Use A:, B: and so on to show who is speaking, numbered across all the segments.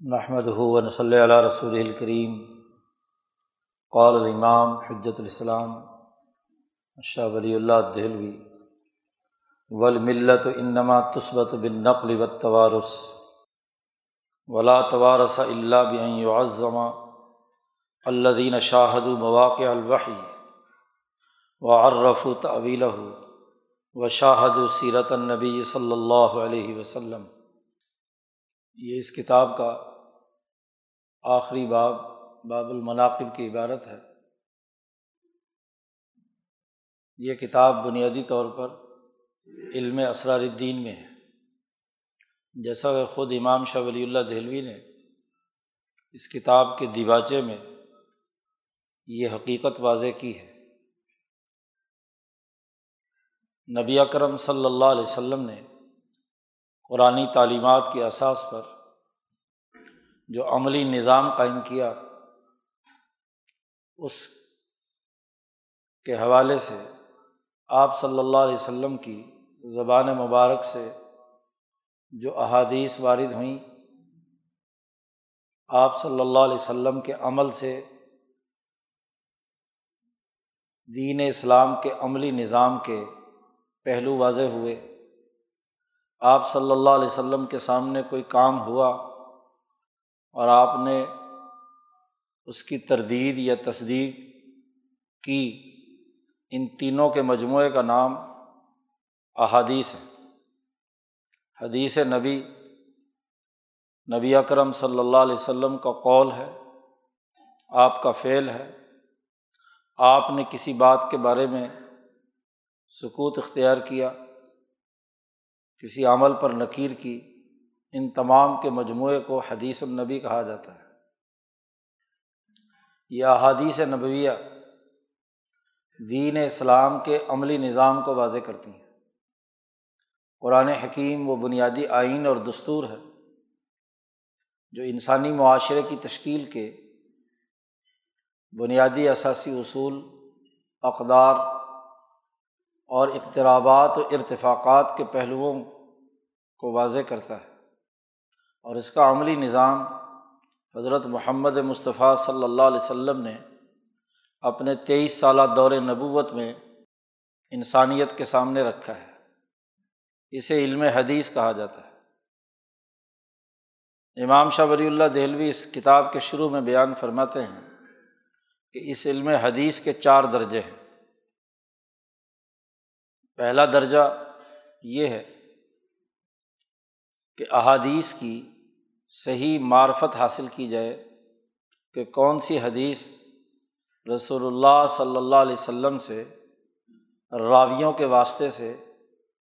A: محمد ہُون صلی اللہ رسول الکریم قال الامام حجت الاسلام شاہ ولی اللہ دہلوی ولملت انما تثبت بن نقل و توارس ولا توارس اللہ بن يعظم الدین شاہد مواقع الوحی و عرف طویل و شاہد سیرت النبی صلی اللہ علیہ وسلم. یہ اس کتاب کا آخری باب باب المناقب کی عبارت ہے۔ یہ کتاب بنیادی طور پر علم اسرار الدین میں ہے۔ جیسا کہ خود امام شاہ ولی اللہ دہلوی نے اس کتاب کے دیباچے میں یہ حقیقت واضح کی ہے۔ نبی اکرم صلی اللہ علیہ وسلم نے قرآن تعلیمات کے اساس پر جو عملی نظام قائم کیا، اس کے حوالے سے آپ صلی اللہ علیہ وسلم کی زبان مبارک سے جو احادیث وارد ہوئیں، آپ صلی اللہ علیہ وسلم کے عمل سے دین اسلام کے عملی نظام کے پہلو واضح ہوئے۔ آپ صلی اللہ علیہ وسلم کے سامنے کوئی کام ہوا اور آپ نے اس کی تردید یا تصدیق کی، ان تینوں کے مجموعے کا نام احادیث ہے۔ حدیث نبی نبی اکرم صلی اللہ علیہ وسلم کا قول ہے، آپ کا فعل ہے۔ آپ نے کسی بات کے بارے میں سکوت اختیار کیا، کسی عمل پر نکیر کی ان تمام کے مجموعے کو حدیث النبی کہا جاتا ہے۔ یہ احادیث نبویہ دین اسلام کے عملی نظام کو واضح کرتی ہیں۔ قرآن حکیم و بنیادی آئین اور دستور ہے جو انسانی معاشرے کی تشکیل کے بنیادی اثاثی اصول، اقدار اور اقترابات و ارتفاقات کے پہلوؤں کو واضح کرتا ہے۔ اور اس کا عملی نظام حضرت محمد مصطفیٰ صلی اللہ علیہ وسلم نے اپنے تیئیس سالہ دور نبوت میں انسانیت کے سامنے رکھا ہے۔ اسے علم حدیث کہا جاتا ہے۔ امام شاہ ولی اللہ دہلوی اس کتاب کے شروع میں بیان فرماتے ہیں کہ اس علم حدیث کے چار درجے ہیں۔ پہلا درجہ یہ ہے کہ احادیث کی صحیح معرفت حاصل کی جائے کہ کون سی حدیث رسول اللہ صلی اللہ علیہ وسلم سے راویوں کے واسطے سے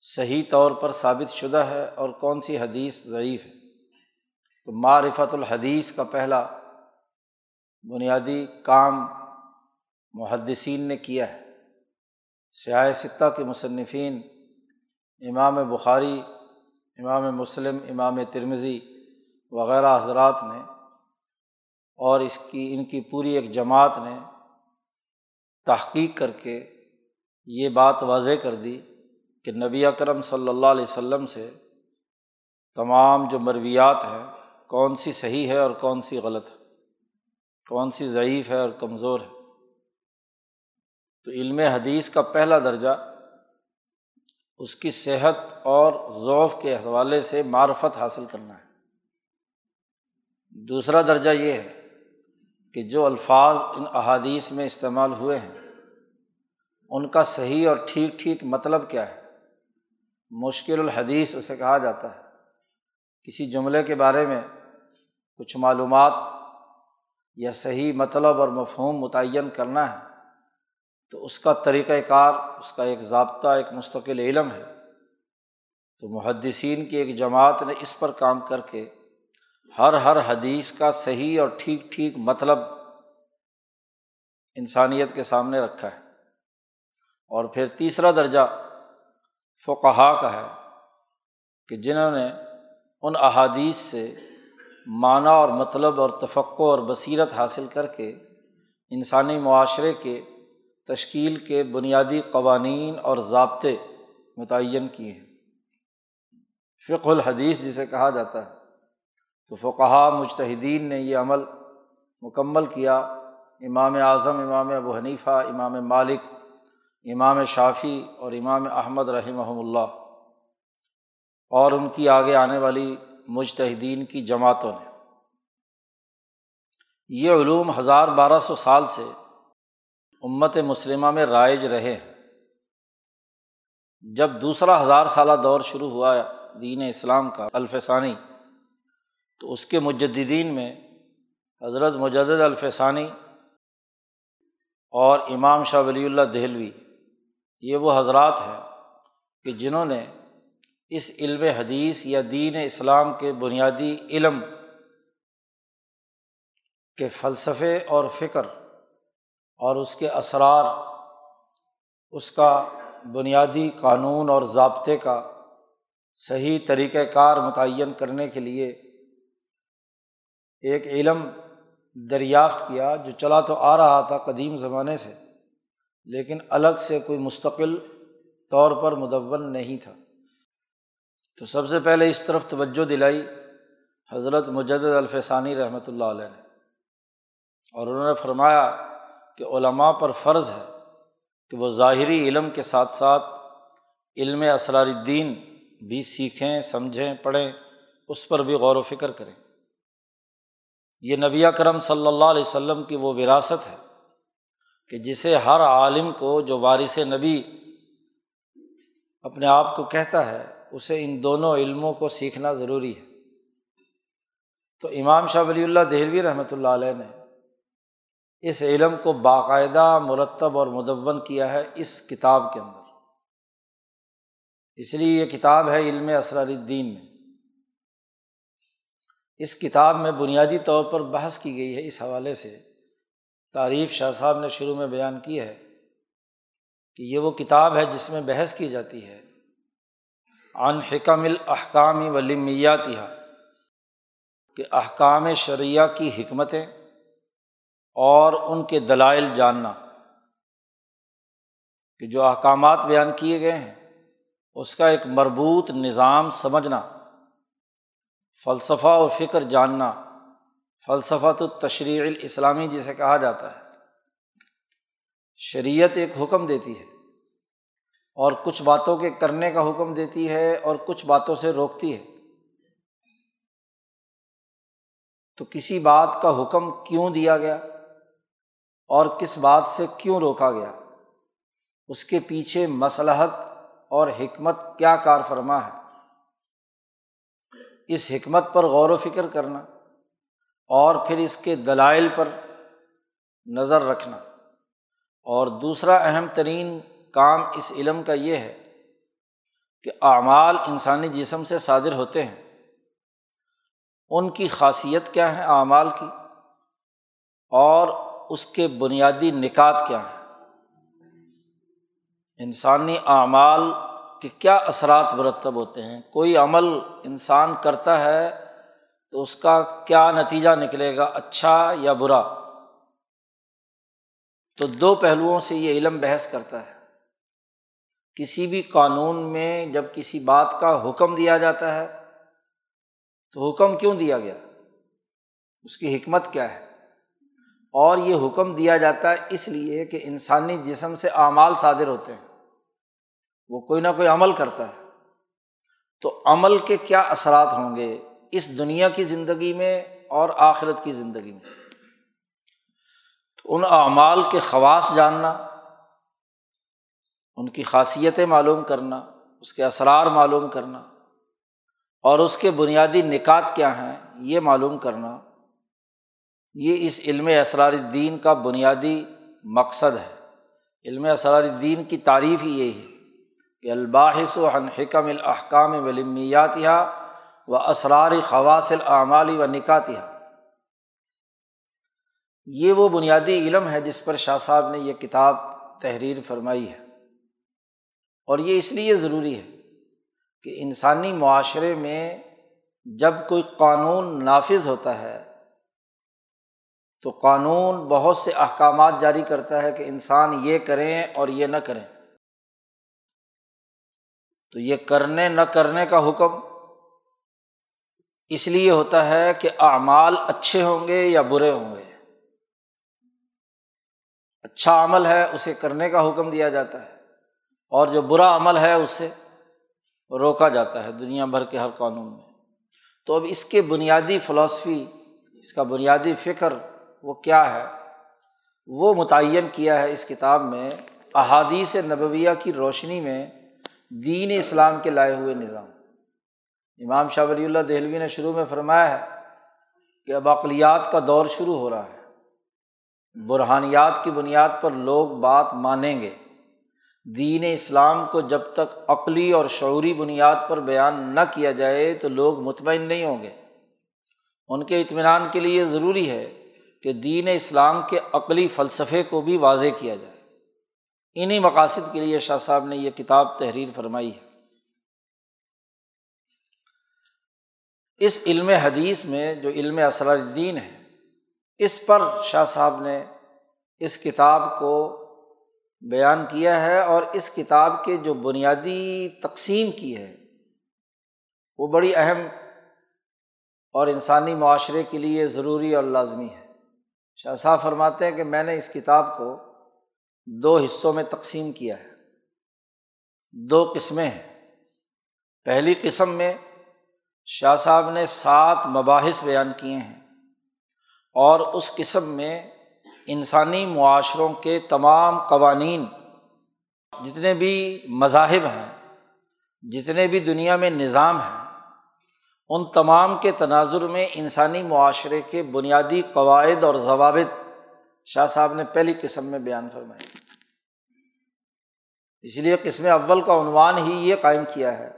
A: صحیح طور پر ثابت شدہ ہے اور کون سی حدیث ضعیف ہے؟ تو معرفت الحدیث کا پہلا بنیادی کام محدثین نے کیا ہے۔ سیاہ سطح کے مصنفین، امام بخاری، امام مسلم، امام ترمزی وغیرہ حضرات نے اور اس کی، ان کی پوری ایک جماعت نے تحقیق کر کے یہ بات واضح کر دی کہ نبی اکرم صلی اللہ علیہ وسلم سے تمام جو مرویات ہیں، کون سی صحیح ہے اور کون سی غلط ہے؟ کون سی ضعیف ہے اور کمزور ہے؟ تو علم حدیث کا پہلا درجہ اس کی صحت اور ذوف کے حوالے سے معرفت حاصل کرنا ہے۔ دوسرا درجہ یہ ہے کہ جو الفاظ ان احادیث میں استعمال ہوئے ہیں، ان کا صحیح اور ٹھیک ٹھیک مطلب کیا ہے؟ مشکل الحدیث اسے کہا جاتا ہے۔ کسی جملے کے بارے میں کچھ معلومات یا صحیح مطلب اور مفہوم متعین کرنا ہے، تو اس کا طریقۂ کار، اس کا ایک ضابطہ، ایک مستقل علم ہے۔ تو محدثین کی ایک جماعت نے اس پر کام کر کے ہر ہر حدیث کا صحیح اور ٹھیک ٹھیک مطلب انسانیت کے سامنے رکھا ہے۔ اور پھر تیسرا درجہ فقہا کا ہے کہ جنہوں نے ان احادیث سے معنی اور مطلب اور تفقع اور بصیرت حاصل کر کے انسانی معاشرے کے تشکیل کے بنیادی قوانین اور ضابطے متعین کیے ہیں۔ فق الحدیث جسے کہا جاتا ہے۔ تو فقہ مجتہدین نے یہ عمل مکمل کیا۔ امام اعظم، امام ابو حنیفہ، امام مالک، امام شافی اور امام احمد رحمہ اللہ اور ان کی آگے آنے والی مجتہدین کی جماعتوں نے۔ یہ علوم ہزار بارہ سو سال سے امت مسلمہ میں رائج رہے ہیں۔ جب دوسرا ہزار سالہ دور شروع ہوا دین اسلام کا، الفسانی تو اس کے مجدین میں حضرت مجد الفسانی اور امام شاہ ولی اللہ دہلوی، یہ وہ حضرات ہیں کہ جنہوں نے اس علم حدیث یا دین اسلام کے بنیادی علم کے فلسفے اور فکر اور اس کے اسرار، اس کا بنیادی قانون اور ضابطے کا صحیح طریقۂ کار متعین کرنے کے لیے ایک علم دریافت کیا جو چلا تو آ رہا تھا قدیم زمانے سے، لیکن الگ سے کوئی مستقل طور پر مدون نہیں تھا۔ تو سب سے پہلے اس طرف توجہ دلائی حضرت مجد الفسانی رحمۃ اللہ علیہ نے۔ اور انہوں نے فرمایا کہ علماء پر فرض ہے کہ وہ ظاہری علم کے ساتھ ساتھ علم اسرار الدین بھی سیکھیں، سمجھیں، پڑھیں، اس پر بھی غور و فکر کریں۔ یہ نبی کرم صلی اللہ علیہ وسلم کی وہ وراثت ہے کہ جسے ہر عالم کو جو وارث نبی اپنے آپ کو کہتا ہے، اسے ان دونوں علموں کو سیکھنا ضروری ہے۔ تو امام شاہ ولی اللہ دہلوی رحمۃ اللہ علیہ نے اس علم کو باقاعدہ، مرتب اور مدون کیا ہے اس کتاب کے اندر۔ اس لیے یہ کتاب ہے علم اسرار الدین میں۔ اس کتاب میں بنیادی طور پر بحث کی گئی ہے اس حوالے سے۔ تعریف شاہ صاحب نے شروع میں بیان کی ہے کہ یہ وہ کتاب ہے جس میں بحث کی جاتی ہے۔ عن حکم الحکامی ولیمیاتیہ کہ احکام شرعیہ کی حکمتیں اور ان کے دلائل جاننا۔ کہ جو احکامات بیان کیے گئے ہیں، اس کا ایک مربوط نظام سمجھنا۔ فلسفہ و فکر جاننا، فلسفہ تو تشریح الاسلامی جسے کہا جاتا ہے۔ شریعت ایک حکم دیتی ہے اور کچھ باتوں کے کرنے کا حکم دیتی ہے اور کچھ باتوں سے روکتی ہے۔ تو کسی بات کا حکم کیوں دیا گیا اور کس بات سے کیوں روکا گیا؟ اس کے پیچھے مصلحت اور حکمت کیا کار فرما ہے؟ اس حکمت پر غور و فکر کرنا اور پھر اس کے دلائل پر نظر رکھنا۔ اور دوسرا اہم ترین کام اس علم کا یہ ہے کہ اعمال انسانی جسم سے صادر ہوتے ہیں۔ ان کی خاصیت کیا ہے اعمال کی؟ اور اس کے بنیادی نکات کیا ہیں؟ انسانی اعمال کے کیا اثرات مرتب ہوتے ہیں؟ کوئی عمل انسان کرتا ہے تو اس کا کیا نتیجہ نکلے گا اچھا یا برا؟ تو دو پہلوؤں سے یہ علم بحث کرتا ہے۔ کسی بھی قانون میں جب کسی بات کا حکم دیا جاتا ہے، تو حکم کیوں دیا گیا؟ اس کی حکمت کیا ہے؟ اور یہ حکم دیا جاتا ہے اس لیے کہ انسانی جسم سے اعمال صادر ہوتے ہیں۔ وہ کوئی نہ کوئی عمل کرتا ہے۔ تو عمل کے کیا اثرات ہوں گے اس دنیا کی زندگی میں اور آخرت کی زندگی میں؟ تو ان اعمال کے خواص جاننا، ان کی خاصیتیں معلوم کرنا، اس کے اسرار معلوم کرنا، اور اس کے بنیادی نکات کیا ہیں یہ معلوم کرنا، یہ اس علم اسرار الدین کا بنیادی مقصد ہے۔ علم اسرار الدین کی تعریف ہی یہی ہے۔ کہ الباحث و حکم الحکام ولمیاتیہ و اسرار خواص العمالی و نکاتیہ یہ وہ بنیادی علم ہے جس پر شاہ صاحب نے یہ کتاب تحریر فرمائی ہے۔ اور یہ اس لیے ضروری ہے کہ انسانی معاشرے میں جب کوئی قانون نافذ ہوتا ہے، تو قانون بہت سے احکامات جاری کرتا ہے کہ انسان یہ کریں اور یہ نہ کریں۔ تو یہ کرنے نہ کرنے کا حکم اس لیے ہوتا ہے کہ اعمال اچھے ہوں گے یا برے ہوں گے۔ اچھا عمل ہے اسے کرنے کا حکم دیا جاتا ہے، اور جو برا عمل ہے اس سے روکا جاتا ہے دنیا بھر کے ہر قانون میں۔ تو اب اس کے بنیادی فلاسفی اس کا بنیادی فکر وہ کیا ہے؟ وہ متعین کیا ہے اس کتاب میں احادیث نبویہ کی روشنی میں دین اسلام کے لائے ہوئے نظام۔ امام شاہ ولی اللہ دہلوی نے شروع میں فرمایا ہے کہ اب اقلیات کا دور شروع ہو رہا ہے۔ برحانیات کی بنیاد پر لوگ بات مانیں گے۔ دین اسلام کو جب تک عقلی اور شعوری بنیاد پر بیان نہ کیا جائے تو لوگ مطمئن نہیں ہوں گے۔ ان کے اطمینان کے لیے ضروری ہے کہ دین اسلام کے عقلی فلسفے کو بھی واضح کیا جائے۔ انہیں مقاصد کے لیے شاہ صاحب نے یہ کتاب تحریر فرمائی ہے۔ اس علم حدیث میں جو علم اسرار الدین ہے، اس پر شاہ صاحب نے اس کتاب کو بیان کیا ہے اور اس کتاب کے جو بنیادی تقسیم کی ہے، وہ بڑی اہم اور انسانی معاشرے کے لیے ضروری اور لازمی ہے۔ شاہ صاحب فرماتے ہیں کہ میں نے اس کتاب کو دو حصوں میں تقسیم کیا ہے۔ دو قسمیں ہیں۔ پہلی قسم میں شاہ صاحب نے سات مباحث بیان کیے ہیں اور اس قسم میں انسانی معاشروں کے تمام قوانین جتنے بھی مذاہب ہیں، جتنے بھی دنیا میں نظام ہیں، ان تمام کے تناظر میں انسانی معاشرے کے بنیادی قواعد اور ضوابط شاہ صاحب نے پہلی قسم میں بیان فرمائے۔ اس لیے قسم اول کا عنوان ہی یہ قائم کیا ہے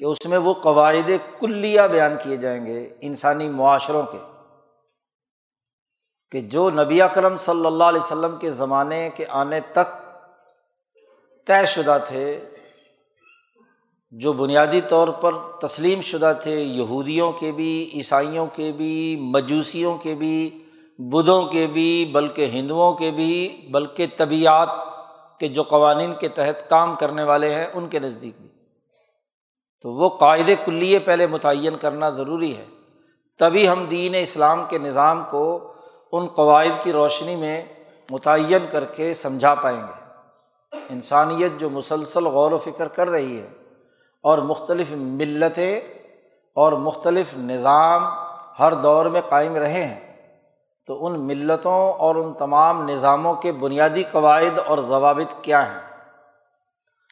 A: کہ اس میں وہ قواعد کلیہ بیان کیے جائیں گے انسانی معاشروں کے، کہ جو نبی اکرم صلی اللہ علیہ وسلم کے زمانے کے آنے تک طے شدہ تھے، جو بنیادی طور پر تسلیم شدہ تھے، یہودیوں کے بھی، عیسائیوں کے بھی، مجوسیوں کے بھی، بدھوں کے بھی، بلکہ ہندوؤں کے بھی، بلکہ طبیعت کے جو قوانین کے تحت کام کرنے والے ہیں ان کے نزدیک بھی۔ تو وہ قاعدے کلیے پہلے متعین کرنا ضروری ہے، تبھی ہم دین اسلام کے نظام کو ان قواعد کی روشنی میں متعین کر کے سمجھا پائیں گے۔ انسانیت جو مسلسل غور و فکر کر رہی ہے اور مختلف ملتیں اور مختلف نظام ہر دور میں قائم رہے ہیں تو ان ملتوں اور ان تمام نظاموں کے بنیادی قواعد اور ضوابط کیا ہیں؟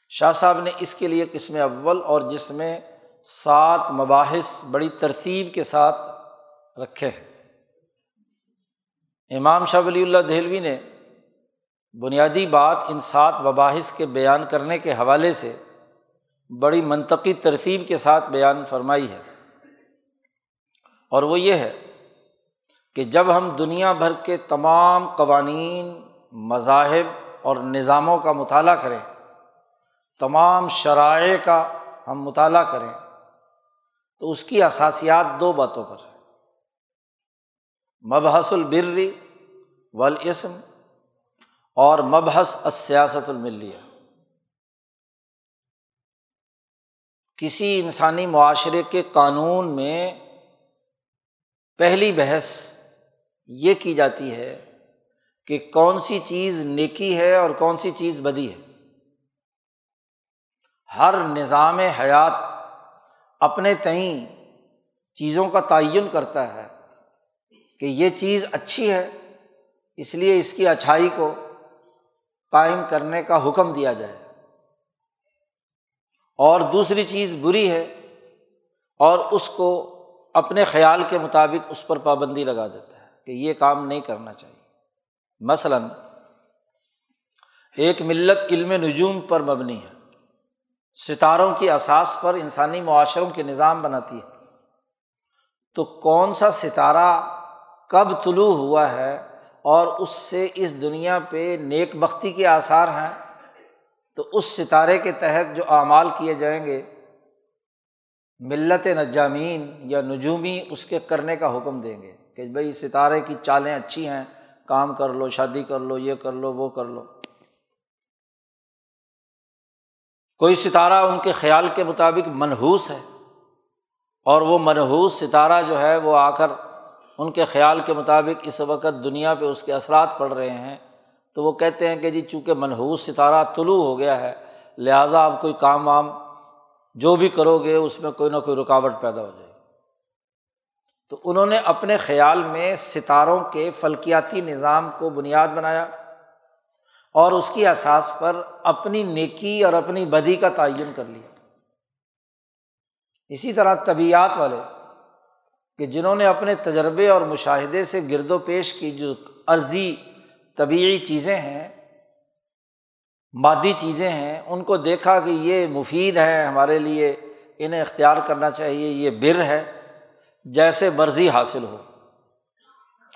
A: شاہ صاحب نے اس کے لیے قسم اول اور جس میں سات مباحث بڑی ترتیب کے ساتھ رکھے ہیں۔ امام شاہ ولی اللہ دہلوی نے بنیادی بات ان سات مباحث کے بیان کرنے کے حوالے سے بڑی منطقی ترتیب کے ساتھ بیان فرمائی ہے۔ اور وہ یہ ہے کہ جب ہم دنیا بھر کے تمام قوانین، مذاہب اور نظاموں کا مطالعہ کریں، تمام شرائع کا ہم مطالعہ کریں، تو اس کی اثاسیات دو باتوں پر ہے مبحث البری ولاسم اور مبحث السیاست الملیہ کسی انسانی معاشرے کے قانون میں پہلی بحث یہ کی جاتی ہے کہ کون سی چیز نیکی ہے اور کون سی چیز بدی ہے۔ ہر نظام حیات اپنے تئیں چیزوں کا تعین کرتا ہے کہ یہ چیز اچھی ہے، اس لیے اس کی اچھائی کو قائم کرنے کا حکم دیا جائے۔ اور دوسری چیز بری ہے اور اس کو اپنے خیال کے مطابق اس پر پابندی لگا دیتا ہے۔ کہ یہ کام نہیں کرنا چاہیے۔ مثلاً، ایک ملت علم نجوم پر مبنی ہے۔ ستاروں کی اساس پر انسانی معاشروں کے نظام بناتی ہے۔ تو کون سا ستارہ کب طلوع ہوا ہے اور اس سے اس دنیا پہ نیک بختی کے آثار ہیں؟ تو اس ستارے کے تحت جو اعمال کیے جائیں گے، ملت نجامین یا نجومی اس کے کرنے کا حکم دیں گے۔ کہ بھائی ستارے کی چالیں اچھی ہیں، کام کر لو، شادی کر لو، یہ کر لو، وہ کر لو۔ کوئی ستارہ ان کے خیال کے مطابق منحوس ہے اور وہ منحوس ستارہ جو ہے وہ آ کر ان کے خیال کے مطابق اس وقت دنیا پہ اس کے اثرات پڑ رہے ہیں تو وہ کہتے ہیں کہ جی چونکہ منحوس ستارہ طلوع ہو گیا ہے، لہٰذا آپ کوئی کام وام جو بھی کرو گے اس میں کوئی نہ کوئی رکاوٹ پیدا ہو جائے۔ تو انہوں نے اپنے خیال میں ستاروں کے فلکیاتی نظام کو بنیاد بنایا اور اس کی احساس پر اپنی نیکی اور اپنی بدی کا تعین کر لیا۔ اسی طرح طبیعت والے کہ جنہوں نے اپنے تجربے اور مشاہدے سے گرد و پیش کی جو عرضی طبعی چیزیں ہیں، مادی چیزیں ہیں، ان کو دیکھا کہ یہ مفید ہے ہمارے لیے، انہیں اختیار کرنا چاہیے، یہ بر ہے۔ جیسے مرضی حاصل ہو۔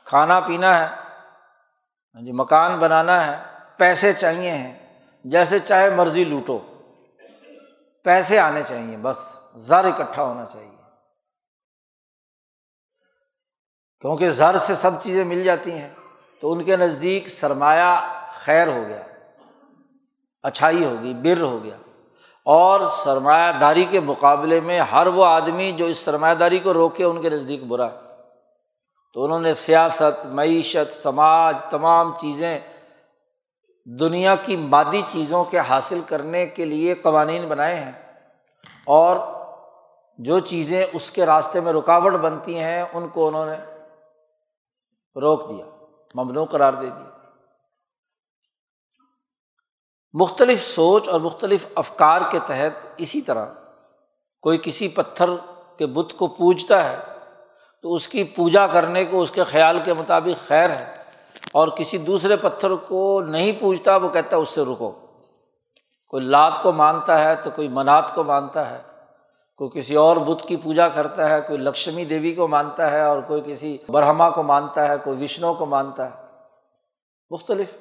A: کھانا پینا ہے ہاں جی مکان بنانا ہے، پیسے چاہیے ہیں۔ جیسے چاہے مرضی لوٹو، پیسے آنے چاہیے، بس زر اکٹھا ہونا چاہیے۔ کیونکہ زر سے سب چیزیں مل جاتی ہیں، تو ان کے نزدیک سرمایہ خیر ہو گیا، اچھائی ہوگی بر ہو گیا۔ اور سرمایہ داری کے مقابلے میں ہر وہ آدمی جو اس سرمایہ داری کو روکے ان کے نزدیک برا ہے۔ تو انہوں نے سیاست، معیشت، سماج، تمام چیزیں دنیا کی مادی چیزوں کے حاصل کرنے کے لیے قوانین بنائے ہیں۔ اور جو چیزیں اس کے راستے میں رکاوٹ بنتی ہیں، ان کو انہوں نے روک دیا، ممنوع قرار دے دیا۔ مختلف سوچ اور مختلف افکار کے تحت اسی طرح کوئی کسی پتھر کے بت کو پوجتا ہے تو اس کی پوجا کرنے کو اس کے خیال کے مطابق خیر ہے اور کسی دوسرے پتھر کو نہیں پوجتا، وہ کہتا ہے اس سے رکو۔ کوئی لات کو مانتا ہے تو کوئی منات کو مانتا ہے، کوئی کسی اور بت کی پوجا کرتا ہے، کوئی لکشمی دیوی کو مانتا ہے اور کوئی کسی برہما کو مانتا ہے، کوئی وشنو کو مانتا ہے۔ مختلف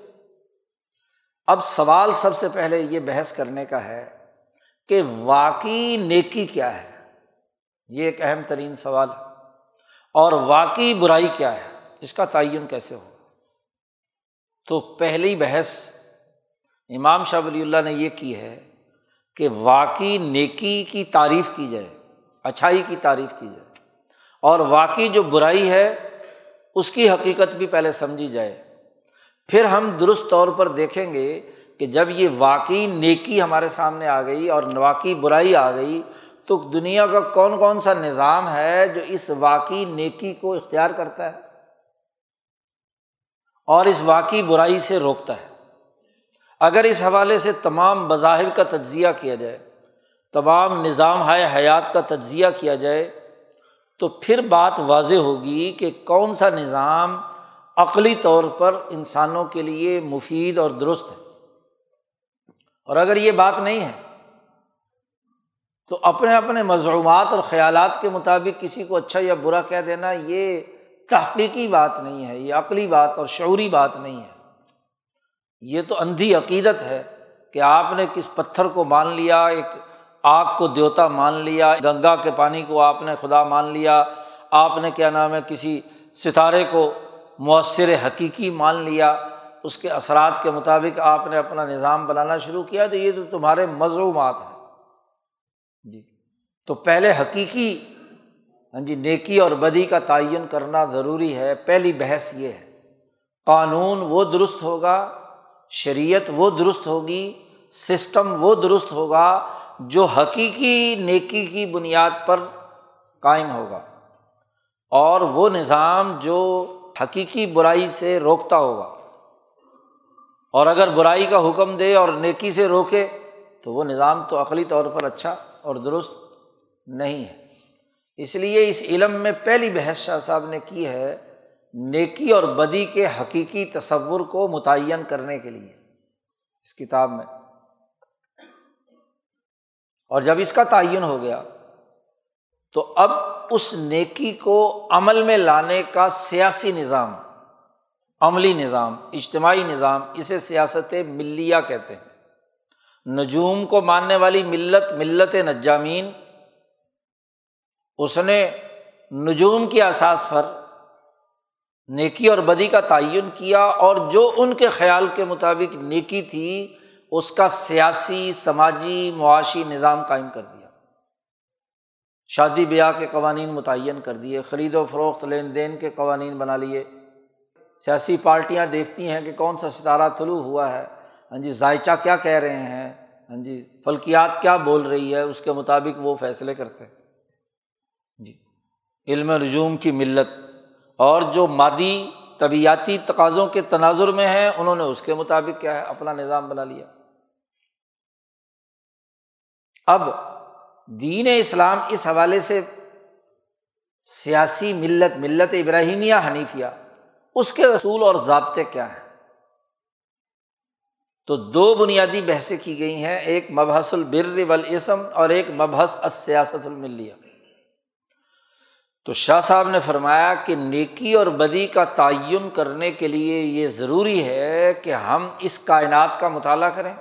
A: اب سوال سب سے پہلے یہ بحث کرنے کا ہے کہ واقعی نیکی کیا ہے؟ یہ ایک اہم ترین سوال ہے۔ اور واقعی برائی کیا ہے؟ اس کا تعین کیسے ہو؟ تو پہلی بحث امام شاہ ولی اللہ نے یہ کی ہے کہ واقعی نیکی کی تعریف کی جائے، اچھائی کی تعریف کی جائے۔ اور واقعی جو برائی ہے، اس کی حقیقت بھی پہلے سمجھی جائے۔ پھر ہم درست طور پر دیکھیں گے کہ جب یہ واقعی نیکی ہمارے سامنے آ گئی اور واقعی برائی آ گئی، تو دنیا کا کون کون سا نظام ہے جو اس واقعی نیکی کو اختیار کرتا ہے اور اس واقعی برائی سے روکتا ہے؟ اگر اس حوالے سے تمام مذاہب کا تجزیہ کیا جائے، تمام نظام ہائے حیات کا تجزیہ کیا جائے، تو پھر بات واضح ہوگی کہ کون سا نظام عقلی طور پر انسانوں کے لیے مفید اور درست ہے۔ اور اگر یہ بات نہیں ہے، تو اپنے اپنے مضرومات اور خیالات کے مطابق کسی کو اچھا یا برا کہہ دینا، یہ تحقیقی بات نہیں ہے، یہ عقلی بات اور شعوری بات نہیں ہے۔ یہ تو اندھی عقیدت ہے کہ آپ نے کس پتھر کو مان لیا، ایک آگ کو دیوتا مان لیا، گنگا کے پانی کو آپ نے خدا مان لیا، آپ نے کیا نام ہے، کسی ستارے کو مؤثر حقیقی مان لیا، اس کے اثرات کے مطابق آپ نے اپنا نظام بنانا شروع کیا، تو یہ تو تمہارے مضرومات ہیں۔ جی۔ تو پہلے حقیقی ہاں جی نیکی اور بدی کا تعین کرنا ضروری ہے۔ پہلی بحث یہ ہے۔ قانون وہ درست ہوگا، شریعت وہ درست ہوگی، سسٹم وہ درست ہوگا جو حقیقی، نیکی کی بنیاد پر قائم ہوگا۔ اور وہ نظام جو حقیقی برائی سے روکتا ہوگا۔ اور اگر برائی کا حکم دے اور نیکی سے روکے تو وہ نظام تو عقلی طور پر اچھا اور درست نہیں ہے۔ اس لیے اس علم میں پہلی بحث شاہ صاحب نے کی ہے نیکی اور بدی کے حقیقی تصور کو متعین کرنے کے لیے۔ اس کتاب میں۔ اور جب اس کا تعین ہو گیا تو اب اس نیکی کو عمل میں لانے کا سیاسی نظام، عملی نظام، اجتماعی نظام، اسے سیاست ملیہ کہتے ہیں۔ نجوم کو ماننے والی ملت ملت نجامین، اس نے نجوم کی اساس پر نیکی اور بدی کا تعین کیا اور جو ان کے خیال کے مطابق نیکی تھی، اس کا سیاسی، سماجی، معاشی نظام قائم کر دیا۔ شادی بیاہ کے قوانین متعین کر دیے، خرید و فروخت، لین دین کے قوانین بنا لیے۔ سیاسی پارٹیاں دیکھتی ہیں کہ کون سا ستارہ طلوع ہوا ہے۔ ہاں جی ذائچہ کیا کہہ رہے ہیں؟ ہاں جی فلکیات کیا بول رہی ہے؟ اس کے مطابق وہ فیصلے کرتے ہیں۔ جی علم رجوم کی ملت۔ اور جو مادی طبیعتی تقاضوں کے تناظر میں ہیں، انہوں نے اس کے مطابق کیا ہے؟ اپنا نظام بنا لیا۔ اب دین اسلام اس حوالے سے سیاسی ملت ملت ابراہیمیہ، حنیفیہ، اس کے اصول اور ضابطے کیا ہیں؟ تو دو بنیادی بحثیں کی گئی ہیں، ایک مبحث البر والاسم اور ایک مبحث السیاست الملیہ۔ تو شاہ صاحب نے فرمایا کہ نیکی اور بدی کا تعین کرنے کے لیے یہ ضروری ہے کہ ہم اس کائنات کا مطالعہ کریں۔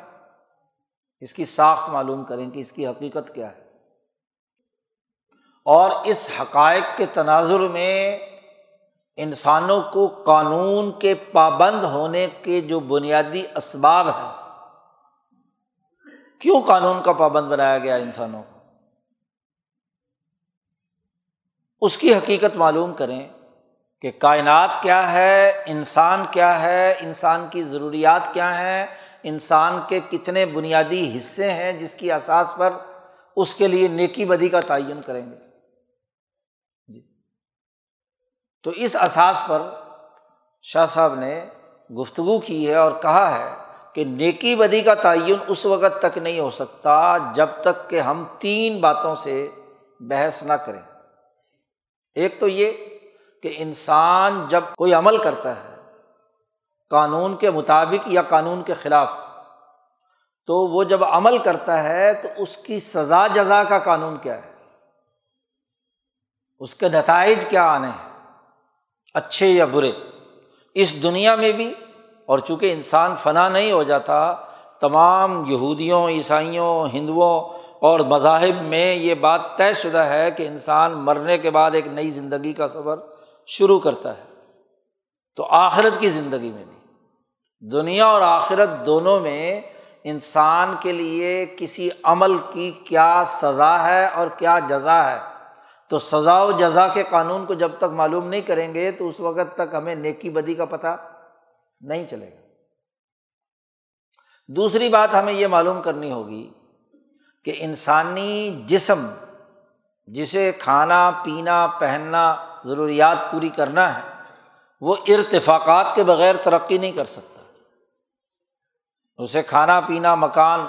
A: اس کی ساخت معلوم کریں کہ اس کی حقیقت کیا ہے۔ اور اس حقائق کے تناظر میں انسانوں کو قانون کے پابند ہونے کے جو بنیادی اسباب ہیں، کیوں قانون کا پابند بنایا گیا انسانوں کو؟ اس کی حقیقت معلوم کریں کہ کائنات کیا ہے، انسان کیا ہے، انسان کی ضروریات کیا ہیں، انسان کے کتنے بنیادی حصے ہیں جس کی اساس پر اس کے لیے نیکی بدی کا تعین کریں گے جی تو اس اساس پر شاہ صاحب نے گفتگو کی ہے اور کہا ہے کہ نیکی بدی کا تعین اس وقت تک نہیں ہو سکتا جب تک کہ ہم تین باتوں سے بحث نہ کریں۔ ایک تو یہ کہ انسان جب کوئی عمل کرتا ہے قانون کے مطابق یا قانون کے خلاف، تو وہ جب عمل کرتا ہے تو اس کی سزا جزا کا قانون کیا ہے؟ اس کے نتائج کیا آنے ہیں؟ اچھے یا برے، اس دنیا میں بھی۔ اور چونکہ انسان فنا نہیں ہو جاتا، تمام یہودیوں، عیسائیوں، ہندوؤں اور مذاہب میں یہ بات طے شدہ ہے کہ انسان مرنے کے بعد ایک نئی زندگی کا سفر شروع کرتا ہے۔ تو آخرت کی زندگی میں بھی۔ دنیا اور آخرت دونوں میں انسان کے لیے کسی عمل کی کیا سزا ہے اور کیا جزا ہے تو سزا و جزا کے قانون کو جب تک معلوم نہیں کریں گے تو اس وقت تک ہمیں نیکی بدی کا پتہ نہیں چلے گا۔ دوسری بات ہمیں یہ معلوم کرنی ہوگی کہ انسانی جسم جسے کھانا، پینا، پہننا، ضروریات پوری کرنا ہے، وہ ارتفاقات کے بغیر ترقی نہیں کر سکتا۔ اسے کھانا، پینا، مکان،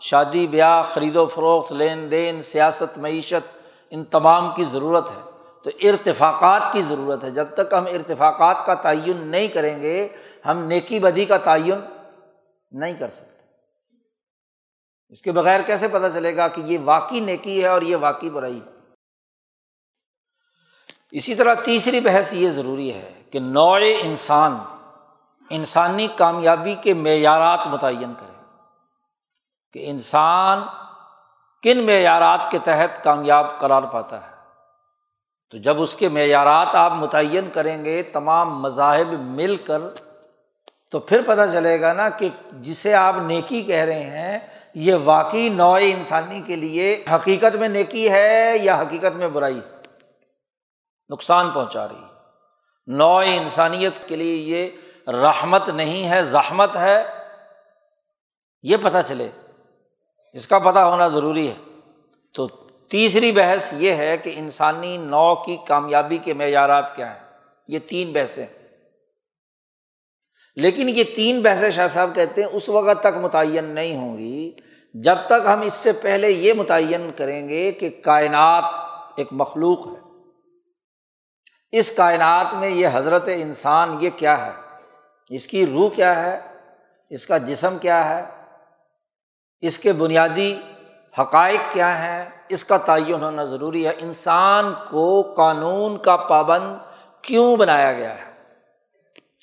A: شادی، بیاہ، خرید و فروخت، لین دین، سیاست، معیشت ان تمام کی ضرورت ہے، تو ارتفاقات کی ضرورت ہے۔ جب تک ہم ارتفاقات کا تعین نہیں کریں گے، ہم نیکی بدی کا تعین نہیں کر سکتے۔ اس کے بغیر کیسے پتہ چلے گا کہ یہ واقعی نیکی ہے اور یہ واقعی برائی ہے؟ اسی طرح تیسری بحث یہ ضروری ہے کہ نوع انسان، انسانی کامیابی کے معیارات متعین کرے کہ انسان کن معیارات کے تحت کامیاب قرار پاتا ہے؟ تو جب اس کے معیارات آپ متعین کریں گے، تمام مذاہب مل کر، تو پھر پتہ چلے گا نا کہ جسے آپ نیکی کہہ رہے ہیں، یہ واقعی نوع انسانی کے لیے حقیقت میں نیکی ہے یا حقیقت میں برائی؟ نقصان پہنچا رہی ہے۔ نوع انسانیت کے لیے یہ رحمت نہیں ہے، زحمت ہے۔ یہ پتہ چلے اس کا پتہ ہونا ضروری ہے۔ تو تیسری بحث یہ ہے کہ انسانی نو کی کامیابی کے معیارات کیا ہیں۔ یہ تین بحثیں لیکن یہ تین بحثیں شاہ صاحب کہتے ہیں، اس وقت تک متعین نہیں ہوں گی۔ جب تک ہم اس سے پہلے یہ متعین کریں گے کہ کائنات ایک مخلوق ہے۔ اس کائنات میں یہ حضرت انسان یہ کیا ہے؟ اس کی روح کیا ہے؟ اس کا جسم کیا ہے؟ اس کے بنیادی حقائق کیا ہیں؟ اس کا تعین ہونا ضروری ہے۔ انسان کو قانون کا پابند کیوں بنایا گیا ہے؟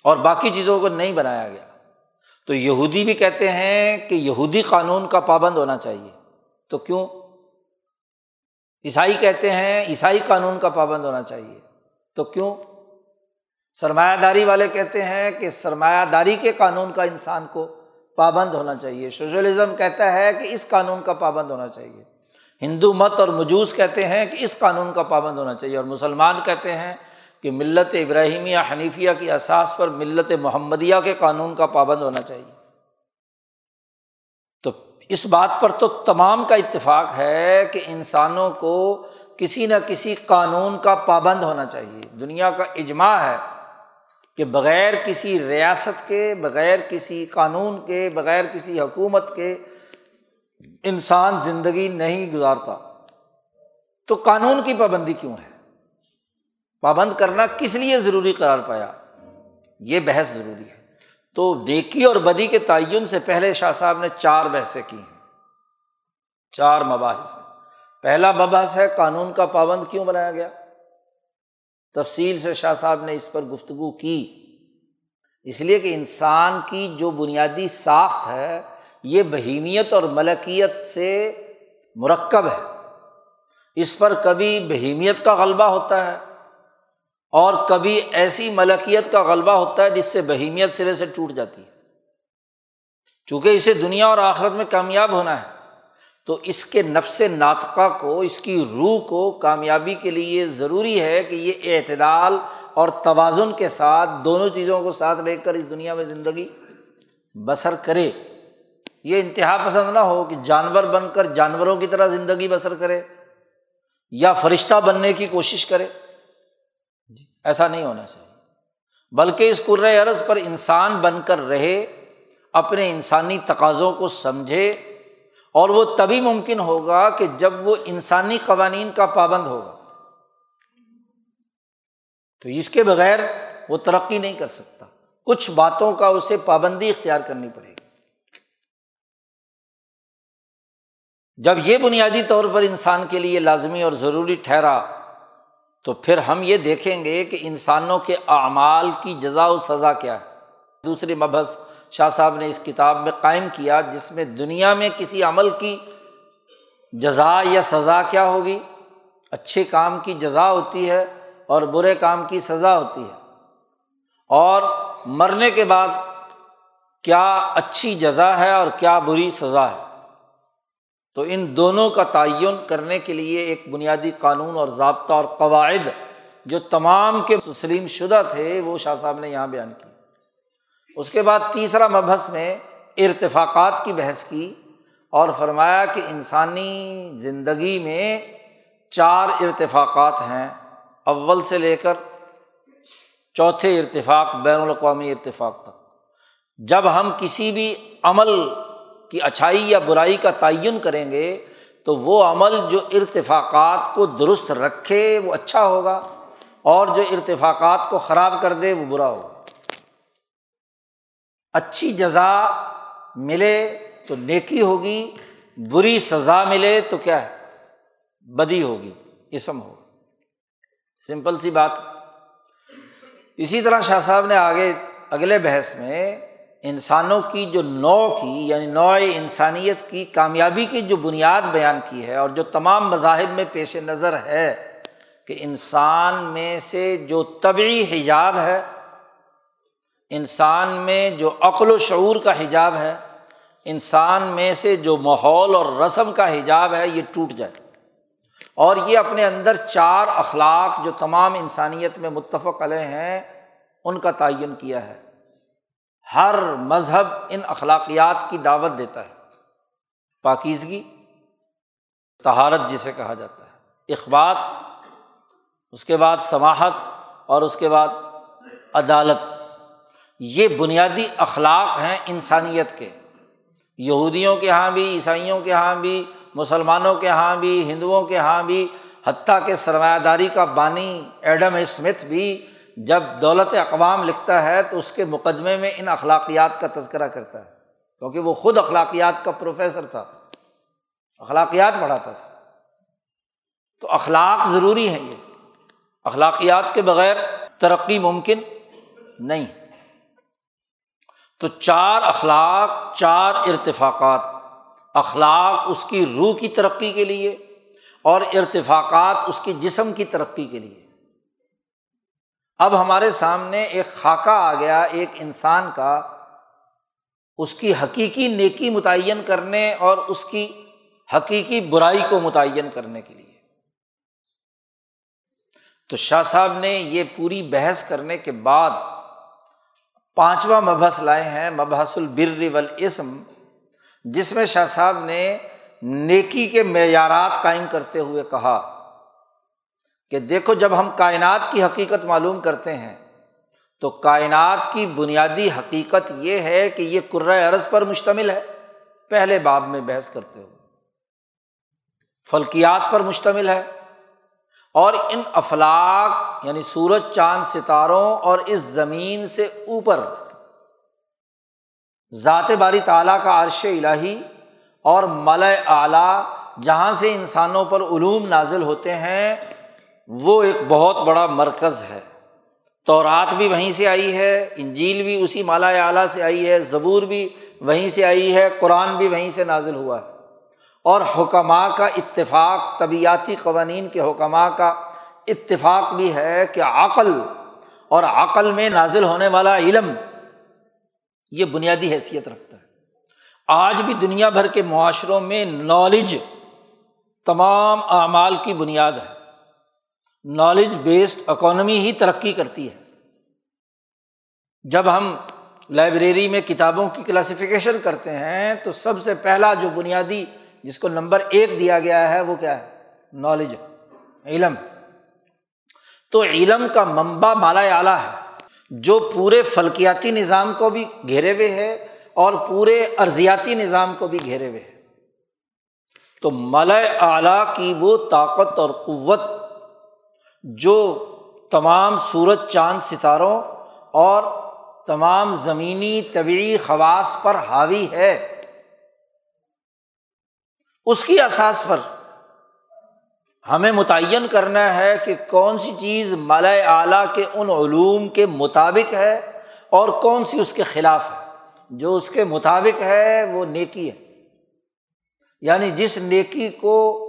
A: اور باقی چیزوں کو نہیں بنایا گیا۔ تو یہودی بھی کہتے ہیں کہ یہودی قانون کا پابند ہونا چاہیے۔ تو کیوں؟ عیسائی کہتے ہیں عیسائی قانون کا پابند ہونا چاہیے۔ تو کیوں؟ سرمایہ داری والے کہتے ہیں کہ سرمایہ داری کے قانون کا انسان کو پابند ہونا چاہیے۔ سوشلزم کہتا ہے کہ اس قانون کا پابند ہونا چاہیے۔ ہندو مت اور مجوس کہتے ہیں کہ اس قانون کا پابند ہونا چاہیے۔ اور مسلمان کہتے ہیں کہ ملت ابراہیمیہ حنیفیہ کی اساس پر ملت محمدیہ کے قانون کا پابند ہونا چاہیے۔ تو اس بات پر تو تمام کا اتفاق ہے کہ انسانوں کو کسی نہ کسی قانون کا پابند ہونا چاہیے۔ دنیا کا اجماع ہے۔ کہ بغیر کسی ریاست کے، بغیر کسی قانون کے، بغیر کسی حکومت کے انسان زندگی نہیں گزارتا۔ تو قانون کی پابندی کیوں ہے؟ پابند کرنا کس لیے ضروری قرار پایا؟ یہ بحث ضروری ہے۔ تو نیکی اور بدی کے تعین سے پہلے شاہ صاحب نے چار بحثیں کی ہیں۔ چار مباحث ہیں۔ پہلا مباحث ہے قانون کا پابند کیوں بنایا گیا؟ تفصیل سے شاہ صاحب نے اس پر گفتگو کی۔ اس لیے کہ انسان کی جو بنیادی ساخت ہے، یہ بہیمیت اور ملکیت سے مرکب ہے۔ اس پر کبھی بہیمیت کا غلبہ ہوتا ہے اور کبھی ایسی ملکیت کا غلبہ ہوتا ہے جس سے بہیمیت سرے سے ٹوٹ جاتی ہے۔ چونکہ اسے دنیا اور آخرت میں کامیاب ہونا ہے۔ تو اس کے نفس ناطقہ کو، اس کی روح کو کامیابی کے لیے ضروری ہے کہ یہ اعتدال اور توازن کے ساتھ دونوں چیزوں کو ساتھ لے کر اس دنیا میں زندگی بسر کرے۔ یہ انتہا پسند نہ ہو کہ جانور بن کر جانوروں کی طرح زندگی بسر کرے یا فرشتہ بننے کی کوشش کرے۔ جی، ایسا نہیں ہونا چاہیے۔ بلکہ اس عرض پر انسان بن کر رہے، اپنے انسانی تقاضوں کو سمجھے۔ اور وہ تبھی ممکن ہوگا کہ جب وہ انسانی قوانین کا پابند ہوگا۔ تو اس کے بغیر وہ ترقی نہیں کر سکتا۔ کچھ باتوں کا اسے پابندی اختیار کرنی پڑے گی۔ جب یہ بنیادی طور پر انسان کے لیے لازمی اور ضروری ٹھہرا، تو پھر ہم یہ دیکھیں گے کہ انسانوں کے اعمال کی جزا و سزا کیا ہے۔ دوسری مبحث شاہ صاحب نے اس کتاب میں قائم کیا جس میں دنیا میں کسی عمل کی جزا یا سزا کیا ہوگی؟ اچھے کام کی جزا ہوتی ہے اور برے کام کی سزا ہوتی ہے۔ اور مرنے کے بعد کیا اچھی جزا ہے اور کیا بری سزا ہے؟ تو ان دونوں کا تعین کرنے کے لیے ایک بنیادی قانون اور ضابطہ اور قواعد جو تمام کے تسلیم شدہ تھے وہ شاہ صاحب نے یہاں بیان کی اس کے بعد تیسرا مبحث میں ارتفاقات کی بحث کی اور فرمایا کہ انسانی زندگی میں چار ارتفاقات ہیں، اول سے لے کر چوتھے ارتفاق، بین الاقوامی ارتفاق تک۔ جب ہم کسی بھی عمل کی اچھائی یا برائی کا تعین کریں گے، تو وہ عمل جو ارتفاقات کو درست رکھے وہ اچھا ہوگا اور جو ارتفاقات کو خراب کر دے وہ برا ہوگا۔ اچھی جزا ملے تو نیکی ہوگی، بری سزا ملے تو کیا ہے؟ بدی ہوگی، اسم ہوگا سمپل سی بات۔ اسی طرح شاہ صاحب نے آگے اگلے بحث میں انسانوں کی جو نو کی یعنی نوع انسانیت کی کامیابی کی جو بنیاد بیان کی ہے اور جو تمام مذاہب میں پیش نظر ہے کہ انسان میں سے جو طبعی حجاب ہے انسان میں جو عقل و شعور کا حجاب ہے، انسان میں سے جو ماحول اور رسم کا حجاب ہے، یہ ٹوٹ جائے۔ اور یہ اپنے اندر چار اخلاق جو تمام انسانیت میں متفق علیہ ہیں، ان کا تعین کیا ہے۔ ہر مذہب ان اخلاقیات کی دعوت دیتا ہے۔ پاکیزگی تہارت جسے کہا جاتا ہے۔ اخبات، اس کے بعد سماہت اور اس کے بعد عدالت۔ یہ بنیادی اخلاق ہیں انسانیت کے۔ یہودیوں کے یہاں بھی، عیسائیوں کے یہاں بھی، مسلمانوں کے یہاں بھی، ہندوؤں کے یہاں بھی، حتیٰ کہ سرمایہ داری کا بانی ایڈم اسمتھ بھی جب دولت اقوام لکھتا ہے تو اس کے مقدمے میں ان اخلاقیات کا تذکرہ کرتا ہے۔ کیونکہ وہ خود اخلاقیات کا پروفیسر تھا۔ اخلاقیات پڑھاتا تھا۔ تو اخلاق ضروری ہے یہ۔ اخلاقیات کے بغیر ترقی ممکن نہیں۔ تو چار اخلاق، چار ارتفاقات۔ اخلاق اس کی روح کی ترقی کے لیے اور ارتفاقات اس کی جسم کی ترقی کے لیے۔ اب ہمارے سامنے ایک خاکہ آ گیا، ایک انسان کا، اس کی حقیقی نیکی متعین کرنے اور اس کی حقیقی برائی کو متعین کرنے کے لیے۔ تو شاہ صاحب نے یہ پوری بحث کرنے کے بعد پانچواں مبحث لائے ہیں، مبحث البر والاسم، جس میں شاہ صاحب نے نیکی کے معیارات قائم کرتے ہوئے کہا کہ دیکھو جب ہم کائنات کی حقیقت معلوم کرتے ہیں تو کائنات کی بنیادی حقیقت یہ ہے کہ یہ عرض پر مشتمل ہے، پہلے باب میں بحث کرتے ہوئے فلکیات پر مشتمل ہے اور ان افلاق یعنی سورج، چاند، ستاروں اور اس زمین سے اوپر۔ ذات باری تعالیٰ کا عرش الہی اور مل اعلیٰ جہاں سے انسانوں پر علوم نازل ہوتے ہیں، وہ ایک بہت بڑا مرکز ہے۔ تو رات بھی وہیں سے آئی ہے، انجیل بھی اسی مالا اعلیٰ سے آئی ہے، زبور بھی وہیں سے آئی ہے، قرآن بھی وہیں سے نازل ہوا ہے۔ اور حکمہ کا اتفاق، طبیعتی قوانین کے حکمہ کا اتفاق بھی ہے کہ عقل اور عقل میں نازل ہونے والا علم یہ بنیادی حیثیت رکھتا ہے۔ آج بھی دنیا بھر کے معاشروں میں نالج تمام اعمال کی بنیاد ہے۔ نالج بیسڈ اکانومی ہی ترقی کرتی ہے۔ جب ہم لائبریری میں کتابوں کی کلاسیفیکیشن کرتے ہیں تو سب سے پہلا جو بنیادی جس کو نمبر ایک دیا گیا ہے، وہ کیا ہے؟ نالج علم۔ تو علم کا منبع مالا اعلیٰ ہے، جو پورے فلکیاتی نظام کو بھی گھیرے ہوئے ہے اور پورے ارضیاتی نظام کو بھی گھیرے ہوئے ہے۔ تو مالا اعلیٰ کی وہ طاقت اور قوت جو تمام سورج، چاند، ستاروں اور تمام زمینی طبعی خواص پر حاوی ہے۔ اس کی اساس پر ہمیں متعین کرنا ہے کہ کون سی چیز مالا اعلیٰ کے ان علوم کے مطابق ہے اور کون سی اس کے خلاف ہے۔ جو اس کے مطابق ہے وہ نیکی ہے۔ یعنی جس نیکی کو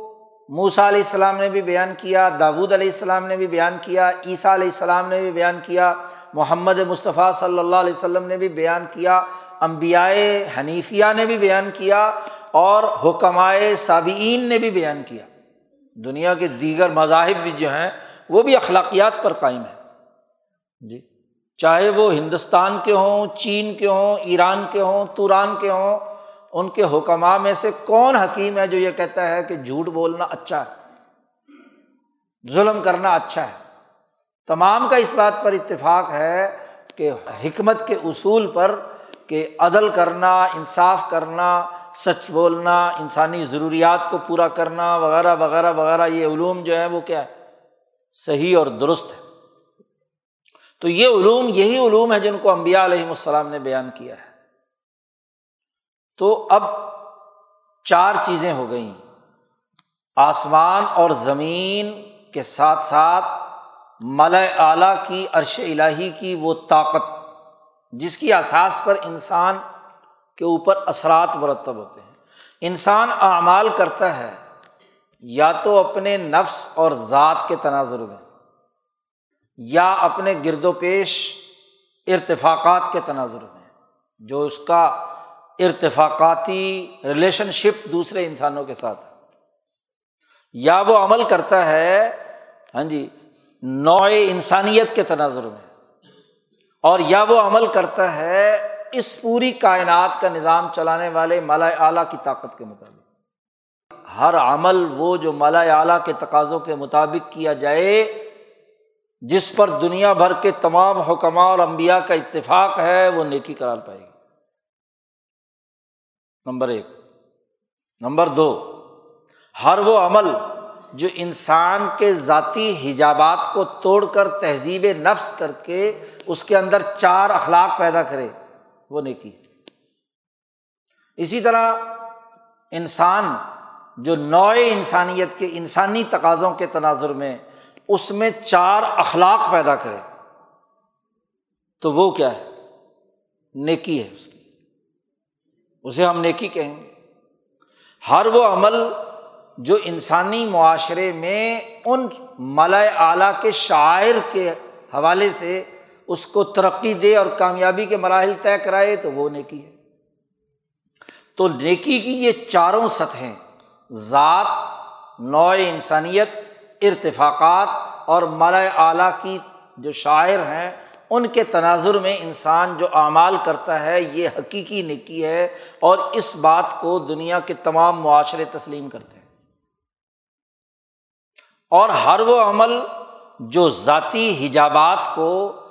A: موسا علیہ السلام نے بھی بیان کیا داود علیہ السلام نے بھی بیان کیا، عیسیٰ علیہ السلام نے بھی بیان کیا، محمد مصطفیٰ صلی اللہ علیہ وسلم نے بھی بیان کیا امبیائے حنیفیہ نے بھی بیان کیا اور حکمائے صابئین نے بھی بیان کیا۔ دنیا کے دیگر مذاہب بھی جو ہیں، وہ بھی اخلاقیات پر قائم ہے جی چاہے وہ ہندوستان کے ہوں، چین کے ہوں، ایران کے ہوں، توران کے ہوں، ان کے حکمہ میں سے کون حکیم ہے جو یہ کہتا ہے کہ جھوٹ بولنا اچھا ہے؟ ظلم کرنا اچھا ہے؟ تمام کا اس بات پر اتفاق ہے کہ حکمت کے اصول پر کہ عدل کرنا، انصاف کرنا سچ بولنا، انسانی ضروریات کو پورا کرنا، وغیرہ وغیرہ وغیرہ، یہ علوم جو ہے وہ کیا ہے؟ صحیح اور درست ہے تو یہ علوم، یہی علوم ہے جن کو امبیا علیہم السلام نے بیان کیا ہے۔ تو اب چار چیزیں ہو گئیں۔ آسمان اور زمین کے ساتھ ساتھ مل اعلیٰ کی، عرش الہی کی وہ طاقت، جس کی اثاث پر انسان کے اوپر اثرات مرتب ہوتے ہیں۔ انسان اعمال کرتا ہے، یا تو اپنے نفس اور ذات کے تناظر میں، یا اپنے گرد و پیش ارتفاقات کے تناظر میں، جو اس کا ارتفاقاتی ریلیشن شپ دوسرے انسانوں کے ساتھ ہے۔ یا وہ عمل کرتا ہے ہاں جی نوع انسانیت کے تناظر میں، اور یا وہ عمل کرتا ہے اس پوری کائنات کا نظام چلانے والے مالا اعلیٰ کی طاقت کے مطابق۔ ہر عمل وہ جو مالا اعلیٰ کے تقاضوں کے مطابق کیا جائے، جس پر دنیا بھر کے تمام حکمہ اور امبیا کا اتفاق ہے، وہ نیکی کرار پائے گی۔ نمبر ایک۔ نمبر دو۔ ہر وہ عمل جو انسان کے ذاتی حجابات کو توڑ کر تہذیب نفس کر کے اس کے اندر چار اخلاق پیدا کرے۔ وہ نیکی اسی طرح انسان جو نوع انسانیت کے انسانی تقاضوں کے تناظر میں اس میں چار اخلاق پیدا کرے، تو وہ کیا ہے؟ نیکی ہے اس کی۔ اسے ہم نیکی کہیں گے۔ ہر وہ عمل جو انسانی معاشرے میں ان ملا اعلیٰ کے شاعر کے حوالے سے اس کو ترقی دے اور کامیابی کے مراحل طے کرائے تو وہ نیکی ہے۔ تو نیکی کی یہ چاروں سطحیں ذات، نوع انسانیت، ارتفاقات اور ملا اعلیٰ کی جو شاعر ہیں، ان کے تناظر میں انسان جو اعمال کرتا ہے، یہ حقیقی نکی ہے اور اس بات کو دنیا کے تمام معاشرے تسلیم کرتے ہیں۔ اور ہر وہ عمل جو ذاتی حجابات کو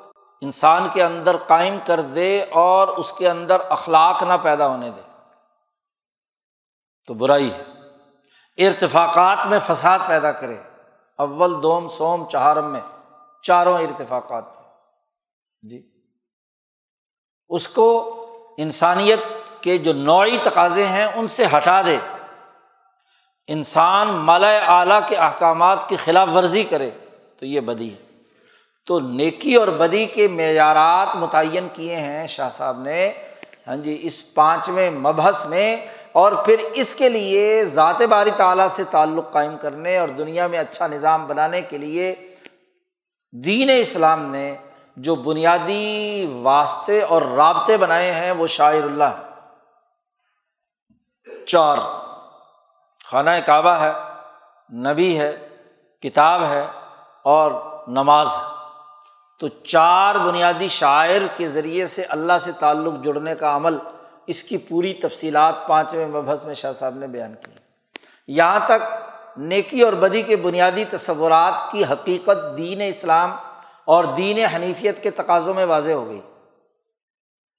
A: انسان کے اندر قائم کر دے اور اس کے اندر اخلاق نہ پیدا ہونے دے۔ تو برائی ہے۔ ارتفاقات میں فساد پیدا کرے۔ اول دوم سوم چہارم میں چاروں ارتفاقات۔ جی۔ اس کو انسانیت کے جو نوعی تقاضے ہیں ان سے ہٹا دے۔ انسان مالا اعلیٰ کے احکامات کی خلاف ورزی کرے تو یہ بدی ہے۔ تو نیکی اور بدی کے معیارات متعین کیے ہیں شاہ صاحب نے۔ ہاں جی اس پانچویں مبحث میں اور پھر اس کے لیے ذات باری تعالیٰ سے تعلق قائم کرنے اور دنیا میں اچھا نظام بنانے کے لیے دین اسلام نے جو بنیادی واسطے اور رابطے بنائے ہیں وہ شاعر اللہ ہے چار، خانہ کعبہ ہے، نبی ہے، کتاب ہے اور نماز ہے۔ تو چار بنیادی شاعر کے ذریعے سے اللہ سے تعلق جڑنے کا عمل، اس کی پوری تفصیلات پانچویں مبحث میں شاہ صاحب نے بیان کی۔ یہاں تک نیکی اور بدی کے بنیادی تصورات کی حقیقت دین اسلام اور دین حنیفیت کے تقاضوں میں واضح ہو گئی۔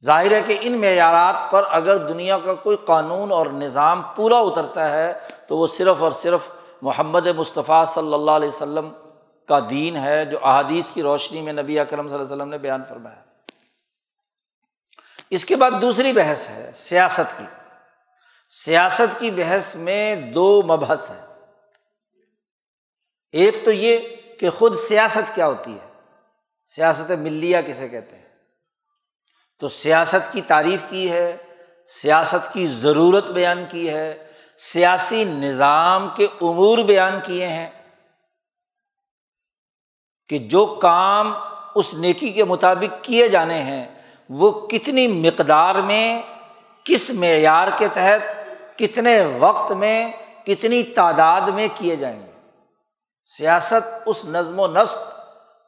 A: ظاہر ہے کہ ان معیارات پر اگر دنیا کا کوئی قانون اور نظام پورا اترتا ہے تو وہ صرف اور صرف محمد مصطفیٰ صلی اللہ علیہ وسلم کا دین ہے جو احادیث کی روشنی میں نبی اکرم صلی اللہ علیہ وسلم نے بیان فرمایا۔ اس کے بعد دوسری بحث ہے سیاست کی۔ سیاست کی بحث میں دو مبحث ہیں۔ ایک تو یہ کہ خود سیاست کیا ہوتی ہے۔ سیاست ملیہ کسے کہتے ہیں۔ تو سیاست کی تعریف کی ہے، سیاست کی ضرورت بیان کی ہے، سیاسی نظام کے امور بیان کیے ہیں۔ کہ جو کام اس نیکی کے مطابق کیے جانے ہیں، وہ کتنی مقدار میں، کس معیار کے تحت، کتنے وقت میں، کتنی تعداد میں کیے جائیں گے۔ سیاست اس نظم و نسق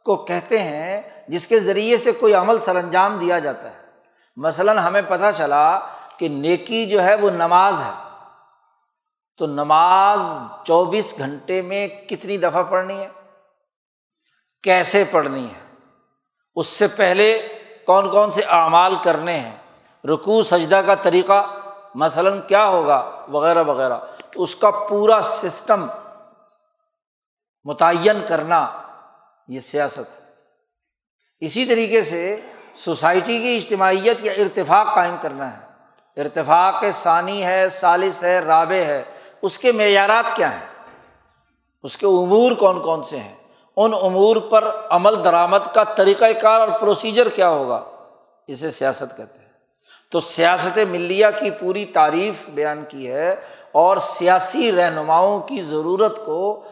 A: کو کہتے ہیں جس کے ذریعے سے کوئی عمل سر انجام دیا جاتا ہے۔ مثلاً ہمیں پتہ چلا کہ نیکی جو ہے، وہ نماز ہے۔ تو نماز چوبیس گھنٹے میں کتنی دفعہ پڑھنی ہے؟ کیسے پڑھنی ہے؟ اس سے پہلے کون کون سے اعمال کرنے ہیں؟ رکو سجدہ کا طریقہ، مثلاً کیا ہوگا؟ وغیرہ وغیرہ۔ اس کا پورا سسٹم متعین کرنا یہ سیاست ہے۔ اسی طریقے سے سوسائٹی کی اجتماعیت یا ارتفاق قائم کرنا ہے۔ ارتفاق ثانی ہے سالس ہے، رابع ہے۔ اس کے معیارات کیا ہیں؟ اس کے امور کون کون سے ہیں؟ ان امور پر عمل درآمد کا طریقۂ کار اور پروسیجر کیا ہوگا؟ اسے سیاست کہتے ہیں۔ تو سیاست ملیہ کی پوری تعریف بیان کی ہے اور سیاسی رہنماؤں کی ضرورت کو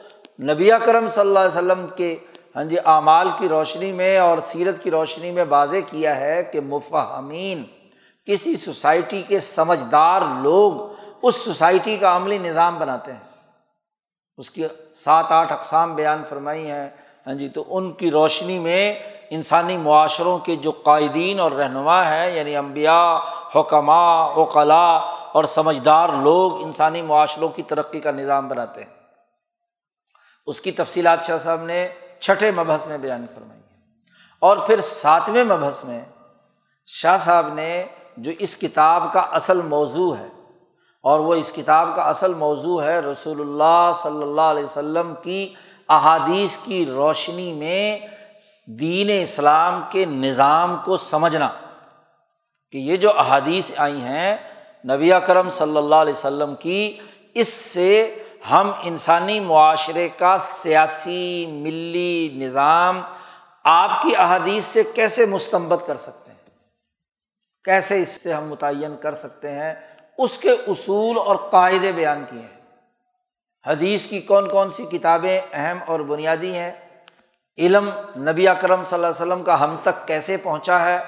A: نبی کرم صلی اللہ علیہ وسلم کے ہاں جی اعمال کی روشنی میں اور سیرت کی روشنی میں واضح کیا ہے کہ مفہمین کسی سوسائٹی کے سمجھدار لوگ اس سوسائٹی کا عملی نظام بناتے ہیں۔ اس کی سات آٹھ اقسام بیان فرمائی ہیں۔ ہاں جی تو ان کی روشنی میں انسانی معاشروں کے جو قائدین اور رہنما ہیں یعنی امبیا حکمہ اوقلا اور سمجھدار لوگ انسانی معاشروں کی ترقی کا نظام بناتے ہیں۔ اس کی تفصیلات شاہ صاحب نے چھٹے مبحث میں بیان فرمائی ہے اور پھر ساتویں مبحث میں شاہ صاحب نے جو اس کتاب کا اصل موضوع ہے اور وہ اس کتاب کا اصل موضوع ہے رسول اللہ صلی اللہ علیہ وسلم کی احادیث کی روشنی میں دین اسلام کے نظام کو سمجھنا کہ یہ جو احادیث آئی ہیں نبی کرم صلی اللہ علیہ وسلم کی، اس سے ہم انسانی معاشرے کا سیاسی، ملی نظام آپ کی احادیث سے کیسے مستمت کر سکتے ہیں؟ کیسے اس سے ہم متعین کر سکتے ہیں؟ اس کے اصول اور قاعدے بیان کیے ہیں۔ حدیث کی کون کون سی کتابیں اہم اور بنیادی ہیں؟ علم نبی اکرم صلی اللہ علیہ وسلم کا ہم تک کیسے پہنچا ہے؟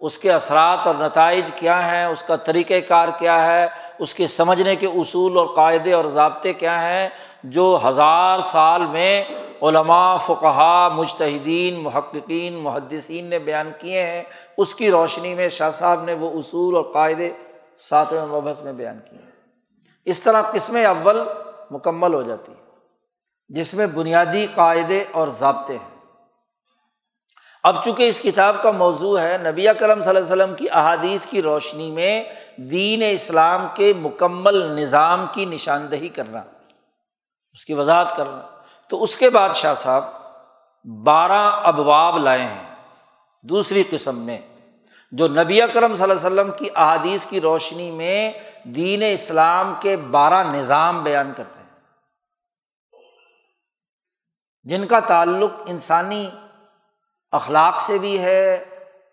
A: اس کے اثرات اور نتائج کیا ہیں؟ اس کا طریقۂ کار کیا ہے؟ اس کے سمجھنے کے اصول اور قاعدے اور ضابطے کیا ہیں؟ جو ہزار سال میں علماء فقہ مجتہدین، محققین، محدثین نے بیان کیے ہیں۔ اس کی روشنی میں شاہ صاحب نے وہ اصول اور قاعدے ساتویں مبحث میں بیان کیے ہیں اس طرح قسم اول مکمل ہو جاتی ہے جس میں بنیادی قاعدے اور ضابطے ہیں۔ اب چونکہ اس کتاب کا موضوع ہے، نبی کرم صلی اللہ علیہ وسلم کی احادیث کی روشنی میں دین اسلام کے مکمل نظام کی نشاندہی کرنا، اس کی وضاحت کرنا۔ تو اس کے بعد شاہ صاحب بارہ ابواب لائے ہیں۔ دوسری قسم میں جو نبی اکرم صلی اللہ علیہ وسلم کی احادیث کی روشنی میں دین اسلام کے بارہ نظام بیان کرتے ہیں۔ جن کا تعلق انسانی اخلاق سے بھی ہے،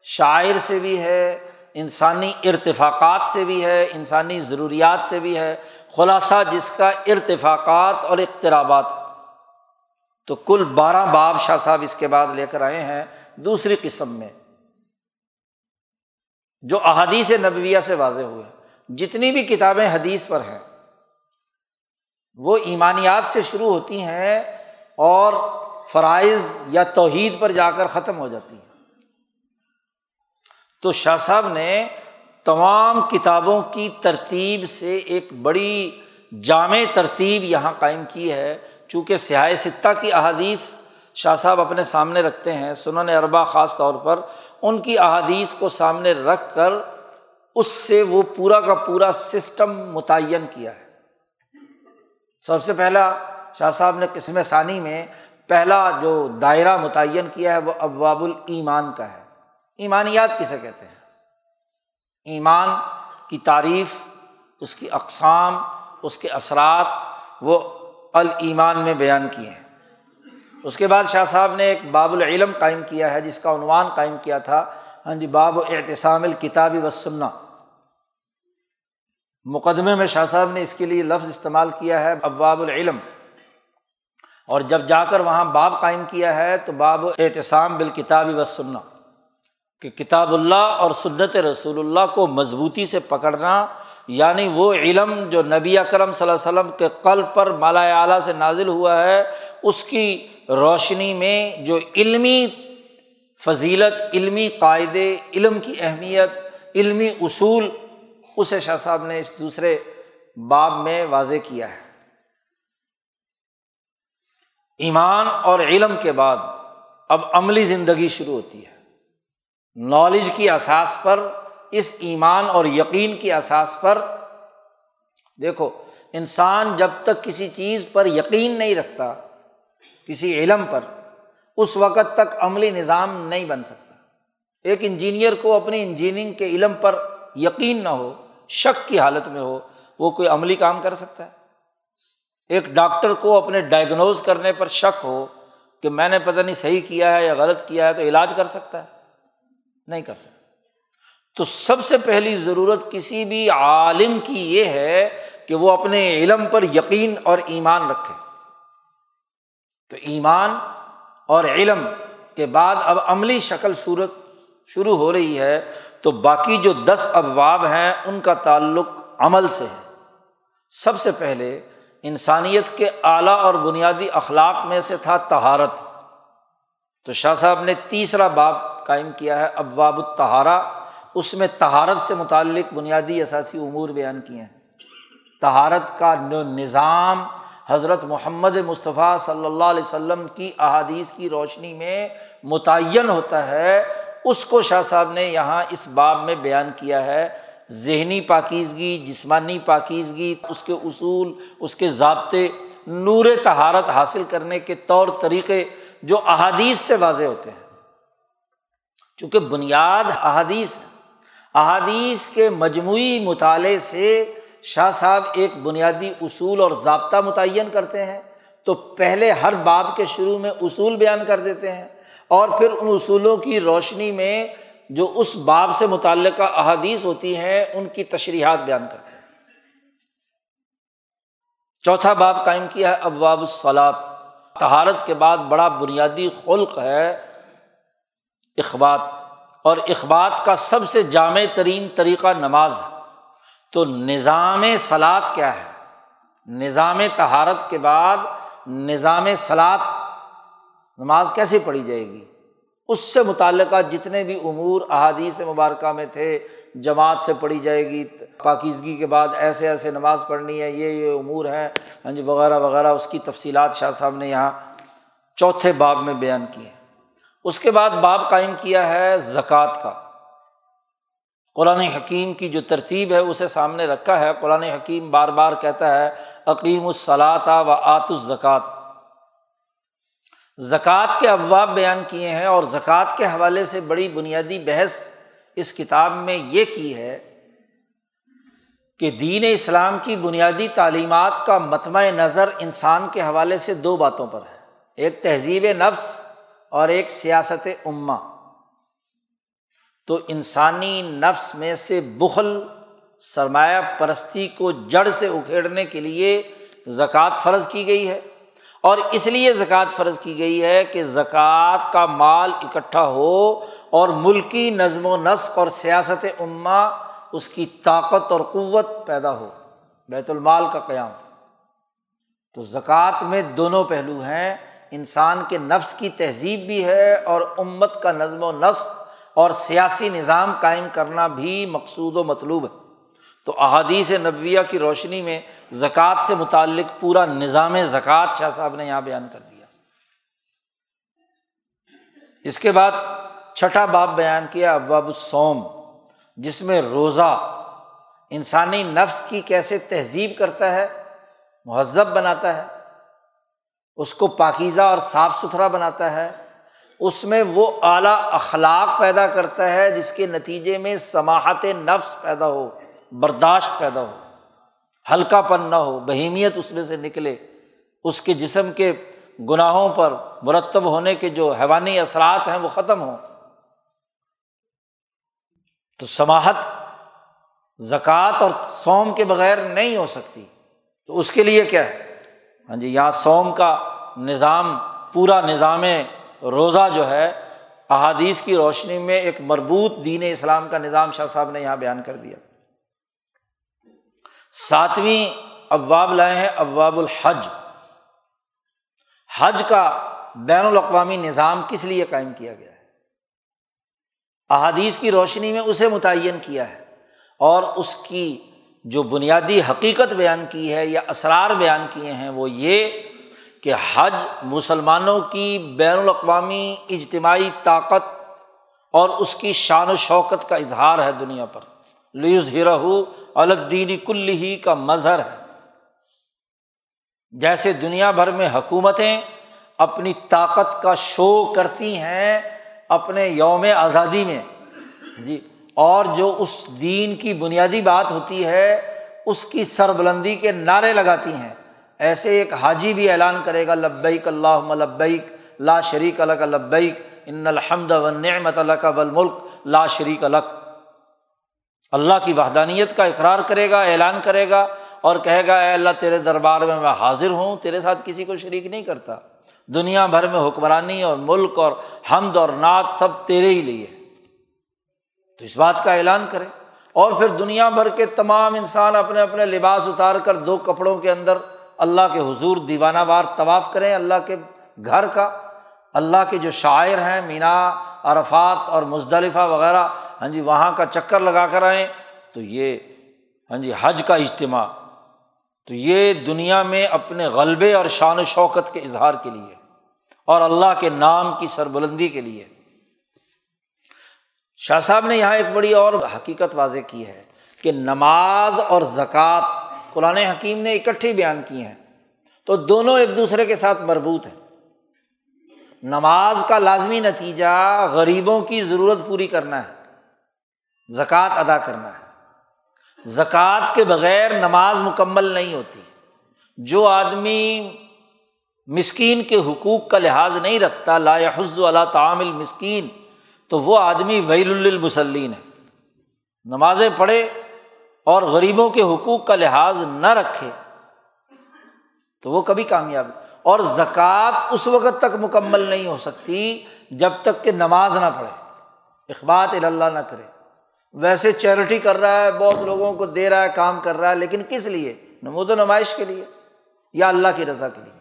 A: شاعر سے بھی ہے، انسانی ارتفاقات سے بھی ہے، انسانی ضروریات سے بھی ہے۔ خلاصہ جس کا ارتفاقات اور اقترابات۔ تو کل بارہ باب شاہ صاحب اس کے بعد لے کر آئے ہیں۔ دوسری قسم میں جو احادیث نبویہ سے واضح ہوئے جتنی بھی کتابیں حدیث پر ہیں، وہ ایمانیات سے شروع ہوتی ہیں اور فرائض یا توحید پر جا کر ختم ہو جاتی ہے تو شاہ صاحب نے تمام کتابوں کی ترتیب سے ایک بڑی جامع ترتیب یہاں قائم کی ہے۔ چونکہ سیاح ستہ کی احادیث شاہ صاحب اپنے سامنے رکھتے ہیں، سنن اربا خاص طور پر ان کی احادیث کو سامنے رکھ کر اس سے وہ پورا کا پورا سسٹم متعین کیا ہے۔ سب سے پہلا شاہ صاحب نے قسم ثانی میں پہلا جو دائرہ متعین کیا ہے وہ ابواب الایمان کا ہے۔ ایمانیات کسے کہتے ہیں؟ ایمان کی تعریف، اس کی اقسام، اس کے اثرات وہ الایمان میں بیان کیے ہیں۔ اس کے بعد شاہ صاحب نے ایک باب العلم قائم کیا ہے، جس کا عنوان قائم کیا تھا۔ ہاں جی باب اعتصام الکتابی و مقدمے میں شاہ صاحب نے اس کے لیے لفظ استعمال کیا ہے، ابواب العلم۔ اور جب جا کر وہاں باب قائم کیا ہے، تو باب احتسام بالکتاب و سننا کہ کتاب اللہ اور سنت رسول اللہ کو مضبوطی سے پکڑنا یعنی وہ علم جو نبی اکرم صلی اللہ علیہ وسلم کے قلب پر مالا اعلیٰ سے نازل ہوا ہے، اس کی روشنی میں جو علمی فضیلت، علمی قاعدے، علم کی اہمیت، علمی اصول، اسے شاہ صاحب نے اس دوسرے باب میں واضح کیا ہے۔ ایمان اور علم کے بعد اب عملی زندگی شروع ہوتی ہے۔ نالج کی اساس پر اس ایمان اور یقین کی اساس پر دیکھو، انسان جب تک کسی چیز پر یقین نہیں رکھتا، کسی علم پر، اس وقت تک عملی نظام نہیں بن سکتا۔ ایک انجینئر کو اپنی انجینئرنگ کے علم پر یقین نہ ہو، شک کی حالت میں ہو، وہ کوئی عملی کام کر سکتا ہے۔ ایک ڈاکٹر کو اپنے ڈائگنوز کرنے پر شک ہو کہ میں نے پتہ نہیں صحیح کیا ہے یا غلط کیا ہے تو علاج کر سکتا ہے۔ نہیں کر سکتا۔ تو سب سے پہلی ضرورت کسی بھی عالم کی یہ ہے کہ وہ اپنے علم پر یقین اور ایمان رکھے۔ تو ایمان اور علم کے بعد اب عملی شکل صورت شروع ہو رہی ہے، تو باقی جو دس ابواب ہیں ان کا تعلق عمل سے ہے۔ سب سے پہلے انسانیت کے اعلیٰ اور بنیادی اخلاق میں سے تھا تہارت تو شاہ صاحب نے تیسرا باب قائم کیا ہے، ابواب التہارا اس میں تہارت سے متعلق بنیادی اثاثی امور بیان کیے ہیں۔ تہارت کا نظام حضرت محمد مصطفیٰ صلی اللہ علیہ وسلم کی احادیث کی روشنی میں متعین ہوتا ہے۔ اس کو شاہ صاحب نے یہاں اس باب میں بیان کیا ہے۔ ذہنی پاکیزگی، جسمانی پاکیزگی، اس کے اصول، اس کے ضابطے، نور تہارت حاصل کرنے کے طور طریقے جو احادیث سے واضح ہوتے ہیں۔ چونکہ بنیاد احادیث ہے۔ احادیث کے مجموعی مطالعے سے شاہ صاحب ایک بنیادی اصول اور ضابطہ متعین کرتے ہیں تو پہلے ہر باب کے شروع میں اصول بیان کر دیتے ہیں اور پھر ان اصولوں کی روشنی میں جو اس باب سے متعلقہ احادیث ہوتی ہیں، ان کی تشریحات بیان کرتے ہیں۔ چوتھا باب قائم کیا ہے، ابواب الصلاط تہارت کے بعد بڑا بنیادی خلق ہے اخبات اور اخبات کا سب سے جامع ترین طریقہ نماز ہے۔ تو نظام سلاد کیا ہے؟ نظام تہارت کے بعد نظام سلاد نماز کیسے پڑھی جائے گی؟ اس سے متعلقہ جتنے بھی امور احادیث مبارکہ میں تھے، جماعت سے پڑھی جائے گی، پاکیزگی کے بعد ایسے ایسے نماز پڑھنی ہے، یہ یہ امور ہیں ہاں جی وغیرہ وغیرہ، اس کی تفصیلات شاہ صاحب نے یہاں چوتھے باب میں بیان کی ہے اس کے بعد باب قائم کیا ہے زکوٰۃ کا۔ قرآن حکیم کی جو ترتیب ہے اسے سامنے رکھا ہے۔ قرآن حکیم بار بار کہتا ہے عقیم الصلاط و آت الزکوٰۃ۔ زکوٰۃ کے ابواب بیان کیے ہیں اور زکوٰۃ کے حوالے سے بڑی بنیادی بحث اس کتاب میں یہ کی ہے کہ دین اسلام کی بنیادی تعلیمات کا متمع نظر انسان کے حوالے سے دو باتوں پر ہے۔ ایک تہذیب نفس اور ایک سیاست اماں تو انسانی نفس میں سے بخل، سرمایہ پرستی کو جڑ سے اکھیڑنے کے لیے زکوٰۃ فرض کی گئی ہے۔ اور اس لیے زکوٰۃ فرض کی گئی ہے کہ زکوٰۃ کا مال اکٹھا ہو اور ملکی نظم و نسق اور سیاست عما اس کی طاقت اور قوت پیدا ہو۔ بیت المال کا قیام۔ تو زکوٰۃ میں دونوں پہلو ہیں۔ انسان کے نفس کی تہذیب بھی ہے اور امت کا نظم و نسق اور سیاسی نظام قائم کرنا بھی مقصود و مطلوب ہے۔ تو احادیث نبویہ کی روشنی میں زکوٰۃ سے متعلق پورا نظام زکوٰۃ شاہ صاحب نے یہاں بیان کر دیا۔ اس کے بعد چھٹا باب بیان کیا، ابواب السوم جس میں روزہ انسانی نفس کی کیسے تہذیب کرتا ہے، مہذب بناتا ہے اس کو پاکیزہ اور صاف ستھرا بناتا ہے، اس میں وہ اعلیٰ اخلاق پیدا کرتا ہے جس کے نتیجے میں سماحت نفس پیدا ہو، برداشت پیدا ہو۔ ہلکا پن نہ ہو، بہیمیت اس میں سے نکلے۔ اس کے جسم کے گناہوں پر مرتب ہونے کے جو حیوانی اثرات ہیں وہ ختم ہوں۔ تو سماہت زکوٰۃ اور سوم کے بغیر نہیں ہو سکتی۔ تو اس کے لیے کیا ہے؟ ہاں جی یہاں سوم کا نظام، پورا نظام روزہ جو ہے، احادیث کی روشنی میں ایک مربوط دین اسلام کا نظام شاہ صاحب نے یہاں بیان کر دیا۔ ساتویں ابواب لائے ہیں، ابواب الحج۔ حج کا بین الاقوامی نظام کس لیے قائم کیا گیا ہے؟ احادیث کی روشنی میں اسے متعین کیا ہے اور اس کی جو بنیادی حقیقت بیان کی ہے یا اسرار بیان کیے ہیں وہ یہ کہ حج مسلمانوں کی بین الاقوامی اجتماعی طاقت اور اس کی شان و شوکت کا اظہار ہے دنیا پر۔ لیز ہرہ الگ دینی کل ہی کا مظہر ہے۔ جیسے دنیا بھر میں حکومتیں اپنی طاقت کا شو کرتی ہیں اپنے یوم آزادی میں۔ جی اور جو اس دین کی بنیادی بات ہوتی ہے، اس کی سربلندی کے نعرے لگاتی ہیں۔ ایسے ایک حاجی بھی اعلان کرے گا، لبیک اللہ لبیک، لا شریک الک لبیک، ان الحمد و نعمت الک ملک لا شریک الک اللہ کی وحدانیت کا اقرار کرے گا، اعلان کرے گا اور کہے گا، اے اللہ، تیرے دربار میں میں حاضر ہوں، تیرے ساتھ کسی کو شریک نہیں کرتا۔ دنیا بھر میں حکمرانی اور ملک اور حمد اور نعت سب تیرے ہی لیے۔ تو اس بات کا اعلان کرے اور پھر دنیا بھر کے تمام انسان اپنے اپنے لباس اتار کر دو کپڑوں کے اندر اللہ کے حضور دیوانہ وار طواف کریں اللہ کے گھر کا۔ اللہ کے جو شاعر ہیں، مینا، عرفات اور مزدلفہ وغیرہ ہاں جی وہاں کا چکر لگا کر آئیں تو یہ ہاں جی حج کا اجتماع۔ تو یہ دنیا میں اپنے غلبے اور شان و شوکت کے اظہار کے لیے اور اللہ کے نام کی سربلندی کے لیے۔ شاہ صاحب نے یہاں ایک بڑی اور حقیقت واضح کی ہے کہ نماز اور زکوٰۃ قرآن حکیم نے اکٹھی بیان کی ہیں تو دونوں ایک دوسرے کے ساتھ مربوط ہیں۔ نماز کا لازمی نتیجہ غریبوں کی ضرورت پوری کرنا ہے، زکوٰۃ ادا کرنا ہے۔ زکوٰۃ کے بغیر نماز مکمل نہیں ہوتی۔ جو آدمی مسکین کے حقوق کا لحاظ نہیں رکھتا، لا حز اللہ تعامل مسکین تو وہ آدمی ویل المسلین ہے۔ نمازیں پڑھے اور غریبوں کے حقوق کا لحاظ نہ رکھے تو وہ کبھی کامیاب اور زکوٰۃ اس وقت تک مکمل نہیں ہو سکتی جب تک کہ نماز نہ پڑھے، اخبات اللہ نہ کرے۔ ویسے چیریٹی کر رہا ہے، بہت لوگوں کو دے رہا ہے، کام کر رہا ہے، لیکن کس لیے؟ نمود و نمائش کے لیے یا اللہ کی رضا کے لیے؟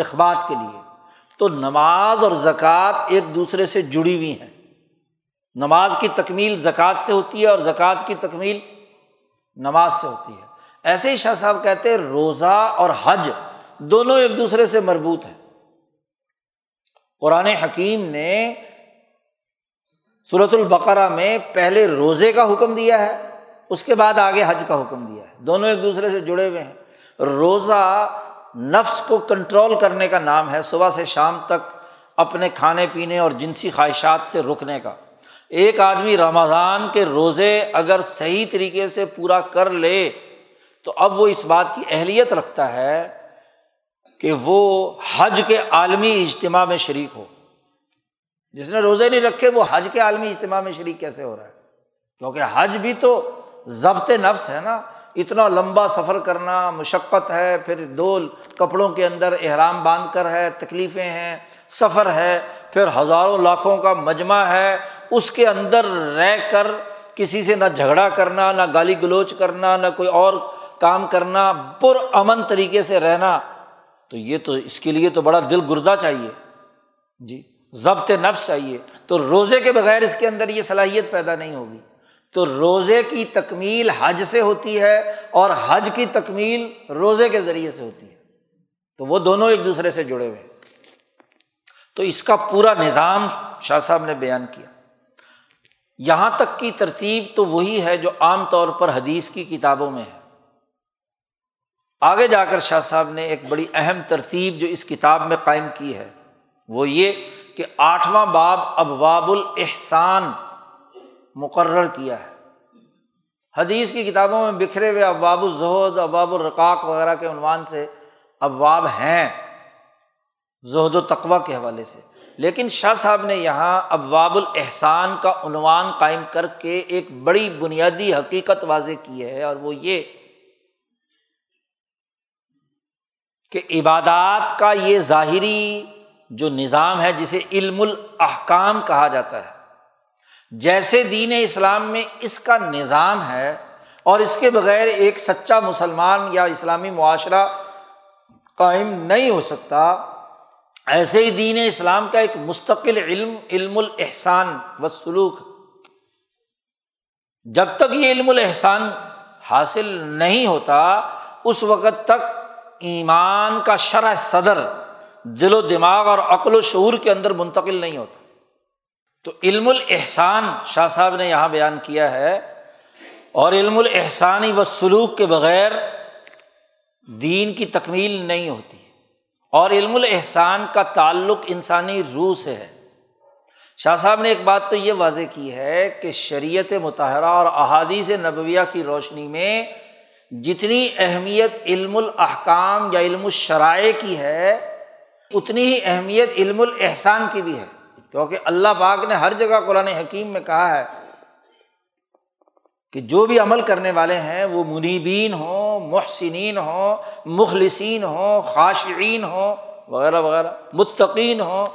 A: اخبات کے لیے۔ تو نماز اور زکوٰۃ ایک دوسرے سے جڑی ہوئی ہیں۔ نماز کی تکمیل زکوٰۃ سے ہوتی ہے اور زکوٰۃ کی تکمیل نماز سے ہوتی ہے۔ ایسے ہی شاہ صاحب کہتے ہیں روزہ اور حج دونوں ایک دوسرے سے مربوط ہیں۔ قرآن حکیم نے صورت البقرا میں پہلے روزے کا حکم دیا ہے، اس کے بعد آگے حج کا حکم دیا ہے۔ دونوں ایک دوسرے سے جڑے ہوئے ہیں۔ روزہ نفس کو کنٹرول کرنے کا نام ہے، صبح سے شام تک اپنے کھانے پینے اور جنسی خواہشات سے رکنے کا۔ ایک آدمی رمضان کے روزے اگر صحیح طریقے سے پورا کر لے، تو اب وہ اس بات کی اہلیت رکھتا ہے کہ وہ حج کے عالمی اجتماع میں شریک ہو۔ جس نے روزے نہیں رکھے، وہ حج کے عالمی اجتماع میں شریک کیسے ہو رہا ہے؟ کیونکہ حج بھی تو ضبط نفس ہے نا، اتنا لمبا سفر کرنا مشقت ہے، پھر دول کپڑوں کے اندر احرام باندھ کر ہے، تکلیفیں ہیں، سفر ہے، پھر ہزاروں لاکھوں کا مجمع ہے اس کے اندر رہ کر کسی سے نہ جھگڑا کرنا، نہ گالی گلوچ کرنا، نہ کوئی اور کام کرنا، پر امن طریقے سے رہنا، تو یہ تو اس کے لیے تو بڑا دل گردہ چاہیے۔ جی ضبط نفس چاہیے۔ تو روزے کے بغیر اس کے اندر یہ صلاحیت پیدا نہیں ہوگی۔ تو روزے کی تکمیل حج سے ہوتی ہے اور حج کی تکمیل روزے کے ذریعے سے ہوتی ہے۔ تو وہ دونوں ایک دوسرے سے جڑے ہوئے۔ تو اس کا پورا نظام شاہ صاحب نے بیان کیا۔ یہاں تک کی ترتیب تو وہی ہے جو عام طور پر حدیث کی کتابوں میں ہے۔ آگے جا کر شاہ صاحب نے ایک بڑی اہم ترتیب جو اس کتاب میں قائم کی ہے، وہ یہ کہ آٹھواں باب ابواب الحسان مقرر کیا ہے۔ حدیث کی کتابوں میں بکھرے ہوئے ابواب الزہد، ابواب الرقاق وغیرہ کے عنوان سے ابواب ہیں۔ زہد و تقوا کے حوالے سے۔ لیکن شاہ صاحب نے یہاں ابواب الحسان کا عنوان قائم کر کے ایک بڑی بنیادی حقیقت واضح کی ہے اور وہ یہ کہ عبادات کا یہ ظاہری جو نظام ہے جسے علم الاحکام کہا جاتا ہے، جیسے دین اسلام میں اس کا نظام ہے اور اس کے بغیر ایک سچا مسلمان یا اسلامی معاشرہ قائم نہیں ہو سکتا ایسے ہی دین اسلام کا ایک مستقل علم علم الحسان و سلوک جب تک یہ علم الحسان حاصل نہیں ہوتا، اس وقت تک ایمان کا شرح صدر، دل و دماغ اور عقل و شعور کے اندر منتقل نہیں ہوتا۔ تو علم الحسان شاہ صاحب نے یہاں بیان کیا ہے، اور علم الحسانی و سلوک کے بغیر دین کی تکمیل نہیں ہوتی۔ اور علم الحسان کا تعلق انسانی روح سے ہے۔ شاہ صاحب نے ایک بات تو یہ واضح کی ہے کہ شریعت متحرہ اور احادیث نبویہ کی روشنی میں جتنی اہمیت علم الاحکام یا علم الشرائع کی ہے، اتنی ہی اہمیت علم الحسان کی بھی ہے۔ کیونکہ اللہ پاک نے ہر جگہ قرآن حکیم میں کہا ہے کہ جو بھی عمل کرنے والے ہیں، وہ منیبین ہوں، محسنین ہوں، مخلصین ہوں، خاشعین ہوں، وغیرہ وغیرہ، متقین ہوں۔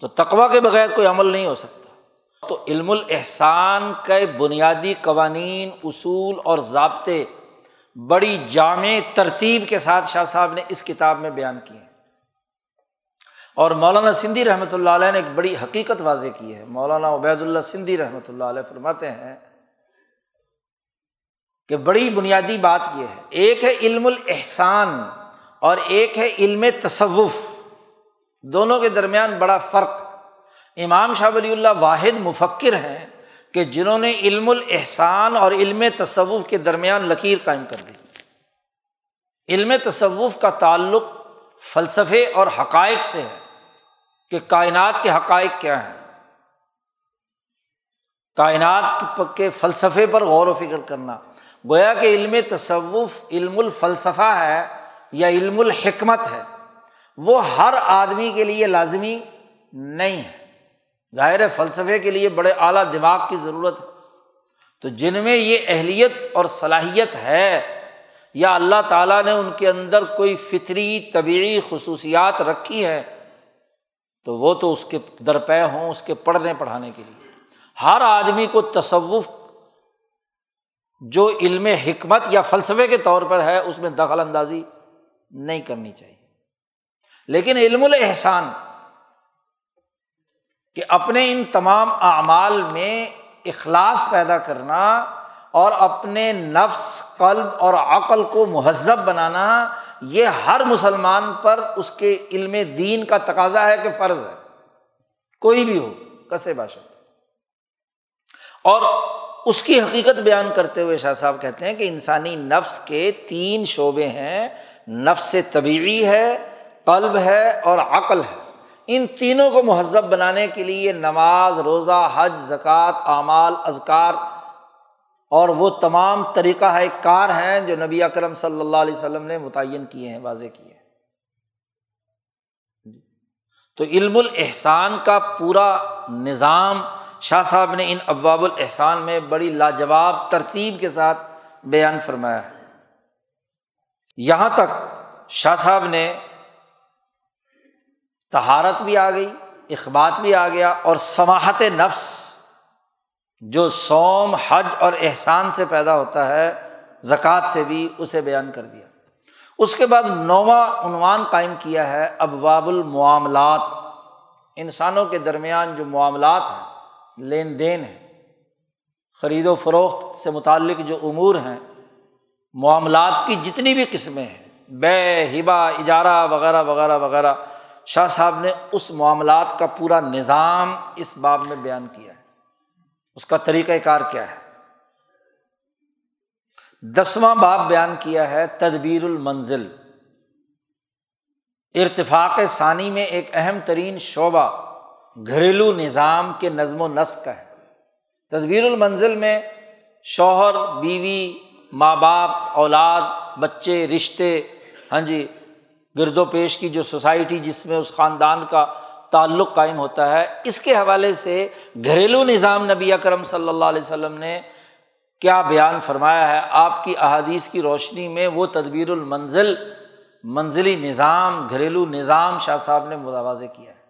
A: تو تقوا کے بغیر کوئی عمل نہیں ہو سکتا۔ تو علم الحسان کے بنیادی قوانین، اصول اور ضابطے بڑی جامع ترتیب کے ساتھ شاہ صاحب نے اس کتاب میں بیان کیے ہیں۔ اور مولانا سندھی رحمۃ اللہ علیہ نے ایک بڑی حقیقت واضح کی ہے۔ مولانا عبید اللہ سندھی رحمۃ اللہ علیہ فرماتے ہیں کہ بڑی بنیادی بات یہ ہے۔ ایک ہے علم الحسان اور ایک ہے علم تصوف۔ دونوں کے درمیان بڑا فرق۔ امام شاہ ولی اللہ واحد مفکر ہیں کہ جنہوں نے علم الحسان اور علم تصوف کے درمیان لکیر قائم کر دی۔ علم تصوف کا تعلق فلسفے اور حقائق سے ہے کہ کائنات کے حقائق کیا ہیں۔ کائنات کے فلسفے پر غور و فکر کرنا۔ گویا کہ علم تصوف علم الفلسفہ ہے یا علم الحکمت ہے، وہ ہر آدمی کے لیے لازمی نہیں ہے۔ ظاہر ہے فلسفے کے لیے بڑے اعلیٰ دماغ کی ضرورت ہے۔ تو جن میں یہ اہلیت اور صلاحیت ہے، یا اللہ تعالیٰ نے ان کے اندر کوئی فطری طبعی خصوصیات رکھی ہے تو وہ تو اس کے درپے ہوں، اس کے پڑھنے پڑھانے کے لیے۔ ہر آدمی کو تصوف جو علم حکمت یا فلسفے کے طور پر ہے، اس میں دخل اندازی نہیں کرنی چاہیے۔ لیکن علم الحسان کہ اپنے ان تمام اعمال میں اخلاص پیدا کرنا اور اپنے نفس، قلب اور عقل کو مہذب بنانا، یہ ہر مسلمان پر اس کے علم دین کا تقاضا ہے کہ فرض ہے۔ کوئی بھی ہو، کسے باشا اور اس کی حقیقت بیان کرتے ہوئے شاہ صاحب کہتے ہیں کہ انسانی نفس کے تین شعبے ہیں۔ نفس طبیعی ہے، قلب ہے اور عقل ہے۔ ان تینوں کو مہذب بنانے کے لیے نماز، روزہ، حج، زکوٰۃ، اعمال ازکار اور وہ تمام طریقہ ہے کار ہیں جو نبی اکرم صلی اللہ علیہ وسلم نے متعین کیے ہیں، واضح کیے ہیں۔ تو علم الحسان کا پورا نظام شاہ صاحب نے ان ابواب الحسان میں بڑی لاجواب ترتیب کے ساتھ بیان فرمایا۔ ہے یہاں تک شاہ صاحب نے تہارت بھی آ گئی، اخبات بھی آ گیا اور سماہت نفس، جو سوم حج اور احسان سے پیدا ہوتا ہے، زکوٰۃ سے بھی اسے بیان کر دیا۔ اس کے بعد نواں عنوان قائم کیا ہے، ابواب المعاملات۔ انسانوں کے درمیان جو معاملات ہیں لین دین ہے۔ خرید و فروخت سے متعلق جو امور ہیں، معاملات کی جتنی بھی قسمیں ہیں، بے ہبا اجارہ وغیرہ وغیرہ وغیرہ، شاہ صاحب نے اس معاملات کا پورا نظام اس باب میں بیان کیا ہے۔ اس کا طریقۂ کار کیا ہے؟ دسواں باب بیان کیا ہے، تدبیر المنزل۔ ارتفاق ثانی میں ایک اہم ترین شعبہ گھریلو نظام کے نظم و نسق کا ہے۔ تدبیر المنزل میں شوہر، بیوی، ماں باپ، اولاد، بچے، رشتے ہاں جی گرد و پیش کی جو سوسائٹی جس میں اس خاندان کا تعلق قائم ہوتا ہے، اس کے حوالے سے گھریلو نظام نبی اکرم صلی اللہ علیہ وسلم نے کیا بیان فرمایا ہے؟ آپ کی احادیث کی روشنی میں وہ تدبیر المنزل، منزلی نظام، گھریلو نظام شاہ صاحب نے متوازے کیا ہے۔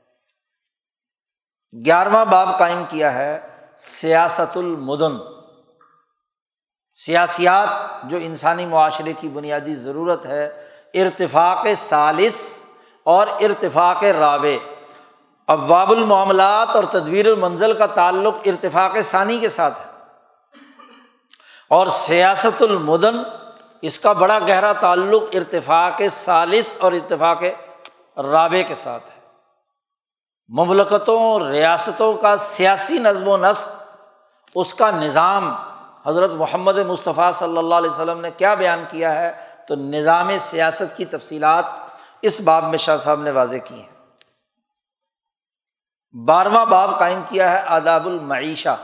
A: گیارہواں باب قائم کیا ہے سیاست المدن سیاسیات جو انسانی معاشرے کی بنیادی ضرورت ہے، ارتفاق سالس اور ارتفاق رابع۔ ابواب المعاملات اور تدبیر المنزل کا تعلق ارتفاق ثانی کے ساتھ ہے۔ اور سیاست المدن اس کا بڑا گہرا تعلق ارتفاق سالس اور اتفاق رابع کے ساتھ ہے۔ مملکتوں ریاستوں کا سیاسی نظم و نسق، اس کا نظام، حضرت محمد مصطفیٰ صلی اللہ علیہ وسلم نے کیا بیان کیا ہے؟ تو نظام سیاست کی تفصیلات اس باب میں شاہ صاحب نے واضح کی ہیں۔ بارہواں باب قائم کیا ہے آداب المعیشہ۔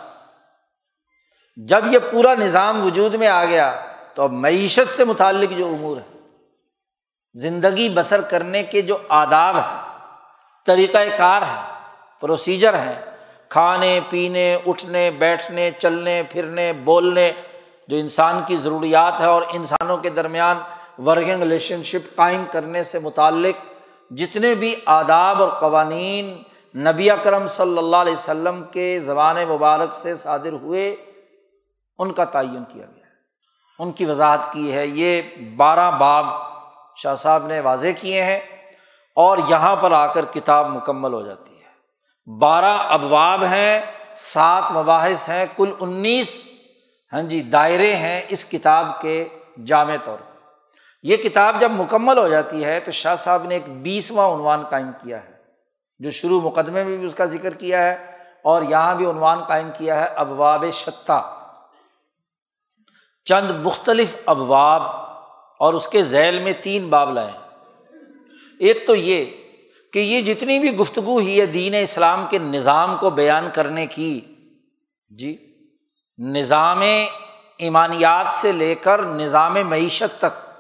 A: جب یہ پورا نظام وجود میں آ گیا، تو اب معیشت سے متعلق جو امور ہے زندگی بسر کرنے کے جو آداب ہیں طریقۂ کار ہے پروسیجر ہیں کھانے، پینے، اٹھنے، بیٹھنے، چلنے، پھرنے، بولنے جو انسان کی ضروریات ہے اور انسانوں کے درمیان ورکنگ ریلیشن شپ قائم کرنے سے متعلق جتنے بھی آداب اور قوانین نبی اکرم صلی اللہ علیہ وسلم کے زبان مبارک سے صادر ہوئے، ان کا تعین کیا گیا۔ ان کی وضاحت کی ہے۔ یہ بارہ باب شاہ صاحب نے واضح کیے ہیں۔ اور یہاں پر آ کر کتاب مکمل ہو جاتی ہے۔ بارہ ابواب ہیں، سات مباحث ہیں، کل انیس ہاں جی دائرے ہیں اس کتاب کے جامع طور پر۔ یہ کتاب جب مکمل ہو جاتی ہے تو شاہ صاحب نے ایک بیسواں عنوان قائم کیا ہے، جو شروع مقدمے میں بھی اس کا ذکر کیا ہے اور یہاں بھی عنوان قائم کیا ہے، ابواب شتہ۔ چند مختلف ابواب اور اس کے ذیل میں تین باب لائے ایک تو یہ کہ یہ جتنی بھی گفتگو ہی ہے دین اسلام کے نظام کو بیان کرنے کی جی نظام ایمانیات سے لے کر نظام معیشت تک،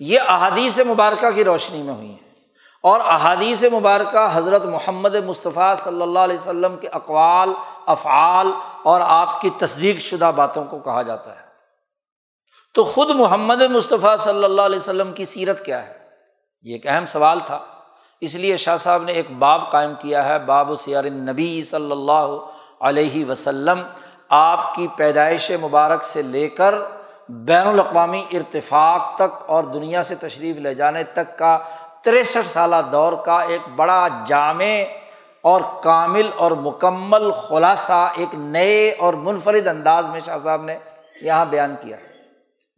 A: یہ احادیث مبارکہ کی روشنی میں ہوئی ہیں۔ اور احادیث مبارکہ حضرت محمد مصطفیٰ صلی اللہ علیہ وسلم کے اقوال، افعال اور آپ کی تصدیق شدہ باتوں کو کہا جاتا ہے۔ تو خود محمد مصطفیٰ صلی اللہ علیہ وسلم کی سیرت کیا ہے؟ یہ ایک اہم سوال تھا۔ اس لیے شاہ صاحب نے ایک باب قائم کیا ہے، باب و سیار نبی صلی اللہ علیہ وسلم۔ آپ کی پیدائش مبارک سے لے کر بین الاقوامی ارتفاق تک اور دنیا سے تشریف لے جانے تک کا تریسٹھ سالہ دور کا ایک بڑا جامع اور کامل اور مکمل خلاصہ، ایک نئے اور منفرد انداز میں شاہ صاحب نے یہاں بیان کیا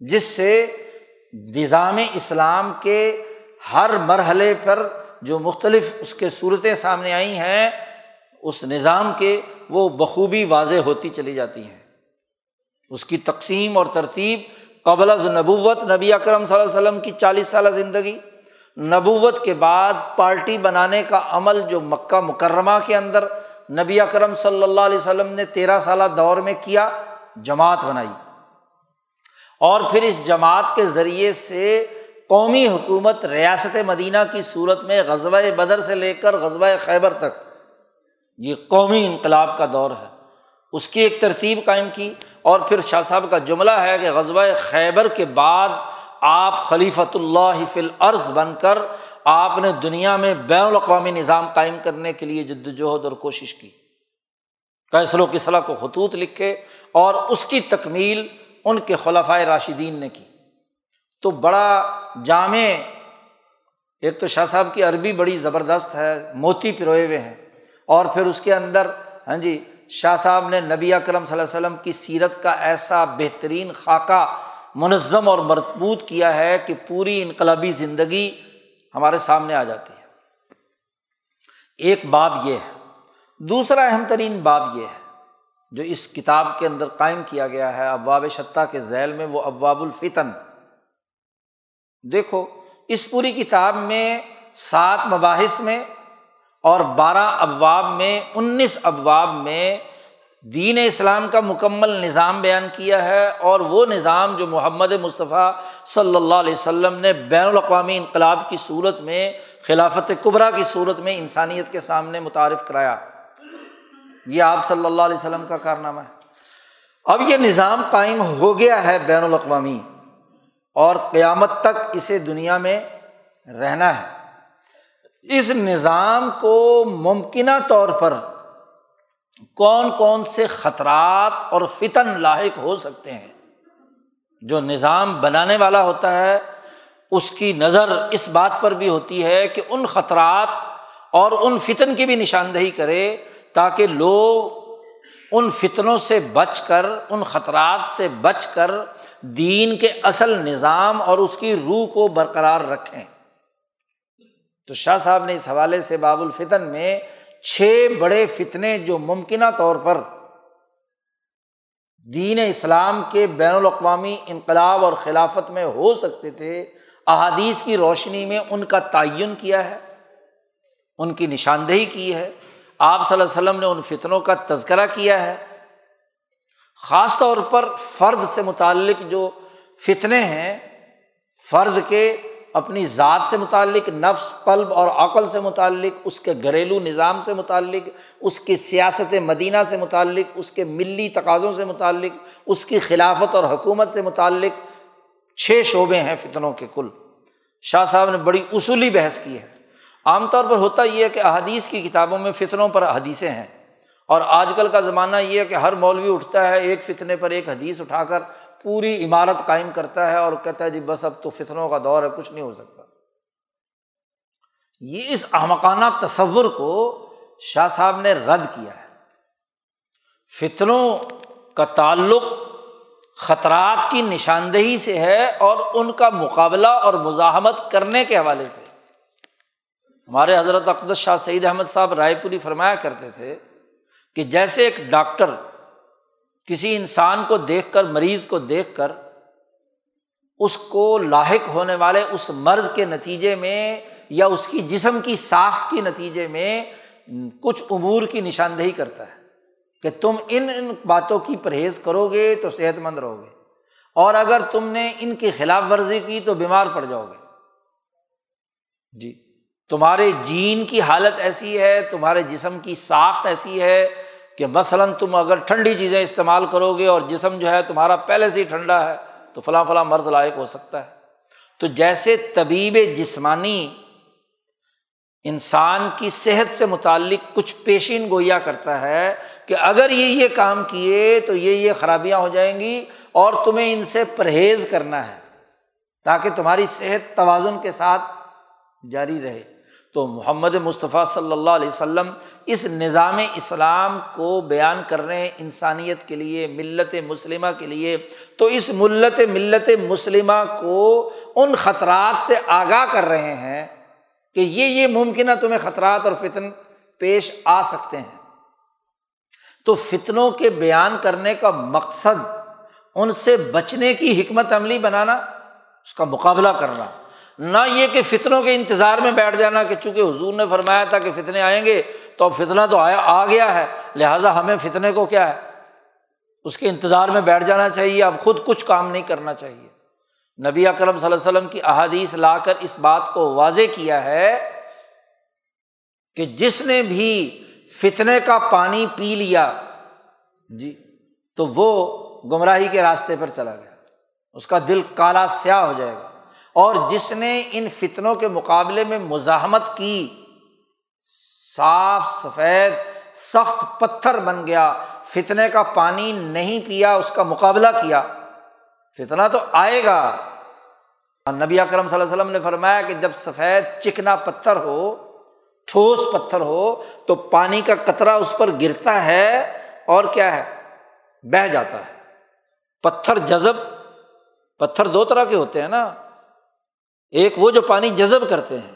A: جس سے نظام اسلام کے ہر مرحلے پر جو مختلف اس کے صورتیں سامنے آئی ہیں، اس نظام کے وہ بخوبی واضح ہوتی چلی جاتی ہیں۔ اس کی تقسیم اور ترتیب قبل از نبوت نبی اکرم صلی اللہ علیہ وسلم کی چالیس سالہ زندگی، نبوت کے بعد پارٹی بنانے کا عمل جو مکہ مکرمہ کے اندر نبی اکرم صلی اللہ علیہ وسلم نے تیرہ سالہ دور میں کیا، جماعت بنائی۔ اور پھر اس جماعت کے ذریعے سے قومی حکومت ریاست مدینہ کی صورت میں غزبۂ بدر سے لے کر غزبۂ خیبر تک۔ یہ قومی انقلاب کا دور ہے۔ اس کی ایک ترتیب قائم کی اور پھر شاہ صاحب کا جملہ ہے کہ غزبۂ خیبر کے بعد آپ خلیفۃ اللہ فی العرض بن کر آپ نے دنیا میں بین الاقوامی نظام قائم کرنے کے لیے جد وجہد اور کوشش کی۔ کیسل و کسلا کو خطوط لکھے اور اس کی تکمیل ان کے خلفۂ راشدین نے کی۔ تو بڑا جامع، ایک تو شاہ صاحب کی عربی بڑی زبردست ہے، موتی پروئے ہوئے ہیں۔ اور پھر اس کے اندر ہاں جی شاہ صاحب نے نبی اکرم صلی اللہ علیہ وسلم کی سیرت کا ایسا بہترین خاکہ منظم اور مرتبوط کیا ہے کہ پوری انقلابی زندگی ہمارے سامنے آ جاتی ہے۔ ایک باب یہ ہے۔ دوسرا اہم ترین باب یہ ہے، جو اس کتاب کے اندر قائم کیا گیا ہے، ابواب شتہ کے ذیل میں، وہ ابواب الفتن۔ دیکھو، اس پوری کتاب میں سات مباحث میں اور بارہ ابواب میں، انیس ابواب میں دین اسلام کا مکمل نظام بیان کیا ہے اور وہ نظام جو محمد مصطفیٰ صلی اللہ علیہ وسلم نے بین الاقوامی انقلاب کی صورت میں، خلافت قبرا کی صورت میں انسانیت کے سامنے متعارف کرایا۔ یہ آپ صلی اللہ علیہ وسلم کا کارنامہ ہے۔ اب یہ نظام قائم ہو گیا ہے بین الاقوامی۔ اور قیامت تک اسے دنیا میں رہنا ہے۔ اس نظام کو ممکنہ طور پر کون کون سے خطرات اور فتن لاحق ہو سکتے ہیں۔ جو نظام بنانے والا ہوتا ہے، اس کی نظر اس بات پر بھی ہوتی ہے کہ ان خطرات اور ان فتن کی بھی نشاندہی کرے تاکہ لوگ ان فتنوں سے بچ کر، ان خطرات سے بچ کر دین کے اصل نظام اور اس کی روح کو برقرار رکھیں۔ تو شاہ صاحب نے اس حوالے سے باب الفتن میں چھ بڑے فتنے جو ممکنہ طور پر دین اسلام کے بین الاقوامی انقلاب اور خلافت میں ہو سکتے تھے، احادیث کی روشنی میں ان کا تعین کیا ہے، ان کی نشاندہی کی ہے۔ آپ صلی اللہ علیہ وسلم نے ان فتنوں کا تذکرہ کیا ہے۔ خاص طور پر فرد سے متعلق جو فتنے ہیں، فرد کے اپنی ذات سے متعلق، نفس، قلب اور عقل سے متعلق، اس کے گھریلو نظام سے متعلق، اس کی سیاست مدینہ سے متعلق، اس کے ملی تقاضوں سے متعلق، اس کی خلافت اور حکومت سے متعلق چھ شعبے ہیں فتنوں کے کل۔ شاہ صاحب نے بڑی اصولی بحث کی ہے۔ عام طور پر ہوتا یہ ہے کہ احادیث کی کتابوں میں فتنوں پر حدیثیں ہیں۔ اور آج کل کا زمانہ یہ ہے کہ ہر مولوی اٹھتا ہے، ایک فتنے پر ایک حدیث اٹھا کر پوری عمارت قائم کرتا ہے اور کہتا ہے جی بس اب تو فتنوں کا دور ہے، کچھ نہیں ہو سکتا۔ یہ اس احمقانہ تصور کو شاہ صاحب نے رد کیا ہے۔ فتنوں کا تعلق خطرات کی نشاندہی سے ہے اور ان کا مقابلہ اور مزاحمت کرنے کے حوالے سے۔ ہمارے حضرت اقدس شاہ سعید احمد صاحب رائے پوری فرمایا کرتے تھے کہ جیسے ایک ڈاکٹر کسی انسان کو دیکھ کر، مریض کو دیکھ کر، اس کو لاحق ہونے والے اس مرض کے نتیجے میں یا اس کی جسم کی ساخت کے نتیجے میں کچھ امور کی نشاندہی کرتا ہے کہ تم ان ان باتوں کی پرہیز کرو گے تو صحت مند رہو گے۔ اور اگر تم نے ان کی خلاف ورزی کی تو بیمار پڑ جاؤ گے۔ جی۔ تمہارے جین کی حالت ایسی ہے، تمہارے جسم کی ساخت ایسی ہے کہ مثلاً تم اگر ٹھنڈی چیزیں استعمال کرو گے اور جسم جو ہے تمہارا پہلے سے ہی ٹھنڈا ہے، تو فلاں فلاں مرض لائق ہو سکتا ہے۔ تو جیسے طبیب جسمانی انسان کی صحت سے متعلق کچھ پیشین گویا کرتا ہے کہ اگر یہ یہ کام کیے تو یہ یہ خرابیاں ہو جائیں گی اور تمہیں ان سے پرہیز کرنا ہے تاکہ تمہاری صحت توازن کے ساتھ جاری رہے۔ تو محمد مصطفیٰ صلی اللہ علیہ وسلم اس نظام اسلام کو بیان کر رہے ہیں انسانیت کے لیے، ملت مسلمہ کے لیے۔ تو اس ملت ملت مسلمہ کو ان خطرات سے آگاہ کر رہے ہیں کہ یہ یہ ممکنہ تمہیں خطرات اور فتن پیش آ سکتے ہیں۔ تو فتنوں کے بیان کرنے کا مقصد ان سے بچنے کی حکمت عملی بنانا، اس کا مقابلہ کرنا۔ نہ یہ کہ فتنوں کے انتظار میں بیٹھ جانا کہ چونکہ حضور نے فرمایا تھا کہ فتنے آئیں گے تو اب فتنا تو آیا، آ گیا ہے۔ لہٰذا ہمیں فتنے کو کیا ہے؟ اس کے انتظار میں بیٹھ جانا چاہیے۔ اب خود کچھ کام نہیں کرنا چاہیے۔ نبی اکرم صلی اللہ علیہ وسلم کی احادیث لا کر اس بات کو واضح کیا ہے کہ جس نے بھی فتنے کا پانی پی لیا جی تو وہ گمراہی کے راستے پر چلا گیا۔ اس کا دل کالا سیاہ ہو جائے گا۔ اور جس نے ان فتنوں کے مقابلے میں مزاحمت کی، صاف، سفید، سخت پتھر بن گیا، فتنے کا پانی نہیں پیا، اس کا مقابلہ کیا۔ فتنا تو آئے گا۔ نبی اکرم صلی اللہ علیہ وسلم نے فرمایا کہ جب سفید چکنا پتھر ہو، ٹھوس پتھر ہو، تو پانی کا قطرہ اس پر گرتا ہے اور کیا ہے؟ بہ جاتا ہے۔ پتھر جذب، پتھر دو طرح کے ہوتے ہیں نا۔ ایک وہ جو پانی جذب کرتے ہیں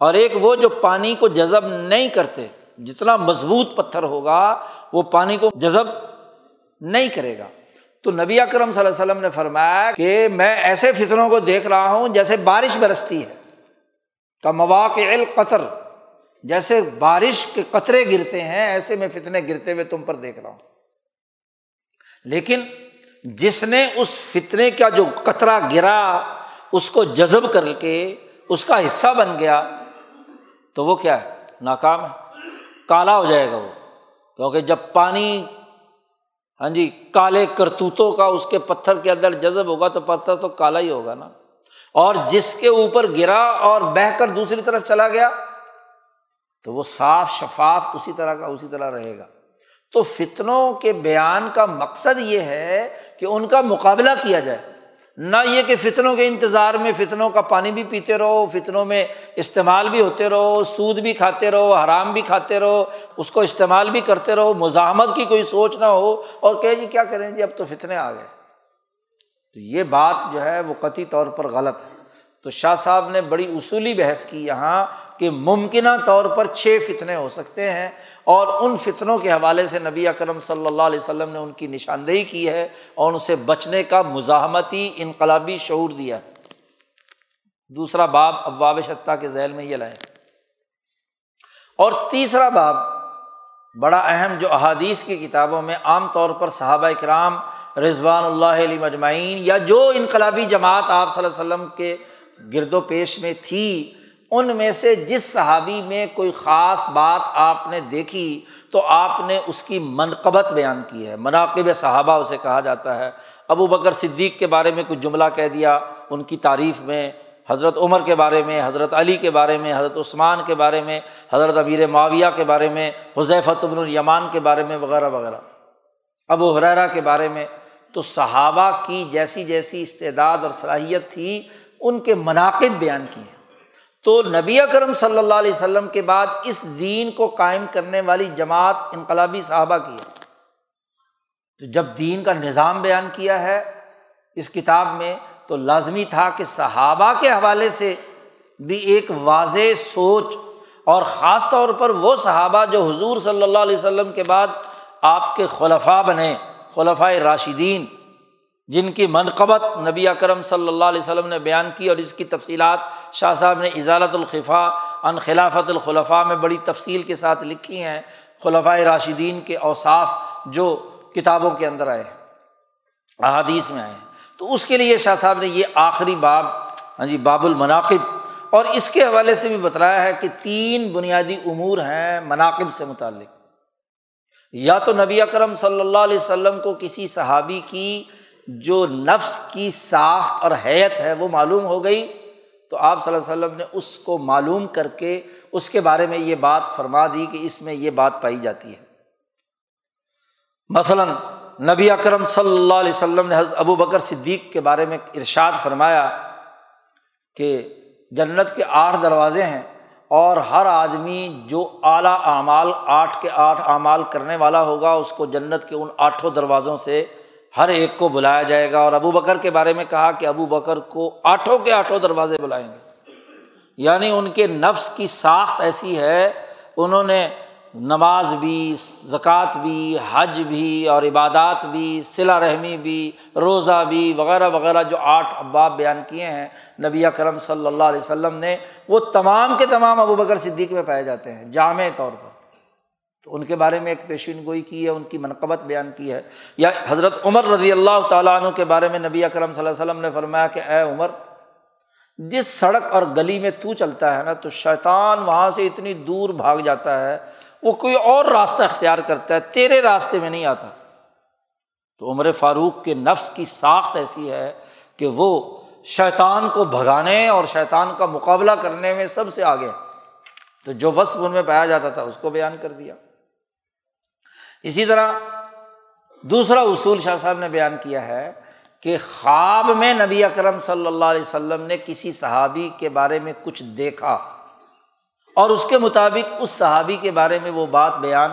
A: اور ایک وہ جو پانی کو جذب نہیں کرتے، جتنا مضبوط پتھر ہوگا، وہ پانی کو جذب نہیں کرے گا۔ تو نبی اکرم صلی اللہ علیہ وسلم نے فرمایا کہ میں ایسے فطروں کو دیکھ رہا ہوں جیسے بارش برستی ہے۔ کا مواقع القطر، جیسے بارش کے قطرے گرتے ہیں، ایسے میں فتنے گرتے ہوئے تم پر دیکھ رہا ہوں۔ لیکن جس نے اس فتنے کا جو قطرہ گرا اس کو جذب کر کے اس کا حصہ بن گیا، تو وہ کیا ہے؟ ناکام ہے، کالا ہو جائے گا وہ۔ کیونکہ جب پانی ہاں جی کالے کرتوتوں کا اس کے پتھر کے اندر جذب ہوگا تو پتھر تو کالا ہی ہوگا نا۔ اور جس کے اوپر گرا اور بہ کر دوسری طرف چلا گیا، تو وہ صاف شفاف اسی طرح کا اسی طرح رہے گا۔ تو فتنوں کے بیان کا مقصد یہ ہے کہ ان کا مقابلہ کیا جائے۔ نہ یہ کہ فتنوں کے انتظار میں فتنوں کا پانی بھی پیتے رہو، فتنوں میں استعمال بھی ہوتے رہو، سود بھی کھاتے رہو، حرام بھی کھاتے رہو، اس کو استعمال بھی کرتے رہو، مزاحمت کی کوئی سوچ نہ ہو اور کہ جی کیا کریں جی اب تو فتنے آ گئے۔ تو یہ بات جو ہے وہ قطعی طور پر غلط ہے۔ تو شاہ صاحب نے بڑی اصولی بحث کی یہاں کہ ممکنہ طور پر چھ فتنے ہو سکتے ہیں۔ اور ان فطروں کے حوالے سے نبی اکرم صلی اللہ علیہ وسلم نے ان کی نشاندہی کی ہے اور ان سے بچنے کا مزاحمتی انقلابی شعور دیا ہے۔ دوسرا باب ابواب شتہ کے ذیل میں یہ لائے۔ اور تیسرا باب بڑا اہم جو احادیث کی کتابوں میں عام طور پر صحابہ اکرام رضوان اللہ علیہ مجمعین یا جو انقلابی جماعت آپ صلی اللہ علیہ وسلم کے گرد و پیش میں تھی ان میں سے جس صحابی میں کوئی خاص بات آپ نے دیکھی تو آپ نے اس کی منقبت بیان کی ہے۔ مناقب صحابہ اسے کہا جاتا ہے۔ ابو بکر صدیق کے بارے میں کچھ جملہ کہہ دیا، ان کی تعریف میں، حضرت عمر کے بارے میں، حضرت علی کے بارے میں، حضرت عثمان کے بارے میں، حضرت ابیر معاویہ کے بارے میں حضیفت ابن الیمان کے بارے میں، وغیرہ وغیرہ۔ ابو حریرا کے بارے میں تو صحابہ کی جیسی جیسی استعداد اور صلاحیت تھی، ان کے مناقب بیان کیے۔ ہیں تو نبی اکرم صلی اللہ علیہ وسلم کے بعد اس دین کو قائم کرنے والی جماعت انقلابی صحابہ کی ہے۔ تو جب دین کا نظام بیان کیا ہے اس کتاب میں، تو لازمی تھا کہ صحابہ کے حوالے سے بھی ایک واضح سوچ اور خاص طور پر وہ صحابہ جو حضور صلی اللہ علیہ وسلم کے بعد آپ کے خلفاء بنے خلفۂ راشدین جن کی منقبت نبی اکرم صلی اللہ علیہ وسلم نے بیان کی اور اس کی تفصیلات شاہ صاحب نے اضالت الخفا ان خلافت الخلفاء میں بڑی تفصیل کے ساتھ لکھی ہیں خلفۂ راشدین کے اوصاف جو کتابوں کے اندر آئے ہیں احادیث میں آئے۔ ہیں تو اس کے لیے شاہ صاحب نے یہ آخری باب ہاں جی باب المناقب اور اس کے حوالے سے بھی بتلایا ہے کہ تین بنیادی امور ہیں مناقب سے متعلق۔ یا تو نبی اکرم صلی اللہ علیہ وسلم کو کسی صحابی کی جو نفس کی ساخت اور حیت ہے وہ معلوم ہو گئی، تو آپ صلی اللہ علیہ وسلم نے اس کو معلوم کر کے اس کے بارے میں یہ بات فرما دی کہ اس میں یہ بات پائی جاتی ہے۔ مثلاً نبی اکرم صلی اللہ علیہ وسلم نے حضرت ابو بکر صدیق کے بارے میں ارشاد فرمایا کہ جنت کے آٹھ دروازے ہیں اور ہر آدمی جو اعلیٰ اعمال آٹھ کے آٹھ اعمال کرنے والا ہوگا، اس کو جنت کے ان آٹھوں دروازوں سے ہر ایک کو بلایا جائے گا اور ابو بکر کے بارے میں کہا کہ ابو بکر کو آٹھوں کے آٹھوں دروازے بلائیں گے۔ یعنی ان کے نفس کی ساخت ایسی ہے، انہوں نے نماز بھی، زکوٰۃ بھی، حج بھی اور عبادات بھی صلا رحمی بھی، روزہ بھی وغیرہ وغیرہ جو آٹھ اباب بیان کیے ہیں، نبی کرم صلی اللہ علیہ وسلم نے، وہ تمام کے تمام ابو بکر صدیق میں پائے جاتے ہیں، جامع طور پر۔ تو ان کے بارے میں ایک پیشین گوئی کی ہے، ان کی منقبت بیان کی ہے۔ یا حضرت عمر رضی اللہ تعالیٰ عنہ کے بارے میں نبی اکرم صلی اللہ علیہ وسلم نے فرمایا کہ اے عمر، جس سڑک اور گلی میں تو چلتا ہے نا، تو شیطان وہاں سے اتنی دور بھاگ جاتا ہے، وہ کوئی اور راستہ اختیار کرتا ہے، تیرے راستے میں نہیں آتا۔ تو عمر فاروق کے نفس کی ساخت ایسی ہے کہ وہ شیطان کو بھگانے اور شیطان کا مقابلہ کرنے میں سب سے آگے۔ تو جو وصف ان میں پایا جاتا تھا، اس کو بیان کر دیا۔ اسی طرح دوسرا اصول شاہ صاحب نے بیان کیا ہے کہ خواب میں نبی اکرم صلی اللہ علیہ وسلم نے کسی صحابی کے بارے میں کچھ دیکھا اور اس کے مطابق اس صحابی کے بارے میں وہ بات بیان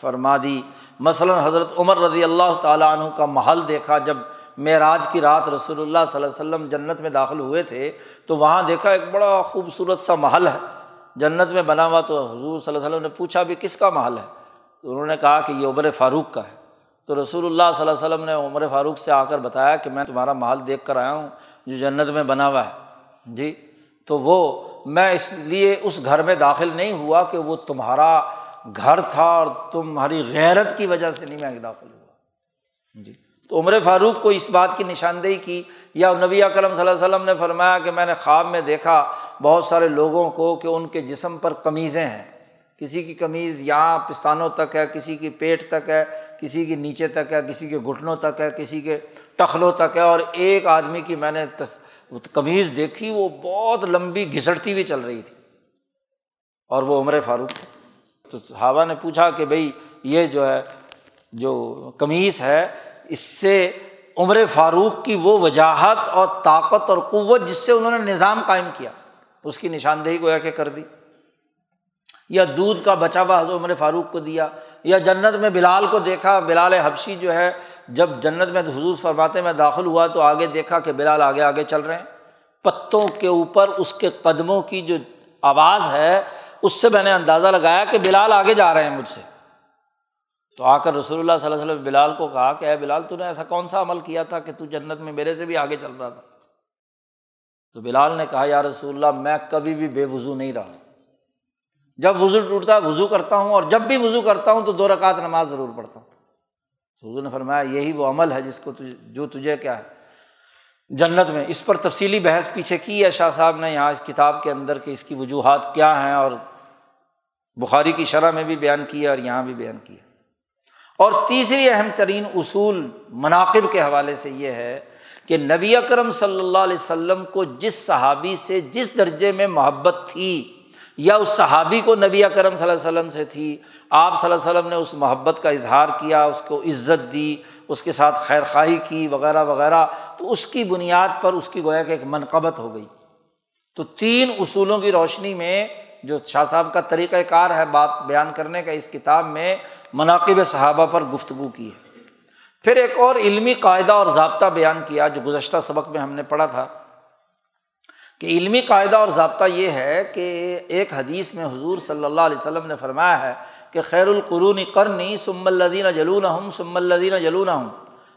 A: فرما دی۔ مثلاً حضرت عمر رضی اللہ تعالیٰ عنہ کا محل دیکھا، جب معراج کی رات رسول اللہ صلی اللہ علیہ وسلم جنت میں داخل ہوئے تھے، تو وہاں دیکھا ایک بڑا خوبصورت سا محل ہے۔ جنت میں بنا ہوا تو حضور صلی اللہ علیہ وسلم نے پوچھا بھی کس کا محل ہے؟ تو انہوں نے کہا کہ یہ عمر فاروق کا ہے۔ تو رسول اللہ صلی اللہ علیہ وسلم نے عمر فاروق سے آ کر بتایا کہ میں تمہارا محل دیکھ کر آیا ہوں، جو جنت میں بنا ہوا ہے۔ جی تو وہ، میں اس لیے اس گھر میں داخل نہیں ہوا کہ وہ تمہارا گھر تھا اور تمہاری غیرت کی وجہ سے نہیں میں داخل ہوا۔ جی تو عمر فاروق کو اس بات کی نشاندہی کی یا نبی اکرم صلی اللہ علیہ وسلم نے فرمایا کہ میں نے خواب میں دیکھا بہت سارے لوگوں کو کہ ان کے جسم پر قمیضیں ہیں۔ کسی کی قمیض یہاں پستانوں تک ہے، کسی کی پیٹ تک ہے، کسی کے نیچے تک ہے، کسی کے گھٹنوں تک ہے، کسی کے ٹخلوں تک ہے۔ اور ایک آدمی کی میں نے وہ قمیض دیکھی، وہ بہت لمبی گھسٹتی ہوئی چل رہی تھی۔ اور وہ عمر فاروق تھے تو صحابہ نے پوچھا کہ بھائی یہ جو ہے، جو قمیض ہے، اس سے عمر فاروق کی وہ وجاہت اور طاقت اور قوت جس سے انہوں نے نظام قائم کیا، اس کی نشاندہی کو کہ کر دی۔ یا دودھ کا بچا ہوا حضرت عمر فاروق کو دیا، یا جنت میں بلال کو دیکھا، بلال حبشی جو ہے، جب جنت میں حضور فرماتے میں داخل ہوا تو آگے دیکھا کہ بلال آگے آگے چل رہے ہیں۔ پتوں کے اوپر اس کے قدموں کی جو آواز ہے، اس سے میں نے اندازہ لگایا کہ بلال آگے جا رہے ہیں مجھ سے۔ تو آ کر رسول اللہ صلی اللہ علیہ وسلم بلال کو کہا کہ اے بلال، تو نے ایسا کون سا عمل کیا تھا کہ تو جنت میں میرے سے بھی آگے چل رہا تھا؟ تو بلال نے کہا یار رسول اللہ، میں کبھی بھی بے وضو نہیں رہا۔ جب وضو ٹوٹتا ہے، وضو کرتا ہوں اور جب بھی وضو کرتا ہوں تو دو رکعت نماز ضرور پڑھتا ہوں۔ تو حضور نے فرمایا، یہی وہ عمل ہے جس کو تجھے جو تجھے کیا ہے۔ جنت میں اس پر تفصیلی بحث پیچھے کی ہے شاہ صاحب نے؟ یہاں اس کتاب کے اندر کہ اس کی وجوہات کیا ہیں اور بخاری کی شرح میں بھی بیان کیا اور یہاں بھی بیان کیا اور تیسری اہم ترین اصول مناقب کے حوالے سے یہ ہے کہ نبی اکرم صلی اللہ علیہ وسلم کو جس صحابی سے جس درجے میں محبت تھی یا اس صحابی کو نبی کرم صلی اللہ علیہ وسلم سے تھی، آپ صلی اللہ علیہ وسلم نے اس محبت کا اظہار کیا، اس کو عزت دی، اس کے ساتھ خیر خواہی کی، وغیرہ وغیرہ، تو اس کی بنیاد پر اس کی گویا کہ ایک منقبت ہو گئی۔ تو تین اصولوں کی روشنی میں جو شاہ صاحب کا طریقۂ کار ہے بات بیان کرنے کا اس کتاب میں مناقب صحابہ پر گفتگو کی ہے۔ پھر ایک اور علمی قاعدہ اور ضابطہ بیان کیا جو گزشتہ سبق میں ہم نے پڑھا تھا۔ کہ علمی قاعدہ اور ضابطہ یہ ہے کہ ایک حدیث میں حضور صلی اللہ علیہ وسلم نے فرمایا ہے کہ خیر القرون کرنی سم الدین جلون ہوں سم الدین جلون ہوں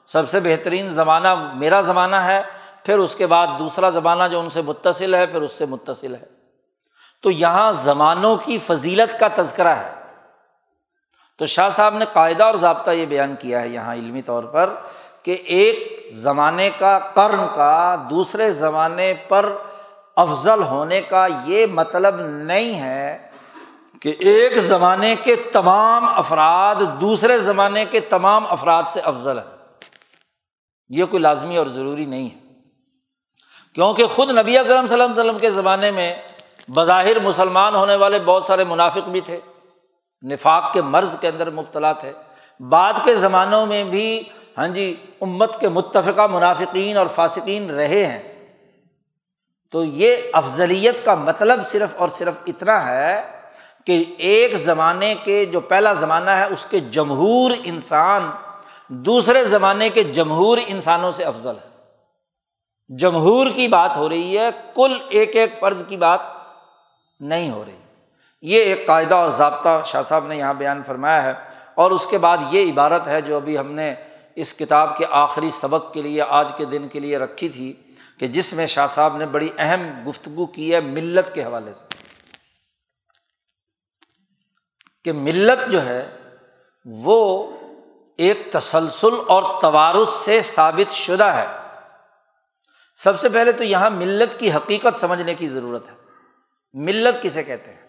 A: سب سے بہترین زمانہ میرا زمانہ ہے، پھر اس کے بعد دوسرا زمانہ جو ان سے متصل ہے، پھر اس سے متصل ہے۔ تو یہاں زمانوں کی فضیلت کا تذکرہ ہے۔ تو شاہ صاحب نے قاعدہ اور ضابطہ یہ بیان کیا ہے یہاں علمی طور پر کہ ایک زمانے کا کرن کا دوسرے زمانے پر افضل ہونے کا یہ مطلب نہیں ہے کہ ایک زمانے کے تمام افراد دوسرے زمانے کے تمام افراد سے افضل ہے یہ کوئی لازمی اور ضروری نہیں ہے۔ کیونکہ خود نبی اکرم صلی اللہ علیہ وسلم کے زمانے میں بظاہر مسلمان ہونے والے بہت سارے منافق بھی تھے۔ نفاق کے مرض کے اندر مبتلا تھے۔ بعد کے زمانوں میں بھی ہاں جی امت کے متفقہ منافقین اور فاسقین رہے ہیں۔ تو یہ افضلیت کا مطلب صرف اور صرف اتنا ہے کہ ایک زمانے کے جو پہلا زمانہ ہے، اس کے جمہور انسان دوسرے زمانے کے جمہور انسانوں سے افضل ہے۔ جمہور کی بات ہو رہی ہے، کل ایک ایک فرد کی بات نہیں ہو رہی۔ یہ ایک قاعدہ اور ضابطہ شاہ صاحب نے یہاں بیان فرمایا ہے، اور اس کے بعد یہ عبارت ہے جو ابھی ہم نے اس کتاب کے آخری سبق کے لیے، آج کے دن کے لیے رکھی تھی۔ کہ جس میں شاہ صاحب نے بڑی اہم گفتگو کی ہے ملت کے حوالے سے، کہ ملت جو ہے وہ ایک تسلسل اور توارث سے ثابت شدہ ہے۔ سب سے پہلے تو یہاں ملت کی حقیقت سمجھنے کی ضرورت ہے۔ ملت کسے کہتے ہیں؟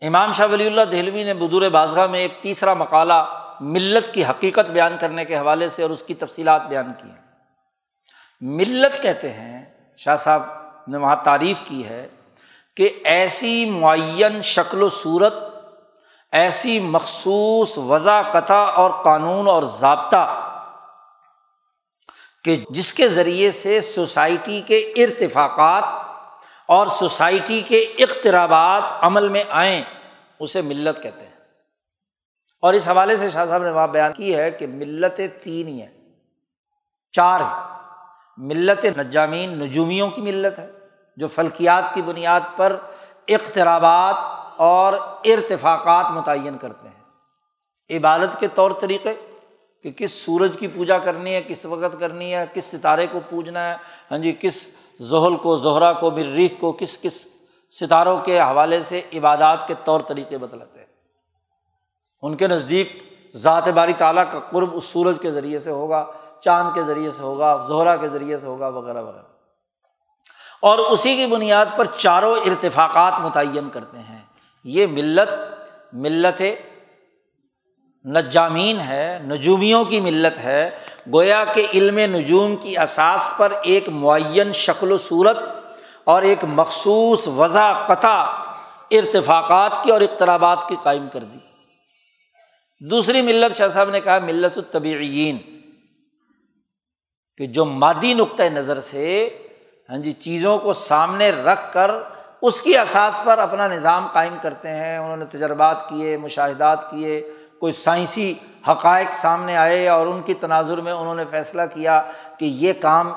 A: امام شاہ ولی اللہ دہلوی نے بدور بازگاہ میں ایک تیسرا مقالہ ملت کی حقیقت بیان کرنے کے حوالے سے اور اس کی تفصیلات بیان کی ہیں۔ ملت کہتے ہیں، شاہ صاحب نے وہاں تعریف کی ہے کہ ایسی معین شکل و صورت، ایسی مخصوص وضع کتھا اور قانون اور ضابطہ کہ جس کے ذریعے سے سوسائٹی کے ارتفاقات اور سوسائٹی کے اقترابات عمل میں آئیں، اسے ملت کہتے ہیں۔ اور اس حوالے سے شاہ صاحب نے وہاں بیان کی ہے کہ ملتیں تین ہی ہیں، چار ہیں۔ ملت نجامین، نجومیوں کی ملت ہے، جو فلکیات کی بنیاد پر اقترابات اور ارتفاقات متعین کرتے ہیں۔ عبادت کے طور طریقے کہ کس سورج کی پوجا کرنی ہے، کس وقت کرنی ہے، کس ستارے کو پوجنا ہے ہاں جی کس زحل کو، زہرا کو مریخ کو، کس کس ستاروں کے حوالے سے عبادات کے طور طریقے بتلاتے ہیں۔ ان کے نزدیک ذات باری تعالیٰ کا قرب اس سورج کے ذریعے سے ہوگا۔ چاند کے ذریعے سے ہوگا، زہرا کے ذریعے سے ہوگا، وغیرہ وغیرہ۔ اور اسی کی بنیاد پر چاروں ارتفاقات متعین کرتے ہیں۔ یہ ملت ملت نجامین ہے، نجومیوں کی ملت ہے۔ گویا کہ علم نجوم کی اساس پر ایک معین شکل و صورت اور ایک مخصوص وضع، قطع ارتفاقات کی اور اقترابات کی قائم کر دی۔ دوسری ملت شاہ صاحب نے کہا ملت الطبعین کہ جو مادی نقطۂ نظر سے ہاں جی چیزوں کو سامنے رکھ کر اس کی اساس پر اپنا نظام قائم کرتے ہیں۔ انہوں نے تجربات کیے، مشاہدات کیے، کوئی سائنسی حقائق سامنے آئے اور ان کی تناظر میں انہوں نے فیصلہ کیا کہ یہ کام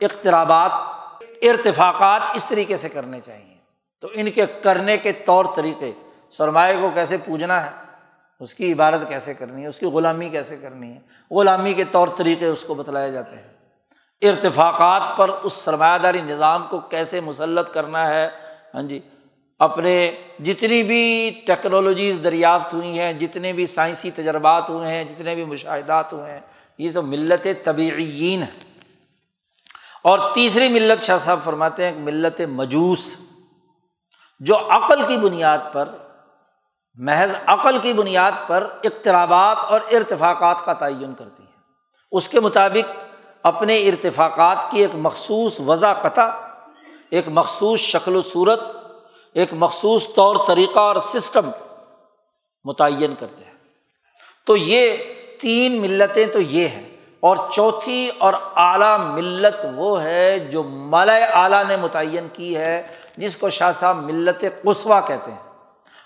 A: اقترابات، ارتفاقات اس طریقے سے کرنے چاہئیں تو ان کے کرنے کے طور طریقے، سرمایہ کو کیسے پوجنا ہے، اس کی عبادت کیسے کرنی ہے، اس کی غلامی کیسے کرنی ہے، غلامی کے طور طریقے اس کو بتلائے جاتے ہیں۔ ارتفاقات پر اس سرمایہ داری نظام کو کیسے مسلط کرنا ہے؟ ہاں جی اپنے جتنی بھی ٹیکنالوجیز دریافت ہوئی ہیں، جتنے بھی سائنسی تجربات ہوئے ہیں، جتنے بھی مشاہدات ہوئے ہیں، یہ تو ملت طبعین ہے اور تیسری ملت شاہ صاحب فرماتے ہیں، ملت مجوس، جو عقل کی بنیاد پر، محض عقل کی بنیاد پر اقترابات اور ارتفاقات کا تعین کرتی ہے اس کے مطابق اپنے ارتفاقات کی ایک مخصوص وضع قطع، ایک مخصوص شکل و صورت، ایک مخصوص طور طریقہ اور سسٹم متعین کرتے ہیں۔ تو یہ تین ملتیں تو یہ ہیں اور چوتھی اور اعلیٰ ملت وہ ہے جو ملئے اعلیٰ نے متعین کی ہے، جس کو شاہ صاحب ملت قصوا کہتے ہیں۔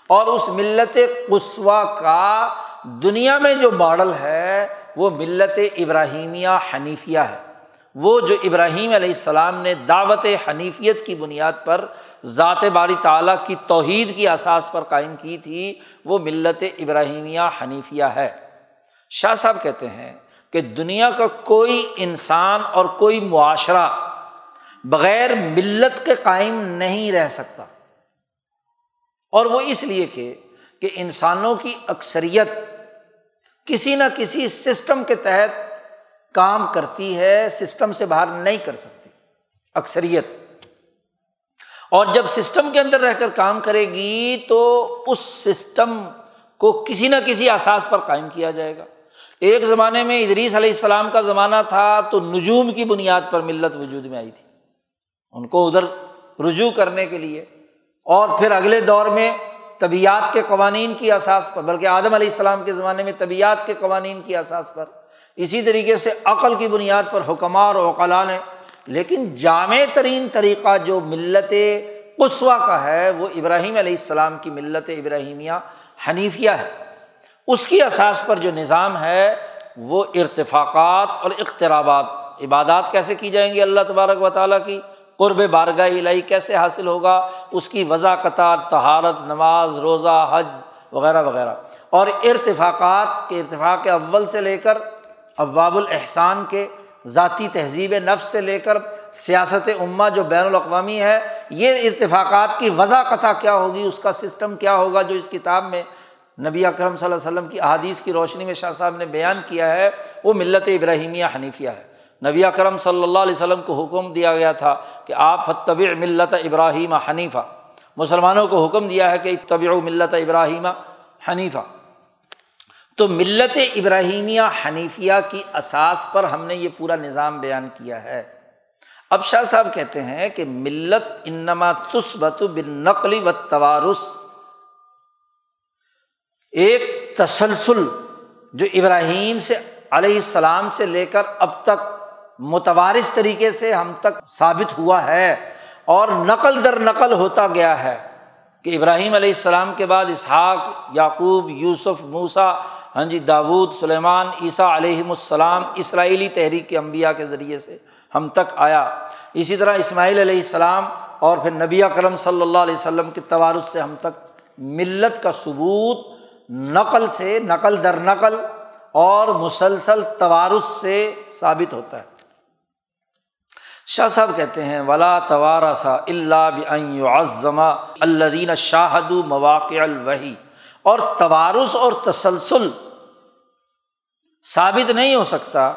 A: اور اس ملت قصوا کا دنیا میں جو ماڈل ہے، وہ ملت ابراہیمیہ حنیفیہ ہے۔ وہ جو ابراہیم علیہ السلام نے دعوت حنیفیت کی بنیاد پر ذات باری تعالیٰ کی توحید کی اساس پر قائم کی تھی، وہ ملت ابراہیمیہ حنیفیہ ہے۔ شاہ صاحب کہتے ہیں کہ دنیا کا کوئی انسان اور کوئی معاشرہ بغیر ملت کے قائم نہیں رہ سکتا۔ اور وہ اس لیے کہ کہ انسانوں کی اکثریت کسی نہ کسی سسٹم کے تحت کام کرتی ہے، سسٹم سے باہر نہیں کر سکتی، اکثریت۔ اور جب سسٹم کے اندر رہ کر کام کرے گی تو اس سسٹم کو کسی نہ کسی احساس پر قائم کیا جائے گا۔ ایک زمانے میں ادریس علیہ السلام کا زمانہ تھا تو نجوم کی بنیاد پر ملت وجود میں آئی تھی۔ ان کو ادھر رجوع کرنے کے لیے۔ اور پھر اگلے دور میں طبیعت کے قوانین کی اساس پر، بلکہ آدم علیہ السلام کے زمانے میں طبیعت کے قوانین کی اساس پر۔ اسی طریقے سے عقل کی بنیاد پر حکمار اور اوقلا نے، لیکن جامع ترین طریقہ جو ملت قصوا کا ہے، وہ ابراہیم علیہ السلام کی ملت ابراہیمیہ حنیفیہ ہے۔ اس کی اساس پر جو نظام ہے، وہ ارتفاقات اور اقترابات، عبادات کیسے کی جائیں گی اللہ تبارک و تعالیٰ کی؟ قرب بارگاہ الہی کیسے حاصل ہوگا؟ اس کی وضاء قطار تہارت نماز، روزہ، حج وغیرہ وغیرہ۔ اور ارتفاقات کے ارتفاق اول سے لے کر ابواب الحسان کے ذاتی تہذیب نفس سے لے کر سیاست امہ جو بین الاقوامی ہے، یہ ارتفاقات کی وضاء قطع کیا ہوگی؟ اس کا سسٹم کیا ہوگا؟ جو اس کتاب میں نبی اکرم صلی اللہ علیہ وسلم کی احادیث کی روشنی میں شاہ صاحب نے بیان کیا ہے، وہ ملت ابراہیمیہ حنیفیہ ہے۔ نبی اکرم صلی اللہ علیہ وسلم کو حکم دیا گیا تھا کہ آپ فتب ملت ابراہیم حنیفہ۔ مسلمانوں کو حکم دیا ہے کہ طبع ملت ابراہیم حنیفہ۔ تو ملت ابراہیمیہ حنیفیہ کی اساس پر ہم نے یہ پورا نظام بیان کیا ہے۔ اب شاہ صاحب کہتے ہیں کہ ملت انما تسبت بن نقلی و توارس ایک تسلسل جو ابراہیم سے علیہ السلام سے لے کر اب تک متوارث طریقے سے ہم تک ثابت ہوا ہے اور نقل در نقل ہوتا گیا ہے کہ ابراہیم علیہ السلام کے بعد اسحاق، یعقوب، یوسف موسا ہاں جی داود، سلیمان، عیسیٰ علیہم السلام، اسرائیلی تحریک کے انبیاء کے ذریعے سے ہم تک آیا۔ اسی طرح اسماعیل علیہ السلام اور پھر نبی کرم صلی اللہ علیہ وسلم کے توارث سے ہم تک ملت کا ثبوت، نقل سے نقل در نقل اور مسلسل توارث سے ثابت ہوتا ہے۔ شاہ صاحب کہتے ہیں، ولا توارا سا اللہ عظما اللہ شاہد مواقع الوحی اور توارث اور تسلسل ثابت نہیں ہو سکتا،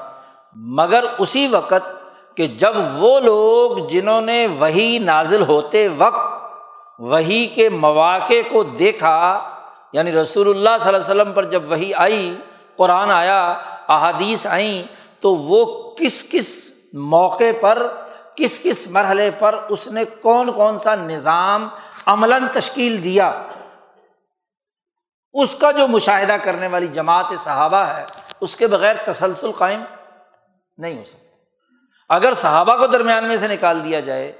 A: مگر اسی وقت کہ جب وہ لوگ جنہوں نے وہی نازل ہوتے وقت وہی کے مواقع کو دیکھا یعنی رسول اللہ صلی اللہ علیہ وسلم پر جب وہی آئی، قرآن آیا، احادیث آئیں، تو وہ کس کس موقع پر کس کس مرحلے پر اس نے کون کون سا نظام عملاً تشکیل دیا؟ اس کا جو مشاہدہ کرنے والی جماعت صحابہ ہے، اس کے بغیر تسلسل قائم نہیں ہو سکتا۔ اگر صحابہ کو درمیان میں سے نکال دیا جائے،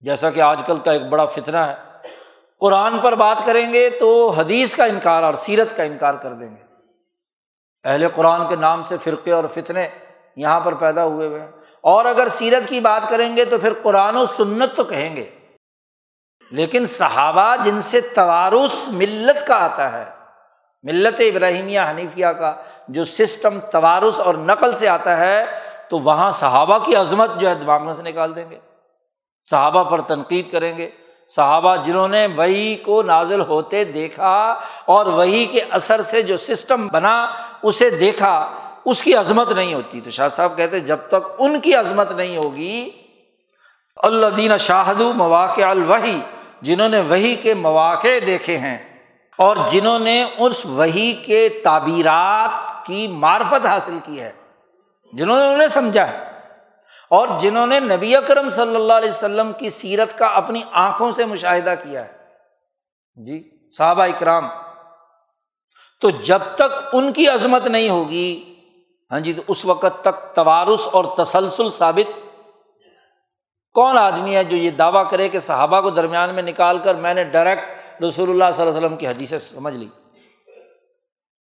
A: جیسا کہ آج کل کا ایک بڑا فتنہ ہے، قرآن پر بات کریں گے تو حدیث کا انکار اور سیرت کا انکار کر دیں گے۔ اہل قرآن کے نام سے فرقے اور فتنے یہاں پر پیدا ہوئے ہوئے ہیں۔ اور اگر سیرت کی بات کریں گے تو پھر قرآن و سنت تو کہیں گے۔ لیکن صحابہ جن سے توارث ملت کا آتا ہے، ملت ابراہیمیہ حنیفیہ کا جو سسٹم توارث اور نقل سے آتا ہے، تو وہاں صحابہ کی عظمت جو ہے دماغ میں سے نکال دیں گے۔ صحابہ پر تنقید کریں گے۔ صحابہ جنہوں نے وہی کو نازل ہوتے دیکھا اور وہی کے اثر سے جو سسٹم بنا، اسے دیکھا۔ اس کی عظمت نہیں ہوتی۔ تو شاہ صاحب کہتے جب تک ان کی عظمت نہیں ہوگی اللہ دین شاہد مواقع الوحی، جنہوں نے وہی کے مواقع دیکھے ہیں اور جنہوں نے اس وہی کے تعبیرات کی معرفت حاصل کی ہے، جنہوں نے انہیں سمجھا ہے۔ اور جنہوں نے نبی اکرم صلی اللہ علیہ وسلم کی سیرت کا اپنی آنکھوں سے مشاہدہ کیا ہے۔ جی صحابہ اکرام۔ تو جب تک ان کی عظمت نہیں ہوگی ہاں جی تو اس وقت تک توارس اور تسلسل ثابت۔ کون آدمی ہے جو یہ دعویٰ کرے کہ صحابہ کو درمیان میں نکال کر میں نے ڈائریکٹ رسول اللہ صلی اللہ علیہ وسلم کی حدیثیں سمجھ لی۔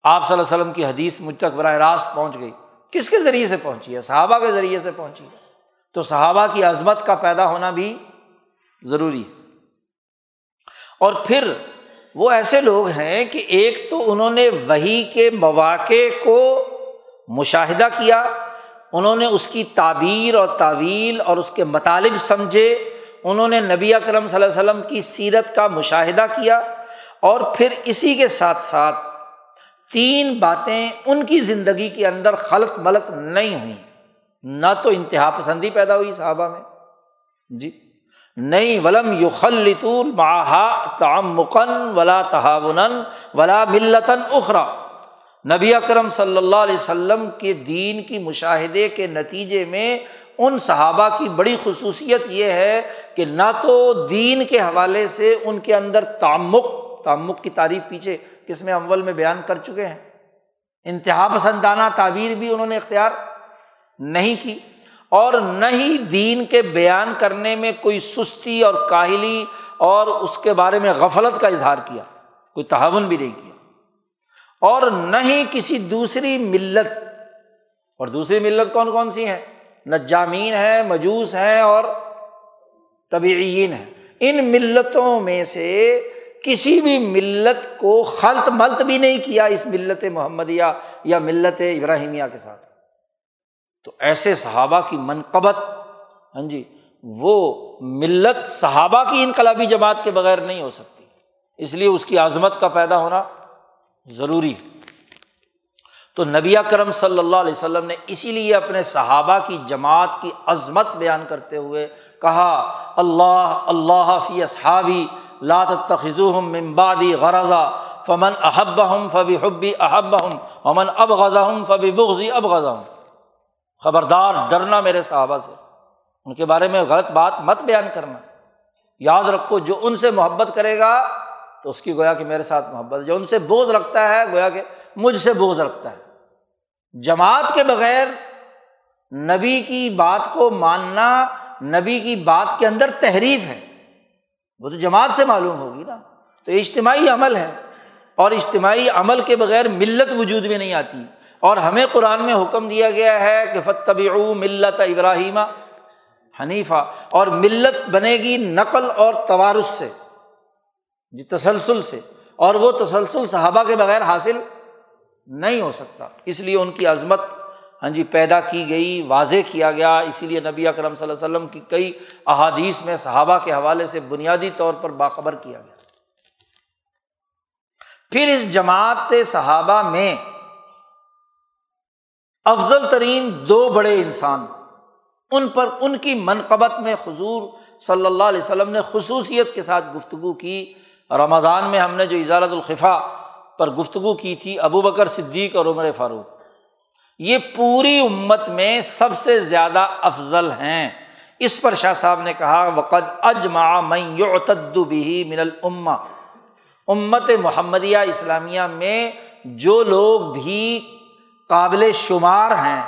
A: آپ صلی اللہ علیہ وسلم کی حدیث مجھ تک براہ راست پہنچ گئی۔ کس کے ذریعے سے پہنچی ہے؟ صحابہ کے ذریعے سے پہنچی ہے۔ تو صحابہ کی عظمت کا پیدا ہونا بھی ضروری ہے۔ اور پھر وہ ایسے لوگ ہیں کہ ایک تو انہوں نے وہی کے مواقع کو مشاہدہ کیا، انہوں نے اس کی تعبیر اور تعویل اور اس کے مطالب سمجھے، انہوں نے نبی اکرم صلی اللہ علیہ وسلم کی سیرت کا مشاہدہ کیا اور پھر اسی کے ساتھ ساتھ تین باتیں ان کی زندگی کے اندر خلط ملط نہیں ہوئیں۔ نہ تو انتہا پسندی پیدا ہوئی صحابہ میں۔ جی۔ نہیں، ولم یو خلطول ماہا تعمقن ولا تحاون ولا ملتاً اخرا نبی اکرم صلی اللہ علیہ وسلم کے دین کی مشاہدے کے نتیجے میں ان صحابہ کی بڑی خصوصیت یہ ہے کہ نہ تو دین کے حوالے سے ان کے اندر تعمک تعمک کی تعریف پیچھے کس میں اول میں بیان کر چکے ہیں۔ انتہا پسندانہ تعبیر بھی انہوں نے اختیار نہیں کی اور نہ ہی دین کے بیان کرنے میں کوئی سستی اور کاہلی اور اس کے بارے میں غفلت کا اظہار کیا، کوئی تعاون بھی نہیں کیا۔ اور نہ ہی کسی دوسری ملت۔ اور دوسری ملت کون کون سی ہے نجامین ہے، مجوس ہیں اور طبعین ہیں۔ ان ملتوں میں سے کسی بھی ملت کو خلط ملت بھی نہیں کیا اس ملت محمدیہ یا ملت ابراہیمیہ کے ساتھ۔ تو ایسے صحابہ کی منقبت ہاں جی وہ ملت صحابہ کی انقلابی جماعت کے بغیر نہیں ہو سکتی۔ اس لیے اس کی عظمت کا پیدا ہونا ضروری ہے۔ تو نبی کرم صلی اللہ علیہ وسلم نے اسی لیے اپنے صحابہ کی جماعت کی عظمت بیان کرتے ہوئے کہا، اللہ اللہ فی اصحابی لات تخذم ممبادی غرضہ فمن احب ہم فبی حبی احب ہم امن اب غذا ہوں فبی بغزی اب غذا ہوں خبردار، ڈرنا میرے صحابہ سے۔ ان کے بارے میں غلط بات مت بیان کرنا۔ یاد رکھو، جو ان سے محبت کرے گا تو اس کی گویا کہ میرے ساتھ محبت، جو ان سے بوجھ رکھتا ہے، گویا کہ مجھ سے بوجھ رکھتا ہے۔ جماعت کے بغیر نبی کی بات کو ماننا، نبی کی بات کے اندر تحریف ہے۔ وہ تو جماعت سے معلوم ہوگی نا۔ تو اجتماعی عمل ہے۔ اور اجتماعی عمل کے بغیر ملت وجود میں نہیں آتی۔ اور ہمیں قرآن میں حکم دیا گیا ہے کہ فتب ملت ابراہیمہ حنیفہ اور ملت بنے گی نقل اور توارث سے۔ جی تسلسل سے۔ اور وہ تسلسل صحابہ کے بغیر حاصل نہیں ہو سکتا۔ اس لیے ان کی عظمت ہاں جی پیدا کی گئی، واضح کیا گیا۔ اسی لیے نبی اکرم صلی اللہ علیہ وسلم کی کئی احادیث میں صحابہ کے حوالے سے بنیادی طور پر باخبر کیا گیا۔ پھر اس جماعت صحابہ میں افضل ترین دو بڑے انسان، ان پر ان کی منقبت میں حضور صلی اللہ علیہ وسلم نے خصوصیت کے ساتھ گفتگو کی۔ رمضان میں ہم نے جو اجالت الخفا پر گفتگو کی تھی، ابو بکر صدیق اور عمر فاروق، یہ پوری امت میں سب سے زیادہ افضل ہیں۔ اس پر شاہ صاحب نے کہا، وقد اجما بھی من الما امت محمدیہ اسلامیہ میں جو لوگ بھی قابل شمار ہیں،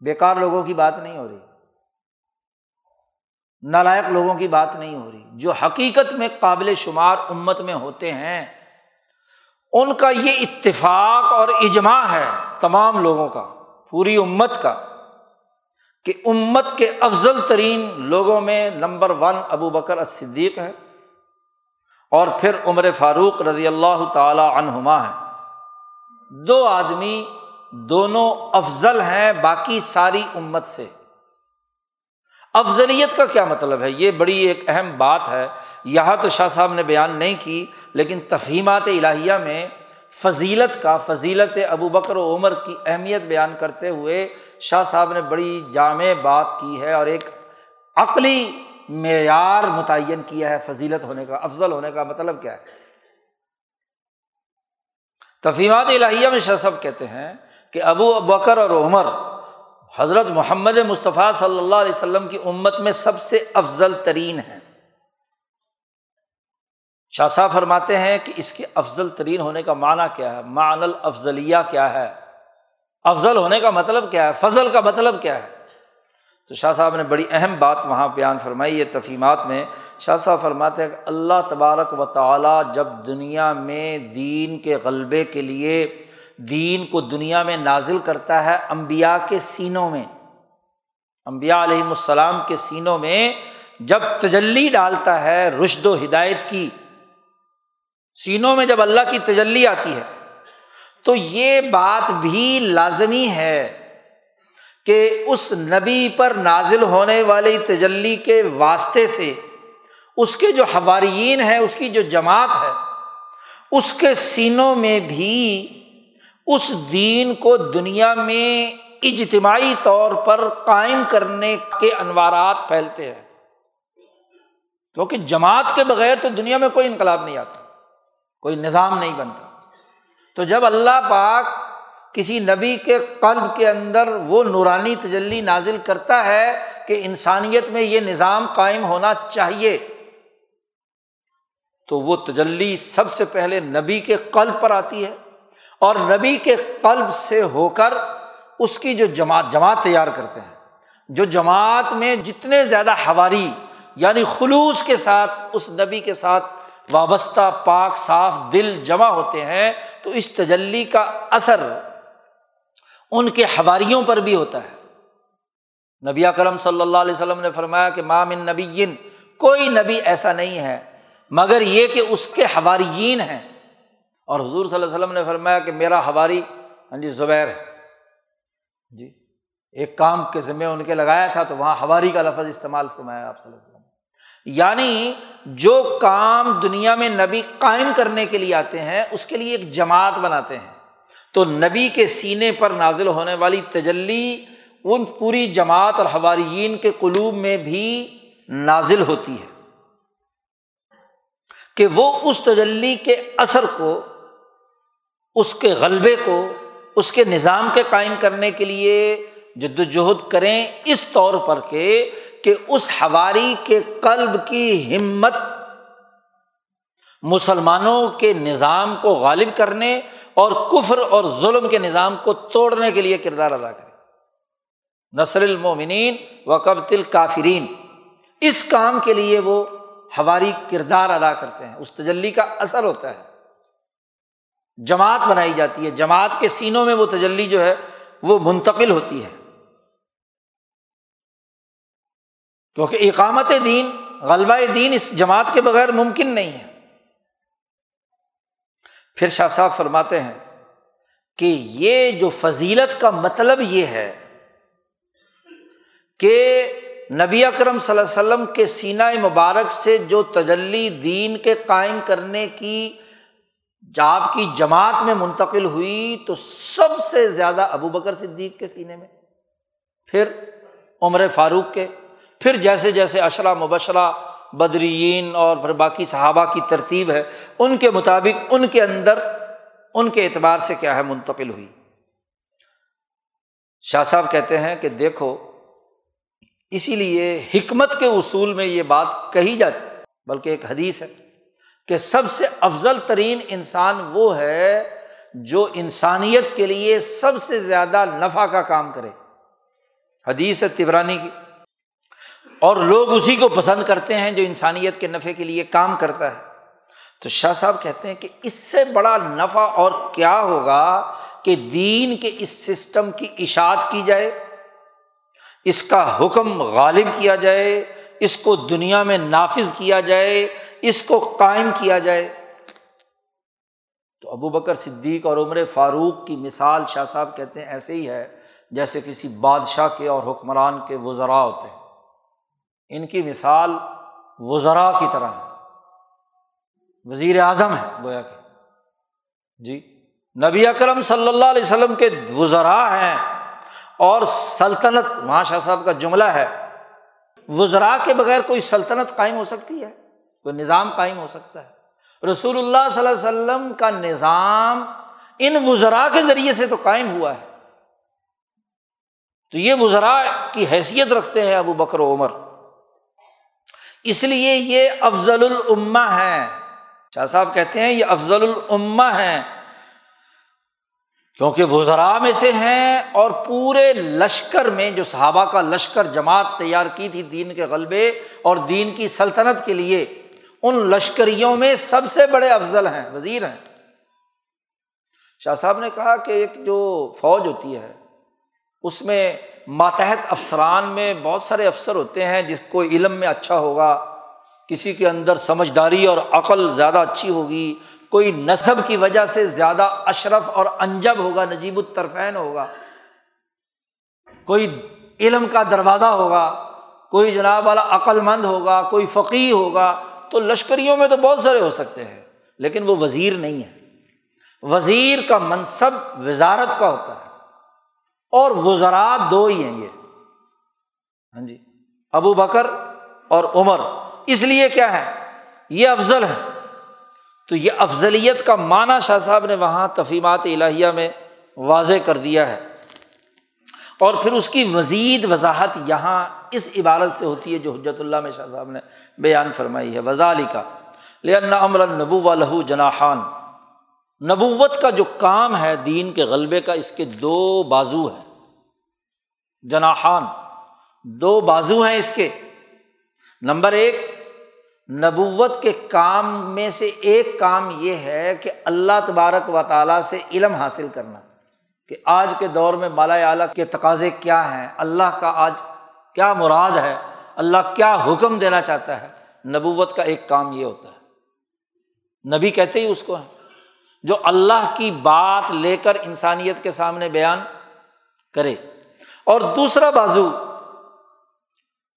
A: بیکار لوگوں کی بات نہیں ہو رہی۔ نالائق لوگوں کی بات نہیں ہو رہی۔ جو حقیقت میں قابل شمار امت میں ہوتے ہیں، ان کا یہ اتفاق اور اجماع ہے تمام لوگوں کا، پوری امت کا، کہ امت کے افضل ترین لوگوں میں نمبر ون ابو بکر صدیق ہے اور پھر عمر فاروق رضی اللہ تعالی عنہما ہے۔ دو آدمی دونوں افضل ہیں، باقی ساری امت سے۔ افضلیت کا کیا مطلب ہے؟ یہ بڑی ایک اہم بات ہے۔ یہاں تو شاہ صاحب نے بیان نہیں کی، لیکن تفہیمات الہیہ میں فضیلت کا، فضیلت ابو بکر و عمر کی اہمیت بیان کرتے ہوئے شاہ صاحب نے بڑی جامع بات کی ہے اور ایک عقلی معیار متعین کیا ہے۔ فضیلت ہونے کا، افضل ہونے کا مطلب کیا ہے؟ تفہیمات الہیہ میں شاہ صاحب کہتے ہیں کہ ابو بکر اور عمر حضرت محمد مصطفیٰ صلی اللہ علیہ وسلم کی امت میں سب سے افضل ترین ہے شاہ صاحب فرماتے ہیں کہ اس کے افضل ترین ہونے کا معنی کیا ہے؟ معن الافضلیہ کیا ہے؟ افضل ہونے کا مطلب کیا ہے؟ فضل کا مطلب کیا ہے؟ تو شاہ صاحب نے بڑی اہم بات وہاں بیان فرمائی ہے تفیمات میں۔ شاہ صاحب فرماتے ہیں کہ اللہ تبارک و تعالیٰ جب دنیا میں دین کے غلبے کے لیے دین کو دنیا میں نازل کرتا ہے امبیا کے سینوں میں۔ امبیا علیہم السلام کے سینوں میں جب تجلی ڈالتا ہے رشد و ہدایت کی، سینوں میں جب اللہ کی تجلی آتی ہے، تو یہ بات بھی لازمی ہے کہ اس نبی پر نازل ہونے والی تجلی کے واسطے سے اس کے جو حوارین ہے اس کی جو جماعت ہے، اس کے سینوں میں بھی اس دین کو دنیا میں اجتماعی طور پر قائم کرنے کے انوارات پھیلتے ہیں۔ کیونکہ جماعت کے بغیر تو دنیا میں کوئی انقلاب نہیں آتا، کوئی نظام نہیں بنتا۔ تو جب اللہ پاک کسی نبی کے قلب کے اندر وہ نورانی تجلی نازل کرتا ہے کہ انسانیت میں یہ نظام قائم ہونا چاہیے، تو وہ تجلی سب سے پہلے نبی کے قلب پر آتی ہے۔ اور نبی کے قلب سے ہو کر اس کی جو جماعت جماعت تیار کرتے ہیں، جو جماعت میں جتنے زیادہ ہواری یعنی خلوص کے ساتھ اس نبی کے ساتھ وابستہ، پاک، صاف دل جمع ہوتے ہیں، تو اس تجلی کا اثر ان کے حواریوں پر بھی ہوتا ہے۔ نبی کرم صلی اللہ علیہ وسلم نے فرمایا کہ مامن نبی، کوئی نبی ایسا نہیں ہے، مگر یہ کہ اس کے حواریین ہیں۔ اور حضور صلی اللہ علیہ وسلم نے فرمایا کہ میرا حواری ہاں جی زبیر ہے۔ جی ایک کام کے ذمے ان کے لگایا تھا تو وہاں ہواری کا لفظ استعمال فرمایا آپ صلی اللہ علیہ وسلم۔ یعنی جو کام دنیا میں نبی قائم کرنے کے لیے آتے ہیں، اس کے لیے ایک جماعت بناتے ہیں۔ تو نبی کے سینے پر نازل ہونے والی تجلی ان پوری جماعت اور حواریین کے قلوب میں بھی نازل ہوتی ہے۔ کہ وہ اس تجلی کے اثر کو اس کے غلبے کو، اس کے نظام کے قائم کرنے کے لیے جد وجہد کریں اس طور پر کہ کہ اس ہواری کے قلب کی ہمت مسلمانوں کے نظام کو غالب کرنے اور کفر اور ظلم کے نظام کو توڑنے کے لیے کردار ادا کرے نثر المومنین و قبط کافرین اس کام کے لیے وہ ہواری کردار ادا کرتے ہیں۔ اس تجلی کا اثر ہوتا ہے۔ جماعت بنائی جاتی ہے۔ جماعت کے سینوں میں وہ تجلی جو ہے، وہ منتقل ہوتی ہے۔ کیونکہ اقامت دین، غلبہ دین اس جماعت کے بغیر ممکن نہیں ہے۔ پھر شاہ صاحب فرماتے ہیں کہ یہ جو فضیلت کا مطلب یہ ہے کہ نبی اکرم صلی اللہ علیہ وسلم کے سینہ مبارک سے جو تجلی دین کے قائم کرنے کی جاب کی جماعت میں منتقل ہوئی تو سب سے زیادہ ابو بکر صدیق کے سینے میں، پھر عمر فاروق کے، پھر جیسے جیسے اشرا مبشرہ، بدرین اور پھر باقی صحابہ کی ترتیب ہے، ان کے مطابق ان کے اندر ان کے اعتبار سے کیا ہے، منتقل ہوئی۔ شاہ صاحب کہتے ہیں کہ دیکھو، اسی لیے حکمت کے اصول میں یہ بات کہی جاتی، بلکہ ایک حدیث ہے۔ کہ سب سے افضل ترین انسان وہ ہے جو انسانیت کے لیے سب سے زیادہ نفع کا کام کرے۔ حدیث ہے تبرانی کی۔ اور لوگ اسی کو پسند کرتے ہیں جو انسانیت کے نفع کے لیے کام کرتا ہے۔ تو شاہ صاحب کہتے ہیں کہ اس سے بڑا نفع اور کیا ہوگا کہ دین کے اس سسٹم کی اشاعت کی جائے، اس کا حکم غالب کیا جائے، اس کو دنیا میں نافذ کیا جائے اس کو قائم کیا جائے۔ تو ابو بکر صدیق اور عمر فاروق کی مثال شاہ صاحب کہتے ہیں ایسے ہی ہے جیسے کسی بادشاہ کے اور حکمران کے وزراء ہوتے ہیں۔ ان کی مثال وزراء کی طرح ہے۔ وزیر اعظم ہے گویا کہ۔ جی نبی اکرم صلی اللہ علیہ وسلم کے وزراء ہیں اور سلطنت وہاں شاہ صاحب کا جملہ ہے وزراء کے بغیر کوئی سلطنت قائم ہو سکتی ہے۔ کوئی نظام قائم ہو سکتا ہے۔ رسول اللہ صلی اللہ علیہ وسلم کا نظام ان وزراء کے ذریعے سے تو قائم ہوا ہے۔ تو یہ وزراء کی حیثیت رکھتے ہیں ابو بکر و عمر۔ اس لیے یہ افضل العما ہے شاہ صاحب کہتے ہیں یہ افضل العما ہے کیونکہ وزراء میں سے ہیں اور پورے لشکر میں جو صحابہ کا لشکر جماعت تیار کی تھی دین کے غلبے اور دین کی سلطنت کے لیے ان لشکریوں میں سب سے بڑے افضل ہیں، وزیر ہیں۔ شاہ صاحب نے کہا کہ ایک جو فوج ہوتی ہے، اس میں ماتحت افسران میں بہت سارے افسر ہوتے ہیں، جس کو علم میں اچھا ہوگا، کسی کے اندر سمجھداری اور عقل زیادہ اچھی ہوگی، کوئی نصب کی وجہ سے زیادہ اشرف اور انجب ہوگا، نجیب الطرفین ہوگا، کوئی علم کا دروازہ ہوگا، کوئی جناب والا عقل مند ہوگا، کوئی فقی ہوگا تو لشکریوں میں تو بہت سارے ہو سکتے ہیں، لیکن وہ وزیر نہیں ہے۔ وزیر کا منصب وزارت کا ہوتا ہے۔ اور وزرات دو ہی ہیں یہ۔ ہاں جی ابو بکر اور عمر۔ اس لیے کیا ہے؟ یہ افضل ہے تو یہ افضلیت کا معنی شاہ صاحب نے وہاں تفیمات الہیہ میں واضح کر دیا ہے۔ اور پھر اس کی مزید وضاحت یہاں اس عبارت سے ہوتی ہے جو حجرت اللہ میں شاہ صاحب نے بیان فرمائی ہے۔ وزالی کا لن امر نبو و لہو جناحان۔ نبوت کا جو کام ہے، دین کے غلبے کا، اس کے دو بازو ہیں۔ جناحان، دو بازو ہیں اس کے۔ نمبر ایک، نبوت کے کام میں سے ایک کام یہ ہے کہ اللہ تبارک و تعالیٰ سے علم حاصل کرنا۔ کہ آج کے دور میں مالا اعلیٰ کے تقاضے کیا ہیں؟ اللہ کا آج کیا مراد ہے؟ اللہ کیا حکم دینا چاہتا ہے؟ نبوت کا ایک کام یہ ہوتا ہے۔ نبی کہتے ہی اس کو ہے جو اللہ کی بات لے کر انسانیت کے سامنے بیان کرے۔ اور دوسرا بازو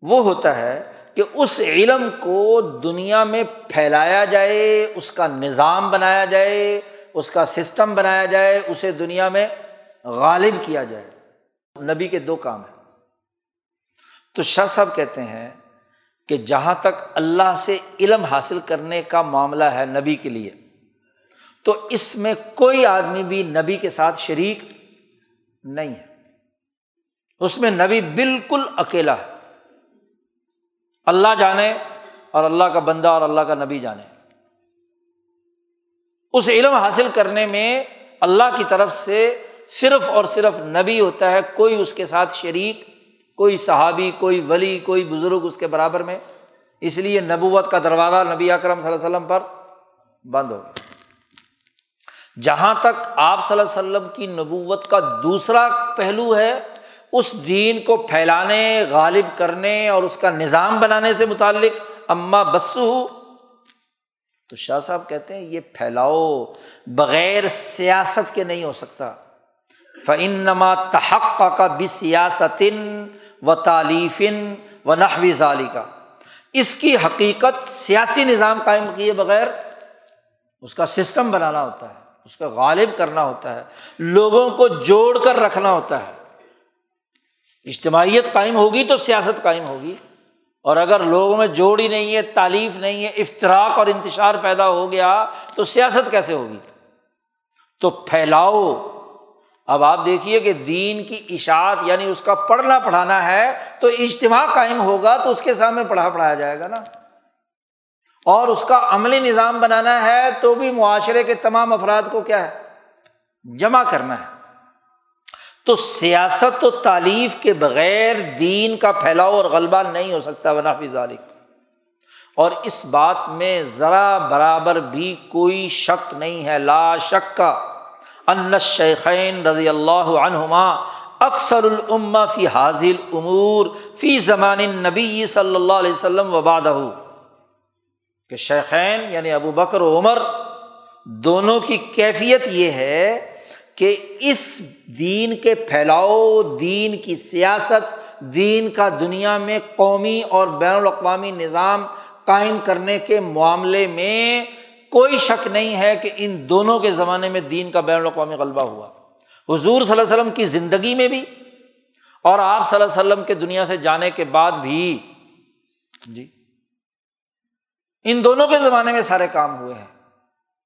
A: وہ ہوتا ہے کہ اس علم کو دنیا میں پھیلایا جائے، اس کا نظام بنایا جائے، اس کا سسٹم بنایا جائے، اسے دنیا میں غالب کیا جائے۔ نبی کے دو کام ہیں۔ تو شاہ صاحب کہتے ہیں کہ جہاں تک اللہ سے علم حاصل کرنے کا معاملہ ہے نبی کے لیے، تو اس میں کوئی آدمی بھی نبی کے ساتھ شریک نہیں ہے۔ اس میں نبی بالکل اکیلا ہے۔ اللہ جانے اور اللہ کا بندہ اور اللہ کا نبی جانے۔ اس علم حاصل کرنے میں اللہ کی طرف سے صرف اور صرف نبی ہوتا ہے، کوئی اس کے ساتھ شریک، کوئی صحابی، کوئی ولی، کوئی بزرگ اس کے برابر میں۔ اس لیے نبوت کا دروازہ نبی اکرم صلی اللہ علیہ وسلم پر بند ہو گیا۔ جہاں تک آپ صلی اللہ علیہ وسلم کی نبوت کا دوسرا پہلو ہے، اس دین کو پھیلانے، غالب کرنے اور اس کا نظام بنانے سے متعلق۔ اما بسو، تو شاہ صاحب کہتے ہیں، یہ پھیلاؤ بغیر سیاست کے نہیں ہو سکتا۔ فنما تحق کا بسیاستن و تعلیفن و نحوی ظالی کا اس کی حقیقت سیاسی نظام قائم کیے بغیر اس کا سسٹم بنانا ہوتا ہے، اس کا غالب کرنا ہوتا ہے، لوگوں کو جوڑ کر رکھنا ہوتا ہے۔ اجتماعیت قائم ہوگی تو سیاست قائم ہوگی۔ اور اگر لوگوں میں جوڑ ہی نہیں ہے تعلیف نہیں ہے افطراک اور انتشار پیدا ہو گیا تو سیاست کیسے ہوگی؟ تو پھیلاؤ۔ اب آپ دیکھیے کہ دین کی اشاعت یعنی اس کا پڑھنا پڑھانا ہے تو اجتماع قائم ہوگا تو اس کے سامنے پڑھا پڑھایا جائے گا نا۔ اور اس کا عملی نظام بنانا ہے تو بھی معاشرے کے تمام افراد کو کیا ہے؟ جمع کرنا ہے۔ تو سیاست و تعلیف کے بغیر دین کا پھیلاؤ اور غلبہ نہیں ہو سکتا ونافی ذالک اور اس بات میں ذرا برابر بھی کوئی شک نہیں ہے، لا شک کا۔ ان شیخین رضی اللہ عنہما اکثر العما فی حاضل امور فی زمان نبی صلی اللہ علیہ وسلم وبادہ کہ شیخین یعنی ابو بکر و عمر دونوں کی کیفیت یہ ہے کہ اس دین کے پھیلاؤ، دین کی سیاست، دین کا دنیا میں قومی اور بین الاقوامی نظام قائم کرنے کے معاملے میں کوئی شک نہیں ہے کہ ان دونوں کے زمانے میں دین کا بین الاقوامی غلبہ ہوا۔ حضور صلی اللہ علیہ وسلم کی زندگی میں بھی اور آپ صلی اللہ علیہ وسلم کے دنیا سے جانے کے بعد بھی۔ جی۔ ان دونوں کے زمانے میں سارے کام ہوئے ہیں۔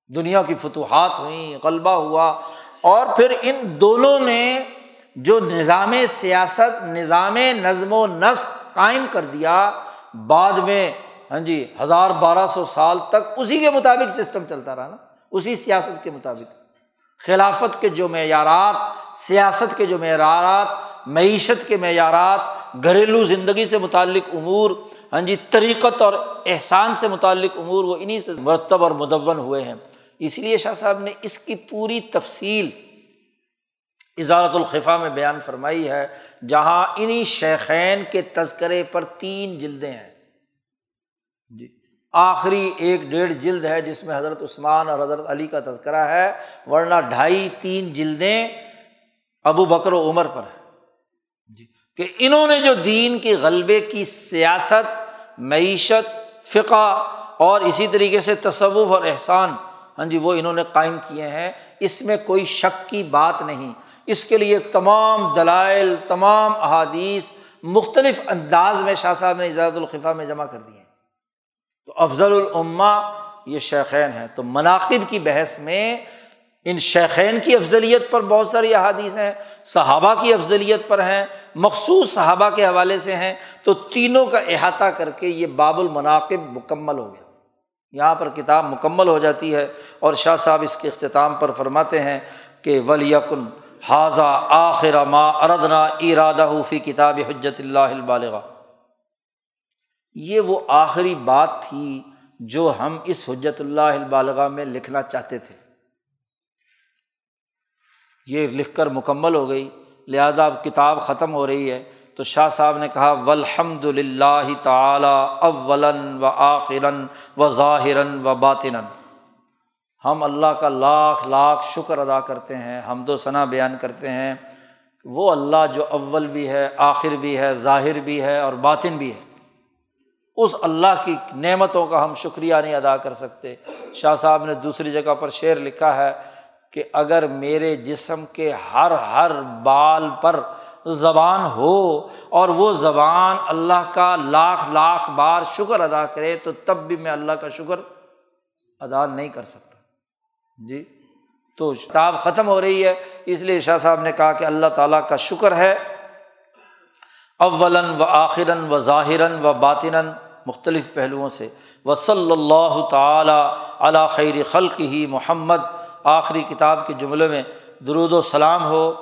A: دنیا کی فتوحات ہوئیں، غلبہ ہوا اور پھر ان دونوں نے جو نظام سیاست، نظام نظم و نسق قائم کر دیا، بعد میں ہاں جی ہزار بارہ سو سال تک اسی کے مطابق سسٹم چلتا رہا نا، اسی سیاست کے مطابق۔ خلافت کے جو معیارات، سیاست کے جو معیارات، معیشت کے معیارات، گھریلو زندگی سے متعلق امور ہاں جی طریقت اور احسان سے متعلق امور، وہ انہیں سے مرتب اور مدون ہوئے ہیں۔ اس لیے شاہ صاحب نے اس کی پوری تفصیل اظہارت الخفا میں بیان فرمائی ہے، جہاں انہیں شیخین کے تذکرے پر تین جلدیں ہیں۔ جی۔ آخری ایک ڈیڑھ جلد ہے جس میں حضرت عثمان اور حضرت علی کا تذکرہ ہے، ورنہ ڈھائی تین جلدیں ابو بکر و عمر پر ہے جی۔ کہ انہوں نے جو دین کی غلبے کی سیاست، معیشت، فقہ اور اسی طریقے سے تصوف اور احسان ہاں جی وہ انہوں نے قائم کیے ہیں، اس میں کوئی شک کی بات نہیں۔ اس کے لیے تمام دلائل، تمام احادیث مختلف انداز میں شاہ صاحب نے اجازت الخفا میں جمع کر دیے تو افضل العما یہ شیخین ہیں۔ تو مناقب کی بحث میں ان شیخین کی افضلیت پر بہت ساری احادیث ہیں، صحابہ کی افضلیت پر ہیں، مخصوص صحابہ کے حوالے سے ہیں۔ تو تینوں کا احاطہ کر کے یہ باب المناقب مکمل ہو گیا۔ یہاں پر کتاب مکمل ہو جاتی ہے اور شاہ صاحب اس کے اختتام پر فرماتے ہیں کہ ولیکن حاضہ آخر ما اردنا ارادہ فی کتاب حجت اللہ البالغ یہ وہ آخری بات تھی جو ہم اس حجت اللہ البالغ میں لکھنا چاہتے تھے۔ یہ لکھ کر مکمل ہو گئی۔ لہٰذا اب کتاب ختم ہو رہی ہے۔ تو شاہ صاحب نے کہا ولحمد للہ تعالیٰ اول و آخرن و ظاہراً و باطن ہم اللہ کا لاکھ لاکھ شکر ادا کرتے ہیں، حمد و ثنا بیان کرتے ہیں۔ وہ اللہ جو اول بھی ہے، آخر بھی ہے، ظاہر بھی ہے اور باطن بھی ہے۔ اس اللہ کی نعمتوں کا ہم شکریہ نہیں ادا کر سکتے۔ شاہ صاحب نے دوسری جگہ پر شعر لکھا ہے کہ اگر میرے جسم کے ہر ہر بال پر زبان ہو اور وہ زبان اللہ کا لاکھ لاکھ بار شکر ادا کرے تو تب بھی میں اللہ کا شکر ادا نہیں کر سکتا۔ جی تو کتاب ختم ہو رہی ہے، اس لیے شاہ صاحب نے کہا کہ اللہ تعالیٰ کا شکر ہے۔ اول و آخراً و ظاہراً و باطن مختلف پہلوؤں سے۔ و صلی اللہ تعالیٰ علی خیر خلق ہی محمد، آخری کتاب کے جملے میں درود و سلام ہو۔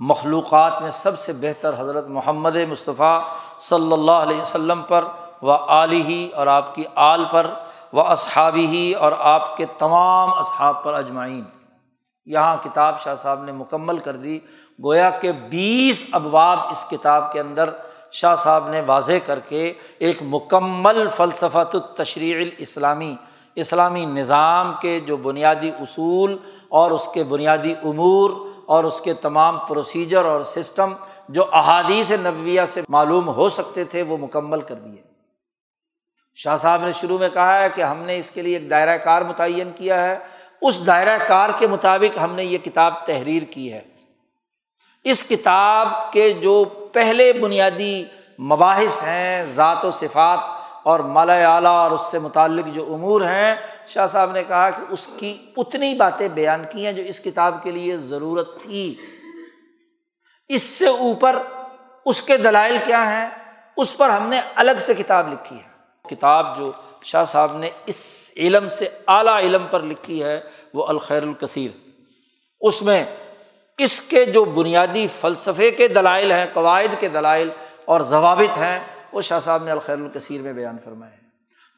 A: مخلوقات میں سب سے بہتر حضرت محمد مصطفیٰ صلی اللہ علیہ وسلم پر و علی ہی اور آپ کی آل پر و اصحابی ہی اور آپ کے تمام اصحاب پر اجمعین۔ یہاں کتاب شاہ صاحب نے مکمل کر دی۔ گویا کہ بیس ابواب اس کتاب کے اندر شاہ صاحب نے واضح کر کے ایک مکمل فلسفۃ التشریع الاسلامی، اسلامی نظام کے جو بنیادی اصول اور اس کے بنیادی امور اور اس کے تمام پروسیجر اور سسٹم جو احادیث نبویہ سے معلوم ہو سکتے تھے، وہ مکمل کر دیے۔ شاہ صاحب نے شروع میں کہا ہے کہ ہم نے اس کے لیے ایک دائرۂ کار متعین کیا ہے۔ اس دائرۂ کار کے مطابق ہم نے یہ کتاب تحریر کی ہے۔ اس کتاب کے جو پہلے بنیادی مباحث ہیں، ذات و صفات اور مالا اعلیٰ اور اس سے متعلق جو امور ہیں، شاہ صاحب نے کہا کہ اس کی اتنی باتیں بیان کی ہیں جو اس کتاب کے لیے ضرورت تھی۔ اس سے اوپر اس کے دلائل کیا ہیں؟ اس پر ہم نے الگ سے کتاب لکھی ہے۔ کتاب جو شاہ صاحب نے اس علم سے اعلیٰ علم پر لکھی ہے، وہ الخیر الکثیر۔ اس میں اس کے جو بنیادی فلسفے کے دلائل ہیں، قواعد کے دلائل اور ضوابط ہیں، وہ شاہ صاحب نے الخیر الکثیر میں بیان فرمائے ہیں۔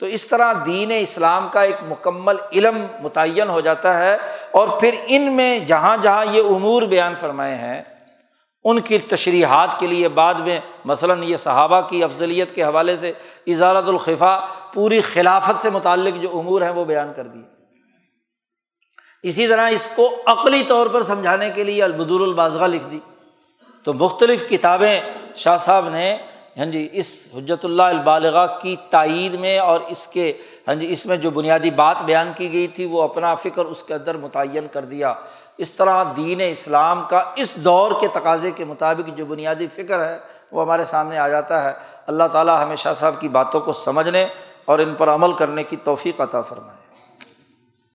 A: تو اس طرح دین اسلام کا ایک مکمل علم متعین ہو جاتا ہے اور پھر ان میں جہاں جہاں یہ امور بیان فرمائے ہیں، ان کی تشریحات کے لیے بعد میں مثلاً یہ صحابہ کی افضلیت کے حوالے سے اظہارت الخفا پوری خلافت سے متعلق جو امور ہیں وہ بیان کر دیے۔ اسی طرح اس کو عقلی طور پر سمجھانے کے لیے البدور البازغہ لکھ دی۔ تو مختلف کتابیں شاہ صاحب نے ہاں جی اس حجرت اللہ البالغ کی تائید میں اور اس کے ہاں جی اس میں جو بنیادی بات بیان کی گئی تھی، وہ اپنا فکر اس کے اندر متعین کر دیا۔ اس طرح دین اسلام کا اس دور کے تقاضے کے مطابق جو بنیادی فکر ہے، وہ ہمارے سامنے آ جاتا ہے۔ اللہ تعالیٰ ہمیشہ صاحب کی باتوں کو سمجھنے اور ان پر عمل کرنے کی توفیق عطا فرمائے۔